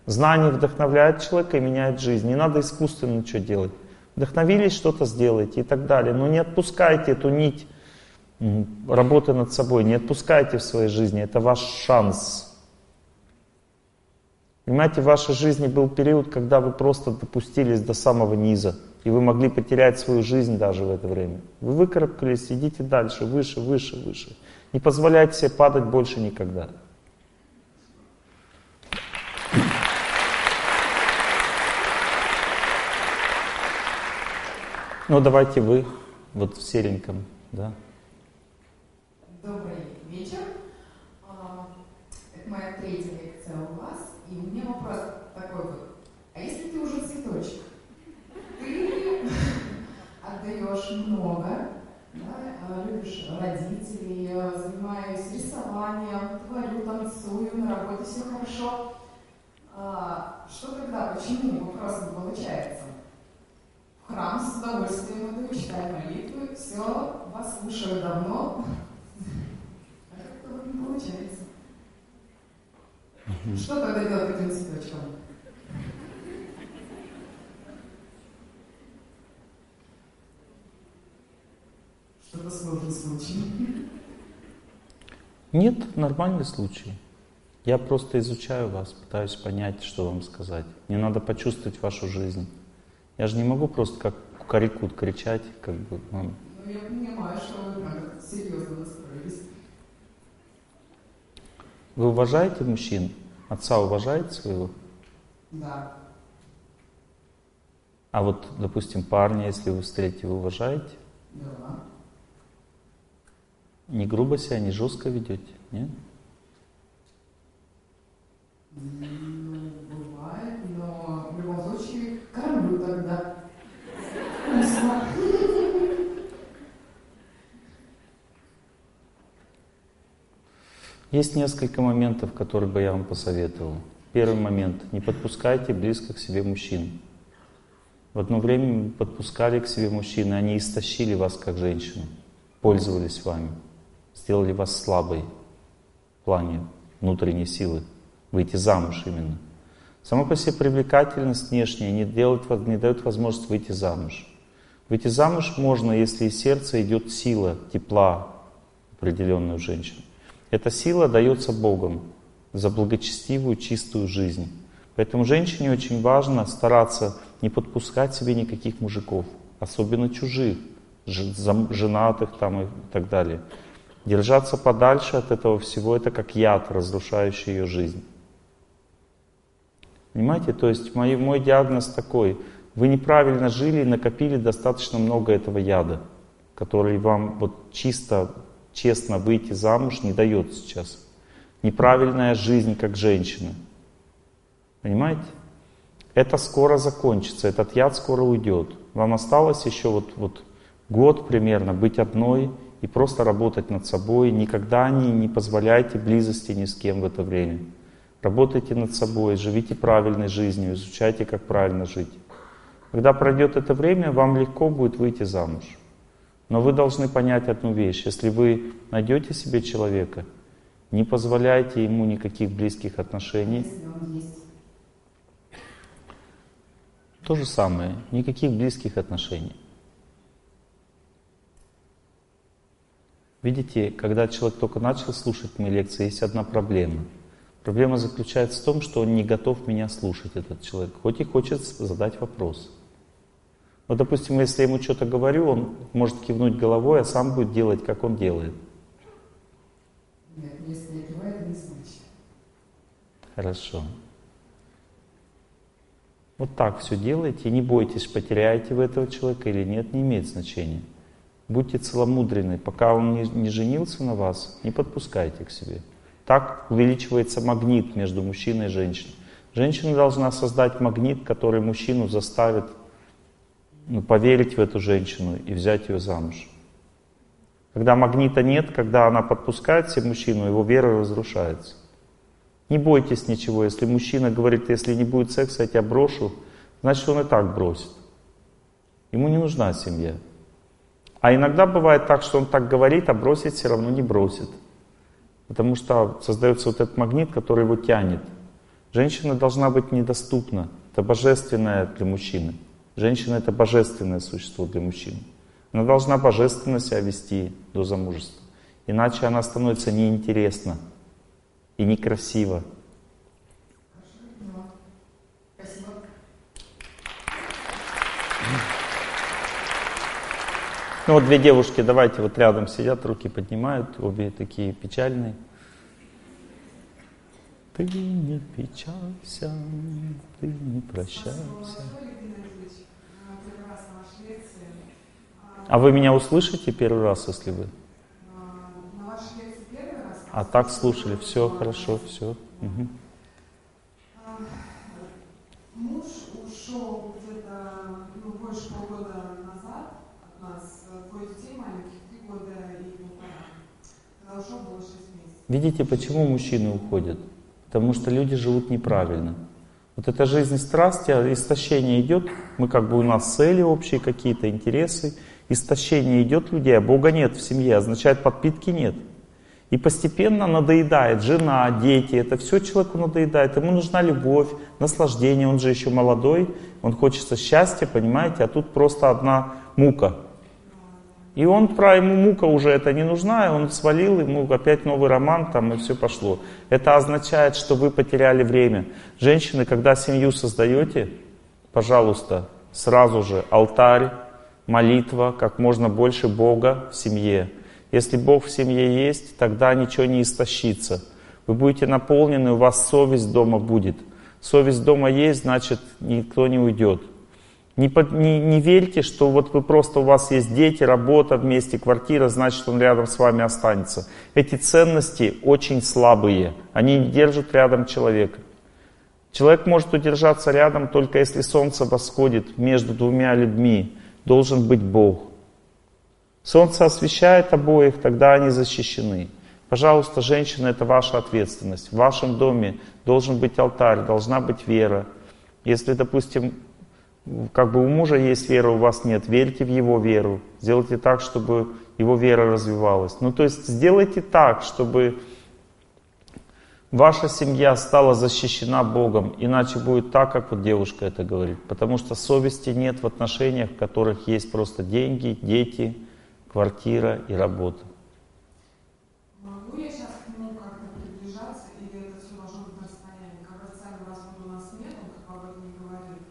Знание вдохновляет человека и меняет жизнь. Не надо искусственно ничего делать. Вдохновились, что-то сделайте и так далее. Но не отпускайте эту нить работы над собой, не отпускайте в своей жизни. Это ваш шанс. Понимаете, в вашей жизни был период, когда вы просто допустились до самого низа, и вы могли потерять свою жизнь даже в это время. Вы выкарабкались, идите дальше, выше, выше, выше. Не позволяйте себе падать больше никогда. Ну, давайте вы, вот в сереньком, да. Добрый вечер. А, Это моя третья лекция у вас. И у меня вопрос такой вот. А если ты уже цветочек, ты отдаешь много, да, а, любишь родителей, а, занимаюсь рисованием, творю, танцую, на работе все хорошо. Что тогда, почему вопрос не получается? Храм с удовольствием иду, читаю молитвы, все, вас слушаю давно, а как-то вот не получается. Что тогда делать цветочком? Что-то сложный случай. Нет, нормальный случай. Я просто изучаю вас, пытаюсь понять, что вам сказать. Мне надо почувствовать вашу жизнь. Я же не могу просто как кукарикут кричать, как бы вам. Ну, я понимаю, что вы серьезно настроились. Вы уважаете мужчин? Отца уважаете своего? Да. А вот, допустим, парня, если вы встретите, вы уважаете? Да. Не грубо себя, не жестко ведете? Нет? Ну, бывает, но в любом случае кормлю тогда. Вкусно. Есть несколько моментов, которые бы я вам посоветовал. Первый момент. Не подпускайте близко к себе мужчин. В одно время подпускали к себе мужчины, они истощили вас как женщину, пользовались вами, сделали вас слабой в плане внутренней силы, выйти замуж именно. Сама по себе привлекательность внешняя не, делает, не дает возможность выйти замуж. Выйти замуж можно, если из сердца идет сила, тепла определенную женщину. Эта сила дается Богом за благочестивую, чистую жизнь. Поэтому женщине очень важно стараться не подпускать себе никаких мужиков, особенно чужих, женатых там и так далее. Держаться подальше от этого всего, это как яд, разрушающий ее жизнь. Понимаете, то есть мой, мой диагноз такой, вы неправильно жили и накопили достаточно много этого яда, который вам вот чисто, честно выйти замуж не дает сейчас. Неправильная жизнь как женщина. Понимаете? Это скоро закончится, этот яд скоро уйдет. Вам осталось еще вот, вот год примерно быть одной и просто работать над собой. Никогда не, не позволяйте близости ни с кем в это время. Работайте над собой, живите правильной жизнью, изучайте, как правильно жить. Когда пройдет это время, вам легко будет выйти замуж. Но вы должны понять одну вещь. Если вы найдете себе человека, не позволяйте ему никаких близких отношений. То же самое, никаких близких отношений. Видите, когда человек только начал слушать мои лекции, есть одна проблема – Проблема заключается в том, что он не готов меня слушать, этот человек, хоть и хочет задать вопрос. Вот, допустим, если я ему что-то говорю, он может кивнуть головой, а сам будет делать, как он делает. Нет, если киваю, это не значит. Хорошо. Вот так все делайте, не бойтесь, потеряете вы этого человека или нет, не имеет значения. Будьте целомудренны, пока он не, не женился на вас, не подпускайте к себе. Так увеличивается магнит между мужчиной и женщиной. Женщина должна создать магнит, который мужчину заставит ну, поверить в эту женщину и взять ее замуж. Когда магнита нет, когда она подпускает себе мужчину, его вера разрушается. Не бойтесь ничего. Если мужчина говорит, если не будет секса, я тебя брошу, значит он и так бросит. Ему не нужна семья. А иногда бывает так, что он так говорит, а бросить все равно не бросит. Потому что создается вот этот магнит, который его тянет. Женщина должна быть недоступна. Это божественное для мужчины. Женщина это божественное существо для мужчины. Она должна божественно себя вести до замужества. Иначе она становится неинтересна и некрасива. Ну вот две девушки, давайте вот рядом сидят, руки поднимают, обе такие печальные. Ты не печалься, ты не прощайся. А вы меня услышите первый раз, если вы? А так слушали, все хорошо, все. Угу. Муж ушел где-то ну, больше полгода назад от нас, детей маленьких, три года и полтора. Ушел, было шесть месяцев. Видите, почему мужчины уходят? Потому что люди живут неправильно. Вот эта жизнь страсти, а истощение идет, мы как бы у нас цели общие какие-то, интересы, истощение идет людей, а Бога нет в семье, означает подпитки нет. И постепенно надоедает жена, дети, это все человеку надоедает. Ему нужна любовь, наслаждение, он же еще молодой, он хочется счастья, понимаете, а тут просто одна мука. И он, про ему мука уже это не нужна, и он свалил, ему опять новый роман, там и все пошло. Это означает, что вы потеряли время. Женщины, когда семью создаете, пожалуйста, сразу же алтарь, молитва, как можно больше Бога в семье. Если Бог в семье есть, тогда ничего не истощится. Вы будете наполнены, у вас совесть дома будет. Совесть дома есть, значит, никто не уйдет. Не, не, не верьте, что вот вы просто у вас есть дети, работа вместе, квартира, значит он рядом с вами останется. Эти ценности очень слабые, они не держат рядом человека. Человек может удержаться рядом только если солнце восходит между двумя людьми. Должен быть Бог. Солнце освещает обоих, тогда они защищены. Пожалуйста, женщина, это ваша ответственность. В вашем доме должен быть алтарь, должна быть вера. Если, допустим, как бы у мужа есть вера, у вас нет, верьте в его веру. Сделайте так, чтобы его вера развивалась. Ну, то есть сделайте так, чтобы Ваша семья стала защищена Богом, иначе будет так, как вот девушка это говорит. Потому что совести нет в отношениях, в которых есть просто деньги, дети, квартира и работа. Могу я сейчас к нему как-то приближаться, или это все должно быть на расстоянии? Когда сами вас буду на смету, как об этом не говорили.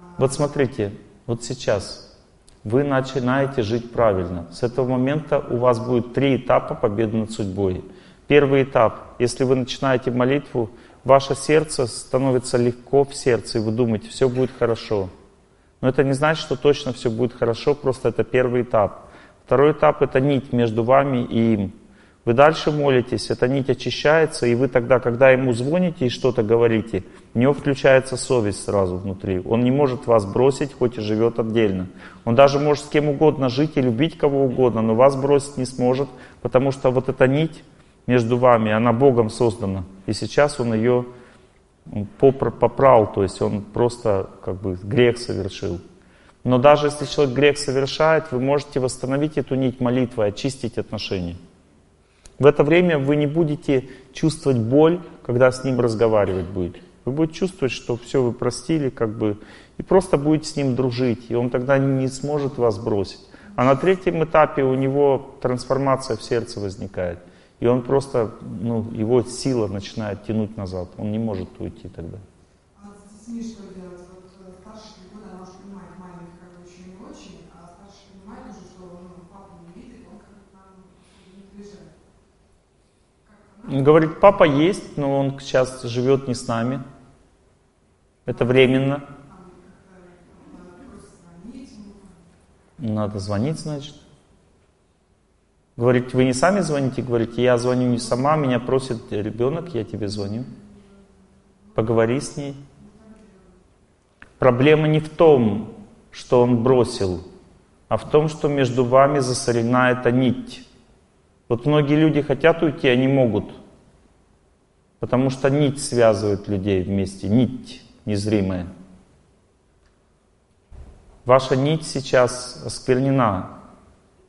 а, Вот смотрите, вот сейчас вы начинаете жить правильно. С этого момента у вас будет три этапа победы над судьбой. Первый этап, если вы начинаете молитву, ваше сердце становится легко в сердце, и вы думаете, все будет хорошо. Но это не значит, что точно все будет хорошо, просто это первый этап. Второй этап — это нить между вами и им. Вы дальше молитесь, эта нить очищается, и вы тогда, когда ему звоните и что-то говорите, у него включается совесть сразу внутри. Он не может вас бросить, хоть и живет отдельно. Он даже может с кем угодно жить и любить кого угодно, но вас бросить не сможет, потому что вот эта нить между вами, она Богом создана. И сейчас он ее поправил, то есть он просто как бы грех совершил. Но даже если человек грех совершает, вы можете восстановить эту нить молитвы, очистить отношения. В это время вы не будете чувствовать боль, когда с ним разговаривать будете. Вы будете чувствовать, что все вы простили, как бы, и просто будете с ним дружить, и он тогда не сможет вас бросить. А на третьем этапе у него трансформация в сердце возникает. И он просто, ну, его сила начинает тянуть назад. Он не может уйти тогда. А с детьми что делать? Вот э, старше три года, она уже понимает, маленький как бы еще не очень, а старше понимает уже, что ну, папа не видит, он как бы к нам не приезжает. Говорит, папа есть, но он сейчас живет не с нами. Это временно. Надо звонить, значит. Говорит, вы не сами звоните? Говорите, я звоню не сама, меня просит ребенок, я тебе звоню. Поговори с ней. Проблема не в том, что он бросил, а в том, что между вами засорена эта нить. Вот многие люди хотят уйти, не могут. Потому что нить связывает людей вместе, нить незримая. Ваша нить сейчас осквернена.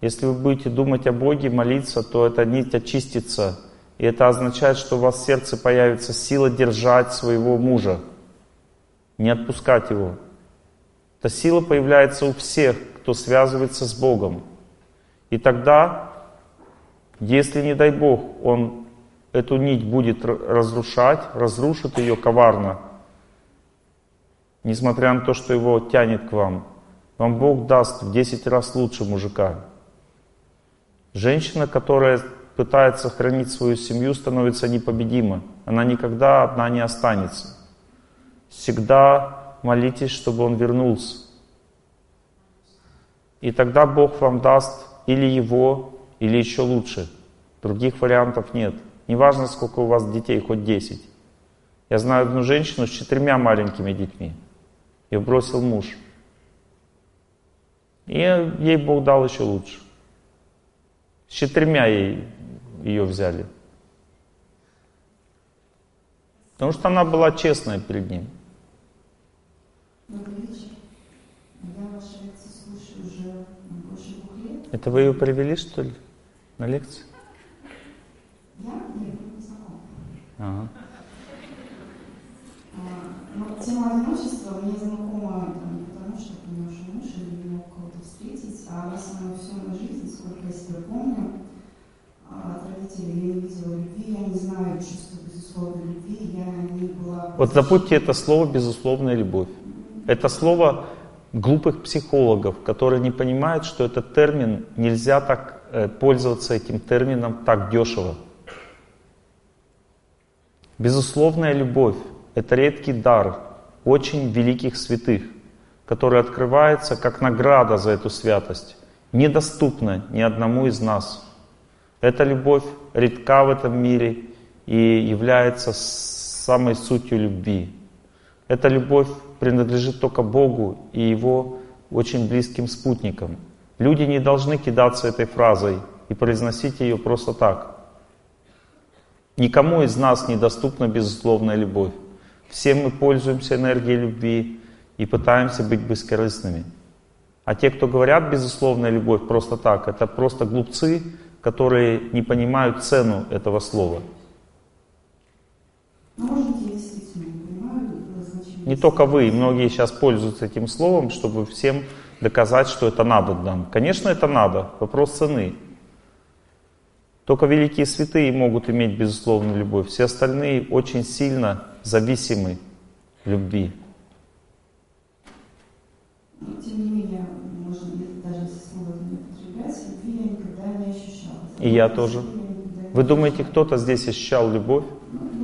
Если вы будете думать о Боге, молиться, то эта нить очистится. И это означает, что у вас в сердце появится сила держать своего мужа, не отпускать его. Эта сила появляется у всех, кто связывается с Богом. И тогда, если, не дай Бог, он эту нить будет разрушать, разрушит ее коварно, несмотря на то, что его тянет к вам, вам Бог даст в 10 раз лучше мужика. Женщина, которая пытается сохранить свою семью, становится непобедима. Она никогда одна не останется. Всегда молитесь, чтобы он вернулся. И тогда Бог вам даст или его, или еще лучше. Других вариантов нет. Неважно, сколько у вас детей, хоть 10. Я знаю одну женщину с четырьмя маленькими детьми. Ее бросил муж. И ей Бог дал еще лучше. С четырьмя ей ее взяли. Потому что она была честная перед ним. Лет. Это вы ее привели, что ли, на лекцию? Я? Не знакома. Ага. А, Но тема одиночества мне знакома там, не потому, что у меня уже муж или не мог кого-то встретить, а со мной всю мою жизнь, сколько я себя помню, а, от родителей я не видела любви, я не знаю чувства безусловной любви, я не была... Вот забудьте это слово «безусловная любовь». Это слово глупых психологов, которые не понимают, что этот термин, нельзя так э, пользоваться этим термином так дешево. Безусловная любовь – это редкий дар очень великих святых, который открывается как награда за эту святость, недоступна ни одному из нас. Эта любовь редка в этом мире и является самой сутью любви. Эта любовь принадлежит только Богу и Его очень близким спутникам. Люди не должны кидаться этой фразой и произносить ее просто так. Никому из нас недоступна безусловная любовь. Все мы пользуемся энергией любви и пытаемся быть бескорыстными. А те, кто говорят безусловная любовь просто так, это просто глупцы, которые не понимают цену этого слова. Не только вы, многие сейчас пользуются этим словом, чтобы всем доказать, что это надо нам. Конечно, это надо, вопрос цены. Только великие святые могут иметь безусловную любовь. Все остальные очень сильно зависимы любви. Тем не менее, можно даже если слово не употреблять, любви я никогда не ощущала. И я тоже. Вы думаете, кто-то здесь ощущал любовь?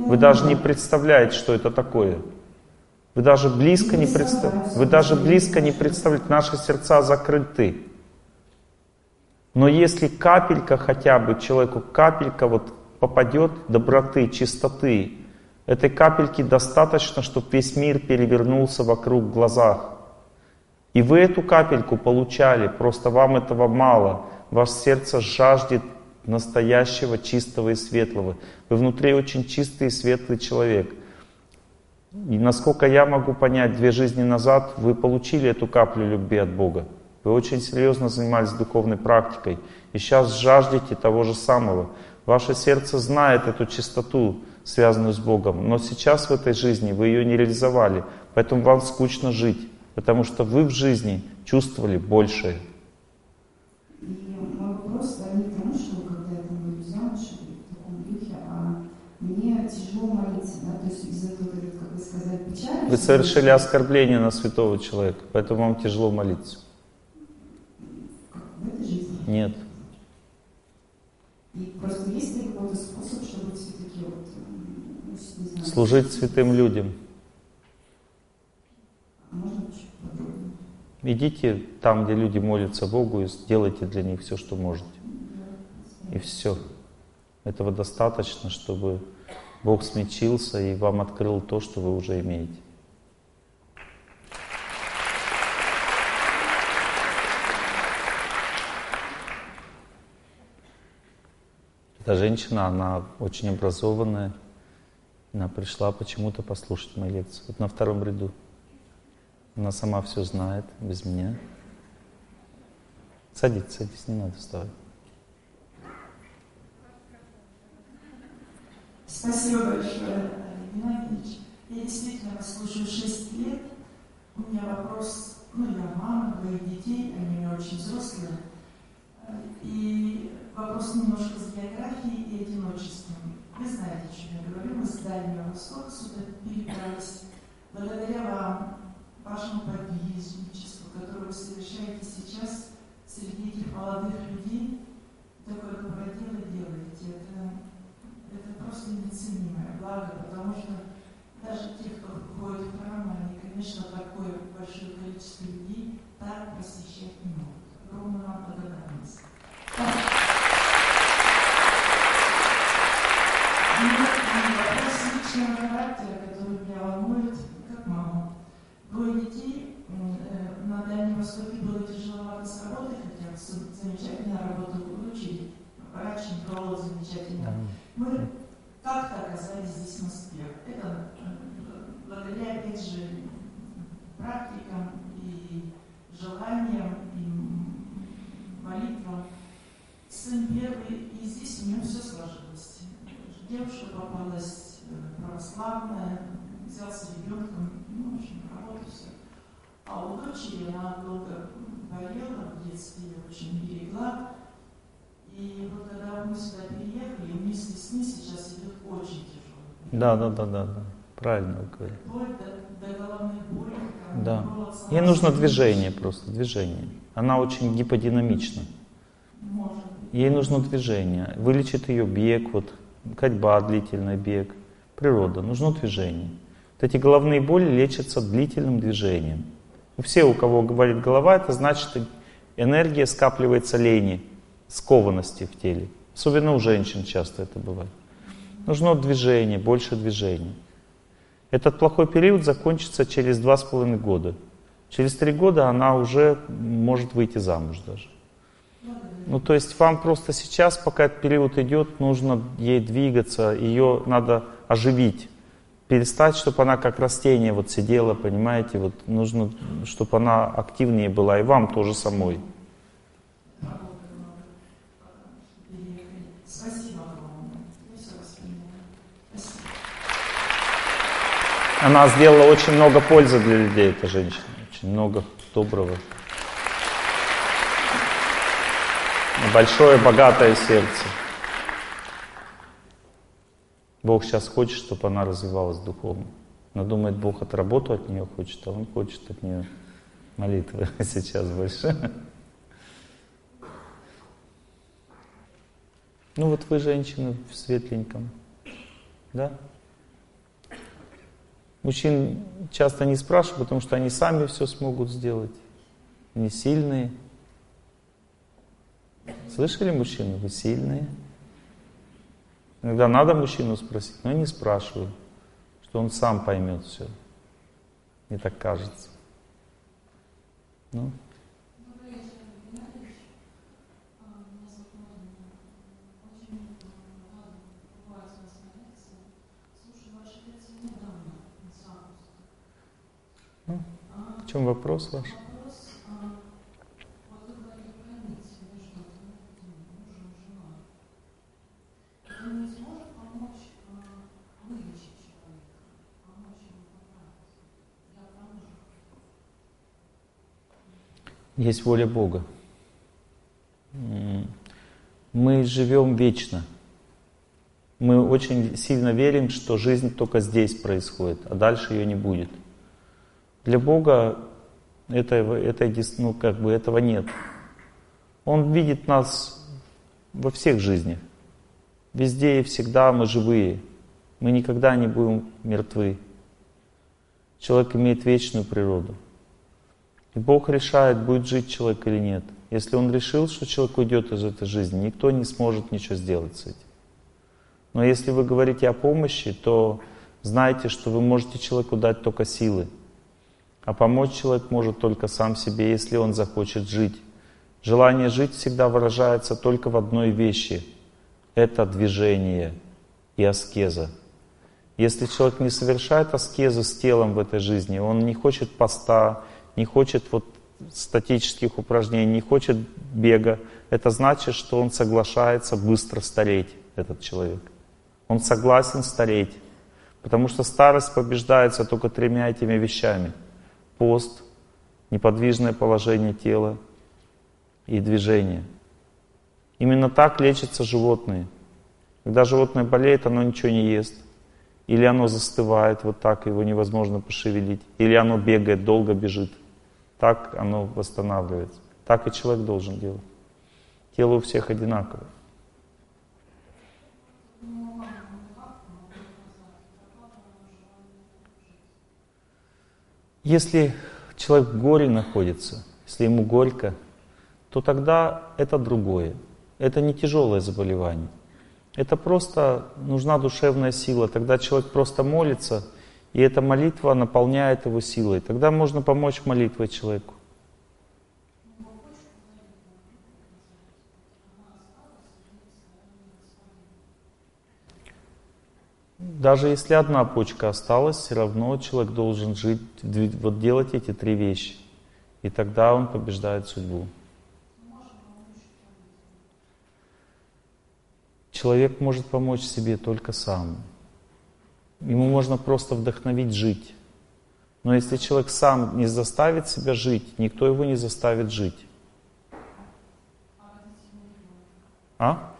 Вы даже не представляете, что это такое. Вы даже близко не представляете. Вы даже близко не представляете. Наши сердца закрыты. Но если капелька хотя бы человеку, капелька вот попадет доброты, чистоты, этой капельки достаточно, чтобы весь мир перевернулся вокруг глазах. И вы эту капельку получали, просто вам этого мало. Ваше сердце жаждет настоящего, чистого и светлого. Вы внутри очень чистый и светлый человек. И насколько я могу понять, две жизни назад вы получили эту каплю любви от Бога. Вы очень серьезно занимались духовной практикой. И сейчас жаждете того же самого. Ваше сердце знает эту чистоту, связанную с Богом. Но сейчас в этой жизни вы ее не реализовали. Поэтому вам скучно жить. Потому что вы в жизни чувствовали большее. И мой вопрос к тому, когда я там выйду в таком духе, а мне тяжело молиться, да, то есть из-за этого, сказали, печали. Вы совершили оскорбление на святого человека, поэтому вам тяжело молиться. В этой жизни? Нет. И просто есть ли какой-то способ, чтобы все-таки вот, ну, не знаю, Служить святым людям. А можно? Идите там, где люди молятся Богу, и сделайте для них все, что можете. И все. Этого достаточно, чтобы Бог смягчился и вам открыл то, что вы уже имеете. Эта женщина, она очень образованная. Она пришла почему-то послушать мои лекции. Вот на втором ряду. Она сама все знает, без меня. Садитесь, садитесь, не надо вставать. Спасибо большое, Геннадьевич. Я действительно вас слушаю 6 лет. У меня вопрос, ну, я мама двоих детей, они у меня очень взрослые. И вопрос немножко с географией и одиночеством. Вы знаете, о чем я говорю, мы с Дальнего Востока сюда перебрались. Благодаря вам, вашему подвижничеству, которое вы совершаете сейчас среди этих молодых людей, такое доброе дело делаете. Это это просто неоценимое благо, потому что даже те, кто ходит в храм, они, конечно, такое большое количество людей так посещать не могут. Огромная вам благодарность. Вопрос личного характера, который меня волнует, как мама. Двое детей, на Дальнем Востоке было тяжеловато с работой, хотя замечательно работал дочери, врач, замечательно. Мы как-то оказались здесь, в Москве. Это благодаря, опять же, практикам и желаниям, и молитвам. Сын первый, и здесь у него все сложилось. Девушка попалась православная, взялся ребенком, ну, в общем, работу. А у дочери она долго болела в детстве, очень берегла. И вот когда мы сюда переехали, вместе с ней сейчас идет очень тяжело. Да, да, да, да, да. Правильно вы говорите. Вплоть до, до головной боли. Да. Ей нужно движение просто, движение. Она очень гиподинамична. Может. Ей нужно движение. Вылечит ее бег, вот ходьба, длительный бег, природа. Нужно движение. Вот эти головные боли лечатся длительным движением. Все, у кого говорит голова, это значит энергия скапливается лени скованности в теле. Особенно у женщин часто это бывает. Нужно движение, больше движения. Этот плохой период закончится через два с половиной года. Через три года она уже может выйти замуж даже. Ну, то есть вам просто сейчас, пока этот период идет, нужно ей двигаться, ее надо оживить. Перестать, чтобы она как растение вот сидела, понимаете, вот нужно, чтобы она активнее была, и вам тоже самой. Спасибо огромное. Я все воспринимаю. Спасибо. Она сделала очень много пользы для людей, эта женщина. Очень много доброго. Большое, богатое сердце. Бог сейчас хочет, чтобы она развивалась духовно. Она думает, Бог от работу от нее хочет, а Он хочет от нее молитвы сейчас больше. Ну вот вы женщины в светленьком, да? Мужчин часто не спрашивают, потому что они сами все смогут сделать. Они сильные. Слышали мужчины? Вы сильные. Иногда надо мужчину спросить, но не спрашиваю, что он сам поймет все. Мне так кажется. Ну? Чем вопрос ваш? Есть воля Бога. Мы живем вечно. Мы очень сильно верим, что жизнь только здесь происходит, а дальше ее не будет. Для Бога это, это, ну, как бы этого нет. Он видит нас во всех жизнях. Везде и всегда мы живые. Мы никогда не будем мертвы. Человек имеет вечную природу. И Бог решает, будет жить человек или нет. Если он решил, что человек уйдет из этой жизни, никто не сможет ничего сделать с этим. Но если вы говорите о помощи, то знайте, что вы можете человеку дать только силы. А помочь человек может только сам себе, если он захочет жить. Желание жить всегда выражается только в одной вещи. Это движение и аскеза. Если человек не совершает аскезу с телом в этой жизни, он не хочет поста, не хочет вот статических упражнений, не хочет бега, это значит, что он соглашается быстро стареть, этот человек. Он согласен стареть, потому что старость побеждается только тремя этими вещами. Пост, неподвижное положение тела и движение. Именно так лечатся животные. Когда животное болеет, оно ничего не ест. Или оно застывает вот так, его невозможно пошевелить. Или оно бегает, долго бежит. Так оно восстанавливается. Так и человек должен делать. Тело у всех одинаковое. Если человек в горе находится, если ему горько, то тогда это другое. Это не тяжелое заболевание. Это просто нужна душевная сила. Тогда человек просто молится – и эта молитва наполняет его силой. Тогда можно помочь молитвой человеку. Даже если одна почка осталась, все равно человек должен жить, вот делать эти три вещи. И тогда он побеждает судьбу. Человек может помочь себе только сам. Ему можно просто вдохновить жить. Но если человек сам не заставит себя жить, никто его не заставит жить. А?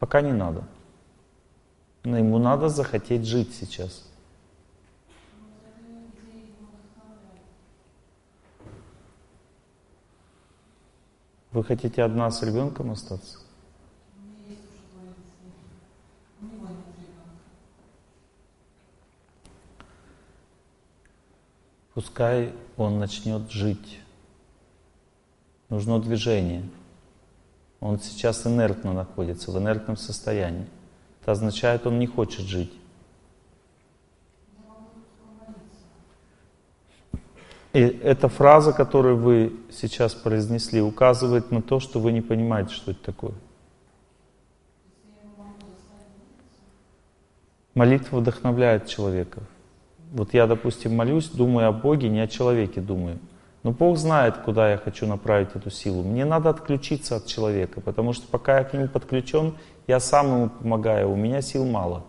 Пока не надо. Но ему надо захотеть жить сейчас. Вы хотите одна с ребенком остаться? Пускай он начнет жить. Нужно движение. Он сейчас инертно находится, в инертном состоянии. Это означает, он не хочет жить. И эта фраза, которую вы сейчас произнесли, указывает на то, что вы не понимаете, что это такое. Молитва вдохновляет человека. Вот я, допустим, молюсь, думаю о Боге, не о человеке думаю. Но Бог знает, куда я хочу направить эту силу. Мне надо отключиться от человека, потому что пока я к нему подключен, я сам ему помогаю, у меня сил мало.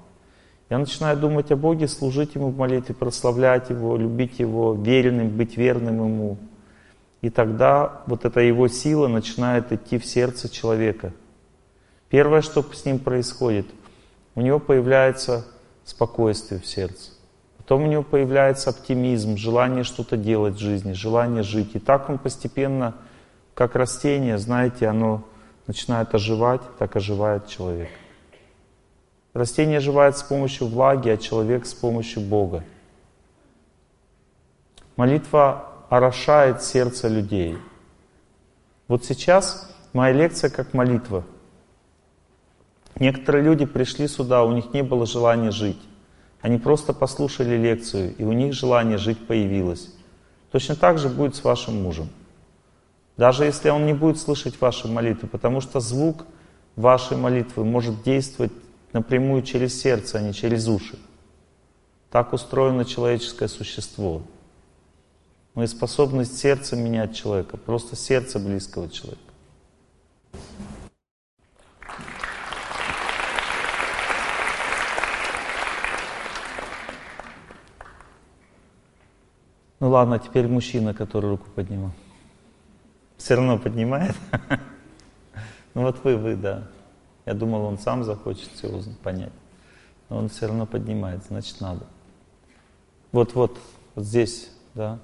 Я начинаю думать о Боге, служить Ему в молитве, прославлять Его, любить Его, верным, быть верным Ему. И тогда вот эта Его сила начинает идти в сердце человека. Первое, что с ним происходит, у него появляется спокойствие в сердце. Потом у него появляется оптимизм, желание что-то делать в жизни, желание жить. И так он постепенно, как растение, знаете, оно начинает оживать, так оживает человек. Растение оживает с помощью влаги, а человек с помощью Бога. Молитва орошает сердце людей. Вот сейчас моя лекция как молитва. Некоторые люди пришли сюда, у них не было желания жить. Они просто послушали лекцию, и у них желание жить появилось. Точно так же будет с вашим мужем. Даже если он не будет слышать ваши молитвы, потому что звук вашей молитвы может действовать напрямую через сердце, а не через уши. Так устроено человеческое существо. Мы способность сердца менять человека, просто сердце близкого человека. Ну ладно, теперь мужчина, который руку поднимал. Все равно поднимает. Ну вот вы, вы, да. Я думал, он сам захочет все понять. Но он все равно поднимает, значит надо. Вот, вот, вот здесь, да.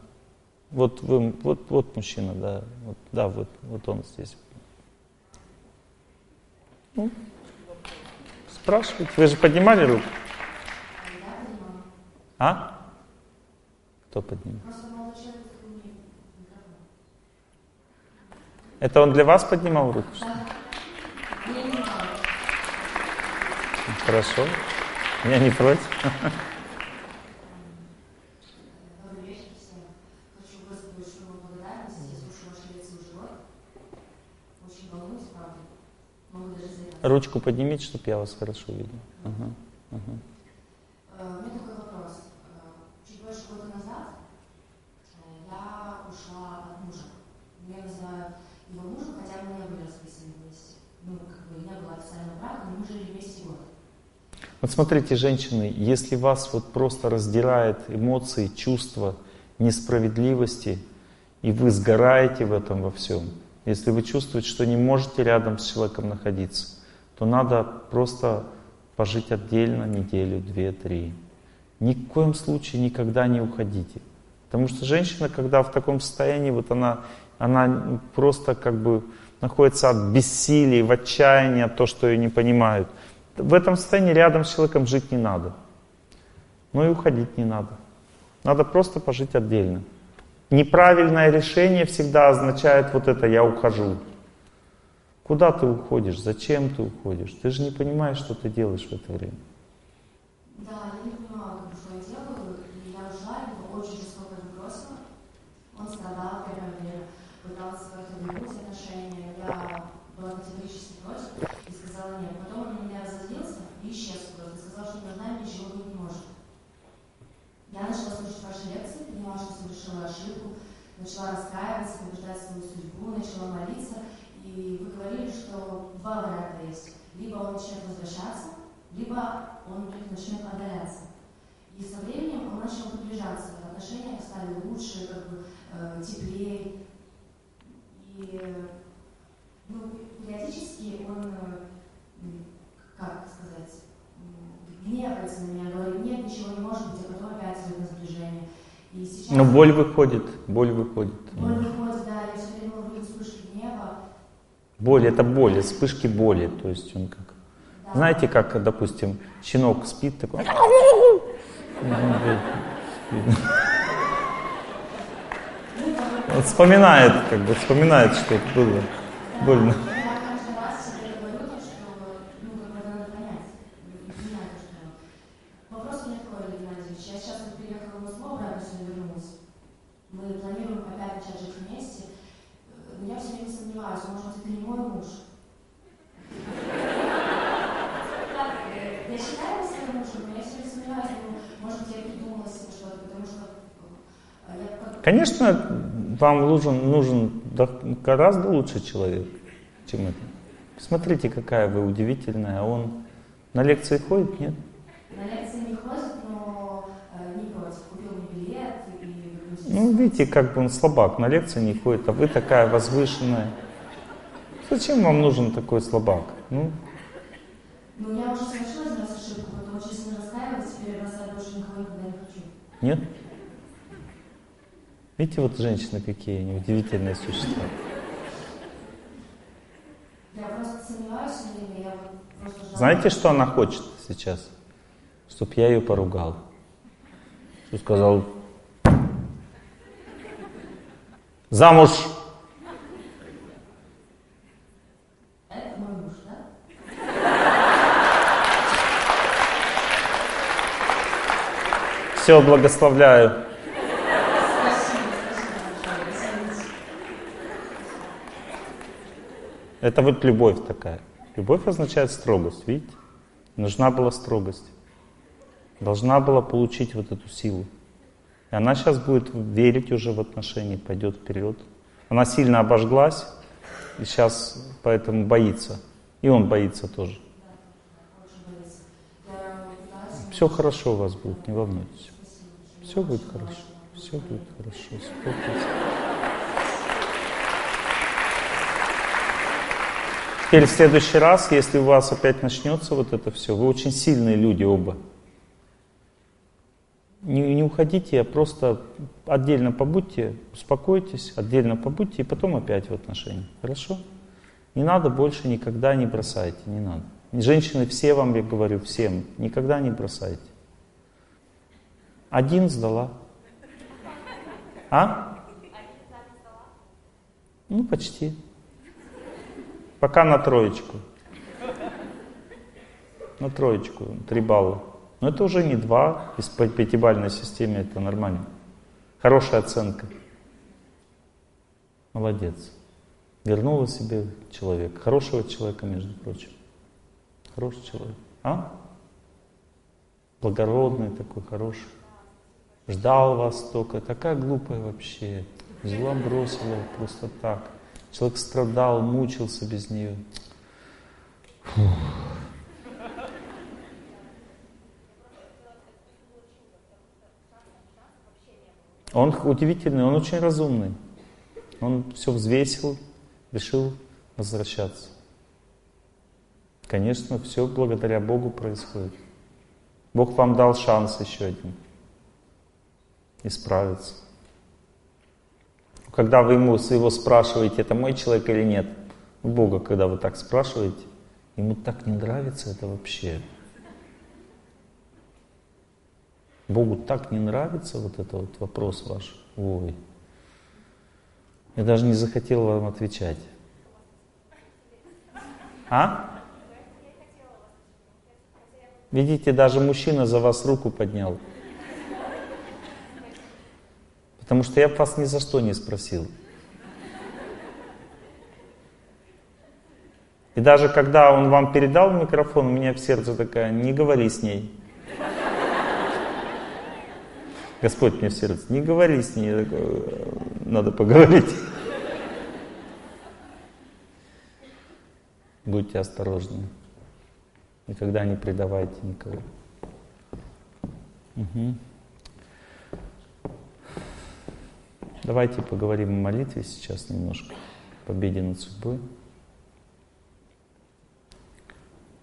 Вот вы, вот, вот мужчина, да. Вот, да, вот, вот он здесь. Ну, спрашивайте. Вы же поднимали руку? А? Кто поднимет? Это он для вас поднимал руку? Хорошо. Я не против. Ручку поднимите, чтобы я вас хорошо видел. Ага, ага. У меня такой вопрос. Чуть больше года назад я ушла от мужа. Я называю его мужем, хотя мы не были расписаны вместе. Ну, как бы не было официального брака, но мы жили вместе год. Вот смотрите, женщины, если вас вот просто раздирает эмоции, чувства несправедливости, и вы сгораете в этом во всем, если вы чувствуете, что не можете рядом с человеком находиться, то надо просто пожить отдельно неделю, две, три. Ни в коем случае никогда не уходите. Потому что женщина, когда в таком состоянии, вот она, она просто как бы находится от бессилия, в отчаянии, от того, что ее не понимают. В этом состоянии рядом с человеком жить не надо. Но и уходить не надо. Надо просто пожить отдельно. Неправильное решение всегда означает вот это «я ухожу». Куда ты уходишь? Зачем ты уходишь? Ты же не понимаешь, что ты делаешь в это время. Да, я не бы, что я делаю, я ушла, его очень жестоко бросила. Он страдал первое время, пытался как-то вернуть отношения. Я была категорически против и сказала нет. Потом он на меня разозлился и исчез куда-то. Сказал, что между нами ничего быть не может. Я начала слушать ваши лекции, поняла, что совершила ошибку, начала раскаиваться, побеждать свою судьбу, начала молиться. И вы говорили, что два варианта есть. Либо он начнет возвращаться, либо он начнет отдаляться. И со временем он начал приближаться, отношения стали лучше, как бы э, теплее. И ну, периодически он, э, как сказать, гневается на меня, говорит, нет, ничего не может быть, а потом опять идет на сближение. И сейчас... Но боль выходит, боль выходит. Боль выходит, да, я все время ловлю вспышки гнева. Боль это боль, вспышки боли. То есть он как. Да. Знаете, как, допустим, щенок спит такой. Вот вспоминает, как бы вспоминает, что это было больно. Конечно, вам нужен, нужен гораздо лучший человек, чем это. Смотрите, какая вы удивительная. Он на лекции ходит, нет? На лекции не ходит, но э, не против. Купил билет и... Ну, видите, как бы он слабак. На лекции не ходит, а вы такая возвышенная. Зачем вам нужен такой слабак? Ну, ну я уже совершила один раз ошибку, потом очень сильно расстраивалась, теперь я больше никого никогда не хочу. Нет? Видите, вот женщины какие они, удивительные существа. Я просто сомневаюсь все время, я вот просто ждала. Знаете, что она хочет сейчас? Чтоб я ее поругал. Что сказал, замуж. Это мой муж, да? Все, благословляю. Это вот любовь такая. Любовь означает строгость, видите? Нужна была строгость. Должна была получить вот эту силу. И она сейчас будет верить уже в отношения, пойдет вперед. Она сильно обожглась, и сейчас поэтому боится. И он боится тоже. Все хорошо у вас будет, не волнуйтесь. Все будет хорошо. Все будет хорошо. Успокойтесь. Теперь в следующий раз, если у вас опять начнется вот это все, вы очень сильные люди оба. Не, не уходите, а просто отдельно побудьте, успокойтесь, отдельно побудьте и потом опять в отношениях. Хорошо? Не надо больше никогда не бросайте, не надо. Женщины все вам, я говорю, всем, никогда не бросайте. Один сдала. А? Ну, почти. Пока на троечку. На троечку, три балла. Но это уже не два, из пятибалльной системе это нормально. Хорошая оценка. Молодец. Вернула себе человека. Хорошего человека, между прочим. Хороший человек. А? Благородный такой, хороший. Ждал вас только. Такая глупая вообще. Взяла, бросила просто так. Человек страдал, мучился без нее. Фух. Он удивительный, он очень разумный. Он все взвесил, решил возвращаться. Конечно, все благодаря Богу происходит. Бог вам дал шанс еще один исправиться. Когда вы ему его спрашиваете, это мой человек или нет, Бога, когда вы так спрашиваете, ему так не нравится это вообще. Богу так не нравится вот этот вот вопрос ваш. Ой. Я даже не захотел вам отвечать. А? Видите, даже мужчина за вас руку поднял. Потому что я вас ни за что не спросил. И даже когда он вам передал микрофон, у меня в сердце такая, не говори с ней. Господь мне в сердце, не говори с ней, такой, надо поговорить. Будьте осторожны. Никогда не предавайте никого. Угу. Давайте поговорим о молитве сейчас немножко. Победе над судьбой.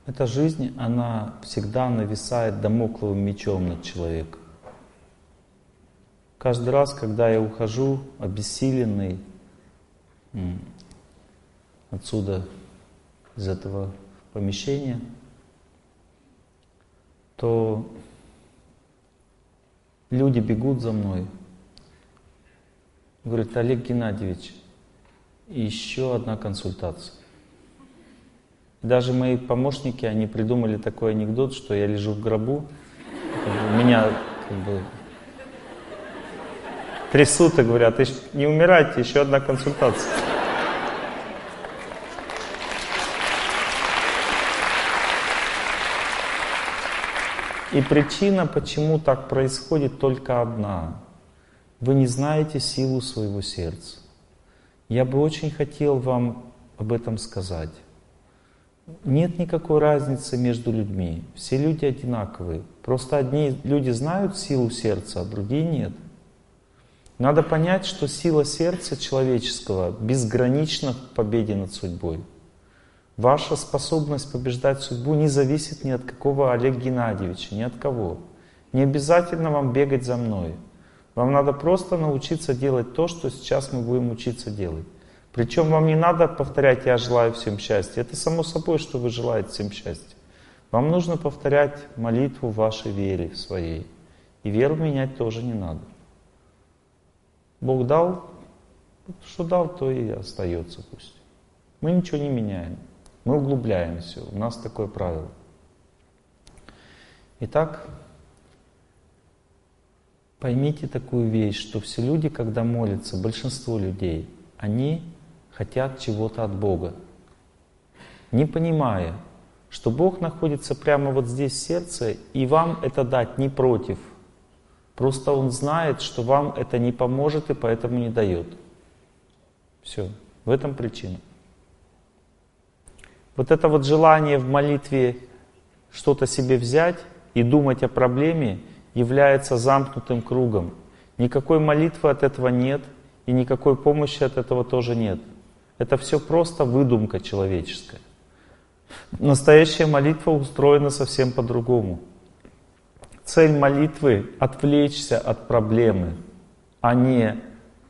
Эта жизнь, она всегда нависает домокловым мечом над человеком. Каждый раз, когда я ухожу обессиленный отсюда, из этого помещения, то люди бегут за мной. Говорит, Олег Геннадьевич, еще одна консультация. Даже мои помощники, они придумали такой анекдот, что я лежу в гробу, у меня как бы трясут и говорят, не умирайте, еще одна консультация. И причина, почему так происходит, только одна. Вы не знаете силу своего сердца. Я бы очень хотел вам об этом сказать. Нет никакой разницы между людьми. Все люди одинаковые. Просто одни люди знают силу сердца, а другие нет. Надо понять, что сила сердца человеческого безгранична в победе над судьбой. Ваша способность побеждать судьбу не зависит ни от какого Олега Геннадьевича, ни от кого. Не обязательно вам бегать за мной. Вам надо просто научиться делать то, что сейчас мы будем учиться делать. Причем вам не надо повторять «я желаю всем счастья». Это само собой, что вы желаете всем счастья. Вам нужно повторять молитву вашей вере своей. И веру менять тоже не надо. Бог дал, что дал, то и остается пусть. Мы ничего не меняем. Мы углубляем все. У нас такое правило. Итак, поймите такую вещь, что все люди, когда молятся, большинство людей, они хотят чего-то от Бога. Не понимая, что Бог находится прямо вот здесь в сердце, и вам это дать не против. Просто Он знает, что вам это не поможет, и поэтому не дает. Все, в этом причина. Вот это вот желание в молитве что-то себе взять и думать о проблеме является замкнутым кругом. Никакой молитвы от этого нет, и никакой помощи от этого тоже нет. Это все просто выдумка человеческая. Настоящая молитва устроена совсем по-другому. Цель молитвы — отвлечься от проблемы, а не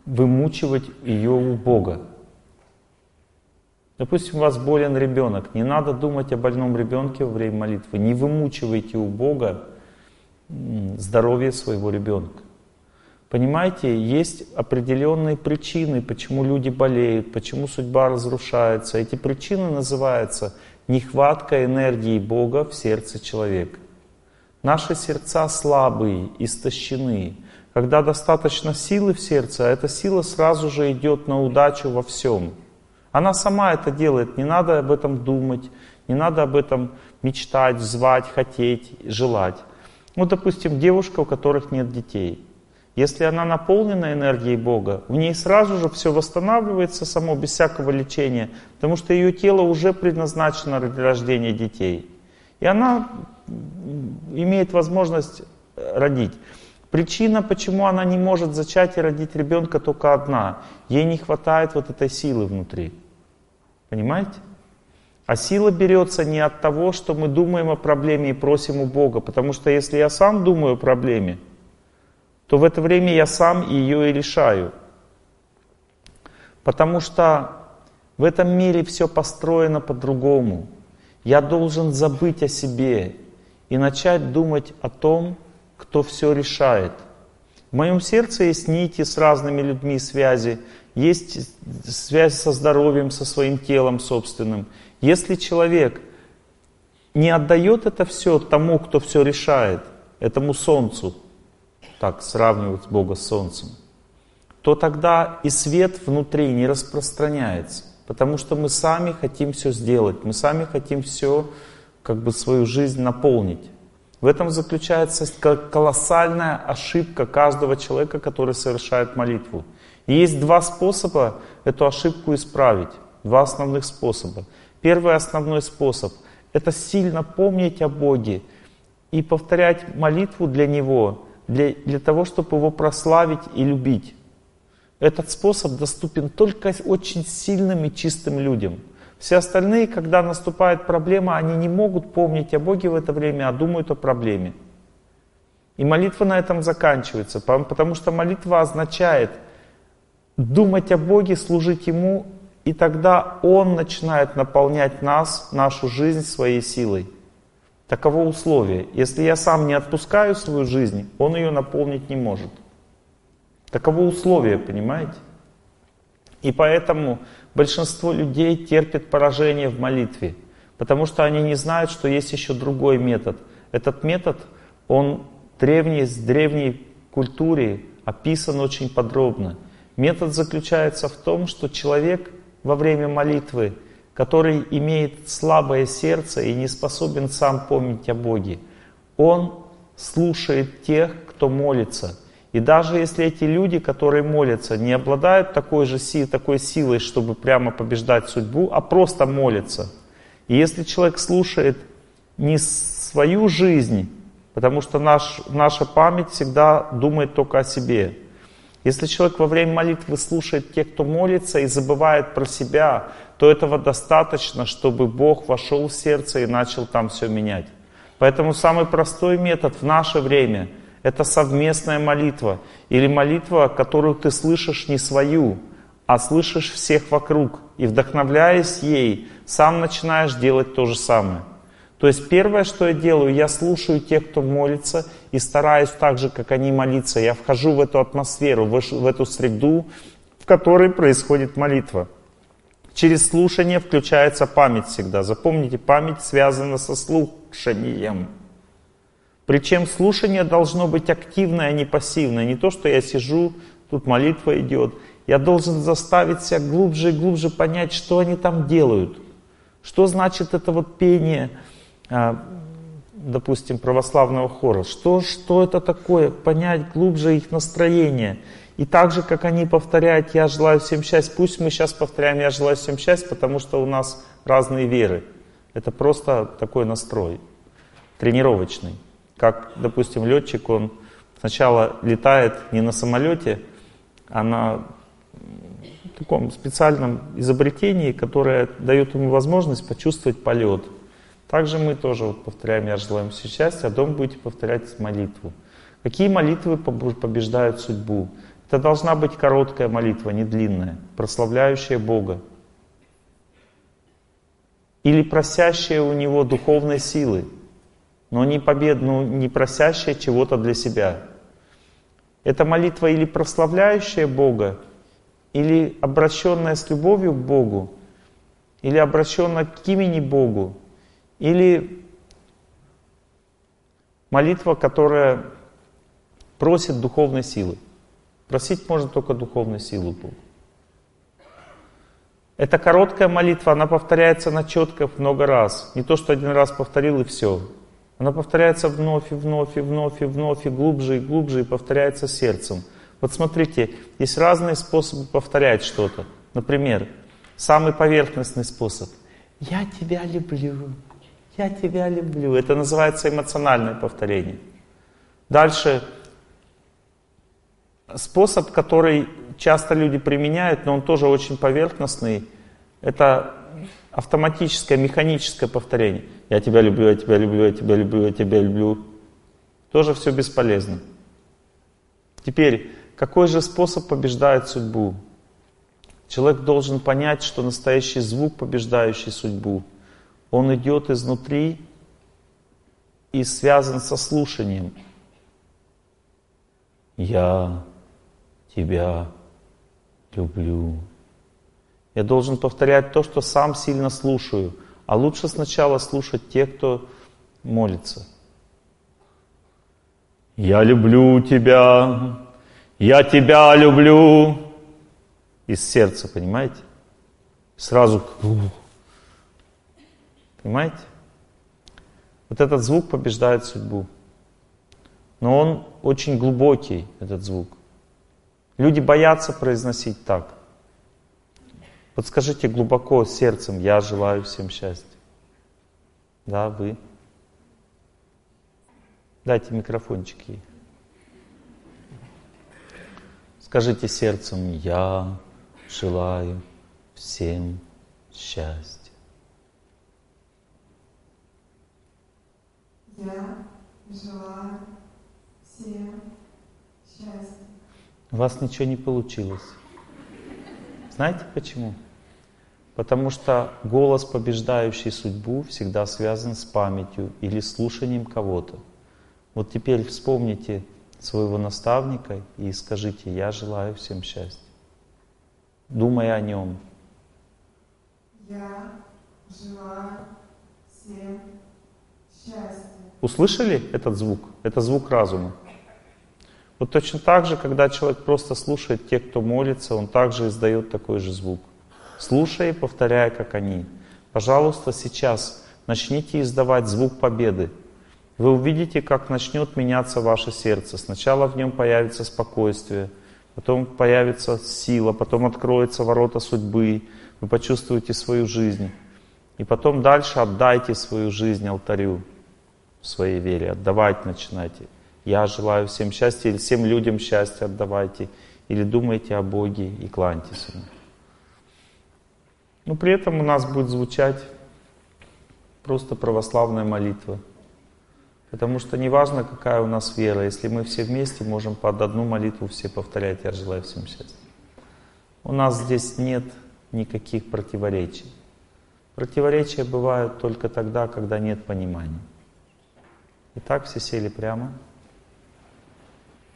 вымучивать ее у Бога. Допустим, у вас болен ребенок. Не надо думать о больном ребенке во время молитвы. Не вымучивайте у Бога здоровье своего ребенка. Понимаете, есть определенные причины, почему люди болеют, почему судьба разрушается. Эти причины называются нехватка энергии Бога в сердце человека. Наши сердца слабые, истощены. Когда достаточно силы в сердце, а эта сила сразу же идет на удачу во всем – она сама это делает, не надо об этом думать, не надо об этом мечтать, звать, хотеть, желать. Ну, допустим, девушка, у которых нет детей. Если она наполнена энергией Бога, в ней сразу же все восстанавливается само, без всякого лечения, потому что ее тело уже предназначено для рождения детей. И она имеет возможность родить. Причина, почему она не может зачать и родить ребенка, только одна. Ей не хватает вот этой силы внутри. Понимаете? А сила берется не от того, что мы думаем о проблеме и просим у Бога. Потому что если я сам думаю о проблеме, то в это время я сам ее и решаю. Потому что в этом мире все построено по-другому. Я должен забыть о себе и начать думать о том, кто все решает. В моем сердце есть нити с разными людьми связи есть связь со здоровьем, со своим телом собственным. Если человек не отдает это все тому, кто все решает, этому солнцу, так сравнивать Бога с солнцем, то тогда и свет внутри не распространяется. Потому что мы сами хотим все сделать, мы сами хотим все, как бы свою жизнь наполнить. В этом заключается колоссальная ошибка каждого человека, который совершает молитву. И есть два способа эту ошибку исправить. Два основных способа. Первый основной способ – это сильно помнить о Боге и повторять молитву для Него, для, для того, чтобы Его прославить и любить. Этот способ доступен только очень сильным и чистым людям. Все остальные, когда наступает проблема, они не могут помнить о Боге в это время, а думают о проблеме. И молитва на этом заканчивается, потому что молитва означает – думать о Боге, служить Ему, и тогда Он начинает наполнять нас, нашу жизнь своей силой. Таково условие. Если я сам не отпускаю свою жизнь, Он ее наполнить не может. Таково условие, понимаете? И поэтому большинство людей терпит поражение в молитве, потому что они не знают, что есть еще другой метод. Этот метод, он древний, с древней культуре описан очень подробно. Метод заключается в том, что человек во время молитвы, который имеет слабое сердце и не способен сам помнить о Боге, он слушает тех, кто молится. И даже если эти люди, которые молятся, не обладают такой же силой, такой силой, чтобы прямо побеждать судьбу, а просто молятся. И если человек слушает не свою жизнь, потому что наш, наша память всегда думает только о себе, Если человек во время молитвы слушает тех, кто молится и забывает про себя, то этого достаточно, чтобы Бог вошел в сердце и начал там все менять. Поэтому самый простой метод в наше время – это совместная молитва. Или молитва, которую ты слышишь не свою, а слышишь всех вокруг. И вдохновляясь ей, сам начинаешь делать то же самое. То есть первое, что я делаю, я слушаю тех, кто молится, и стараюсь так же, как они молиться. Я вхожу в эту атмосферу, в эту среду, в которой происходит молитва. Через слушание включается память всегда. Запомните, память связана со слушанием. Причем слушание должно быть активное, а не пассивное. Не то, что я сижу, тут молитва идет. Я должен заставить себя глубже и глубже понять, что они там делают. Что значит это вот пение допустим, православного хора. Что, что это такое? Понять глубже их настроение. И так же, как они повторяют «Я желаю всем счастья», пусть мы сейчас повторяем «Я желаю всем счастья», потому что у нас разные веры. Это просто такой настрой, тренировочный. Как, допустим, летчик, он сначала летает не на самолете, а на таком специальном изобретении, которое дает ему возможность почувствовать полет. Также мы тоже вот повторяем «Я желаю все счастья», а дом будете повторять молитву. Какие молитвы побеждают судьбу? Это должна быть короткая молитва, не длинная, прославляющая Бога. Или просящая у Него духовной силы, но не побед, ну, не просящая чего-то для себя. Это молитва или прославляющая Бога, или обращенная с любовью к Богу, или обращенная к имени Богу, или молитва, которая просит духовной силы. Просить можно только духовной силы Бога. Это короткая молитва, она повторяется на четках много раз. Не то, что один раз повторил и все. Она повторяется вновь и вновь и вновь и вновь и глубже и глубже и повторяется сердцем. Вот смотрите, есть разные способы повторять что-то. Например, самый поверхностный способ. Я тебя люблю. Я тебя люблю. Это называется эмоциональное повторение. Дальше способ, который часто люди применяют, но он тоже очень поверхностный, это автоматическое, механическое повторение. Я тебя люблю, я тебя люблю, я тебя люблю, я тебя люблю. Тоже все бесполезно. Теперь, какой же способ побеждает судьбу? Человек должен понять, что настоящий звук, побеждающий судьбу, он идет изнутри и связан со слушанием. Я тебя люблю. Я должен повторять то, что сам сильно слушаю. А лучше сначала слушать тех, кто молится. Я люблю тебя, я тебя люблю. Из сердца, понимаете? Сразу Понимаете? Вот этот звук побеждает судьбу. Но он очень глубокий, этот звук. Люди боятся произносить так. Вот скажите глубоко сердцем, я желаю всем счастья. Да, вы. Дайте микрофончик ей. Скажите сердцем, я желаю всем счастья. Я желаю всем счастья. У вас ничего не получилось. Знаете почему? Потому что голос, побеждающий судьбу, всегда связан с памятью или слушанием кого-то. Вот теперь вспомните своего наставника и скажите, я желаю всем счастья. Думая о нем. Я желаю всем счастья. Услышали этот звук? Это звук разума. Вот точно так же, когда человек просто слушает тех, кто молится, он также издает такой же звук. Слушая и повторяя, как они. Пожалуйста, сейчас начните издавать звук победы. Вы увидите, как начнет меняться ваше сердце. Сначала в нем появится спокойствие, потом появится сила, потом откроются ворота судьбы, вы почувствуете свою жизнь. И потом дальше отдайте свою жизнь алтарю в своей вере. Отдавать начинайте. Я желаю всем счастья, или всем людям счастья отдавайте. или думаете о Боге и кланяетесь Ему. Но при этом у нас будет звучать просто православная молитва. Потому что неважно, какая у нас вера, если мы все вместе можем под одну молитву все повторять «Я желаю всем счастья». У нас здесь нет никаких противоречий. Противоречия бывают только тогда, когда нет понимания. Итак, все сели прямо.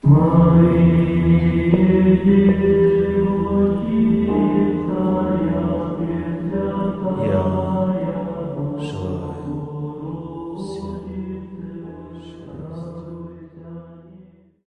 Мои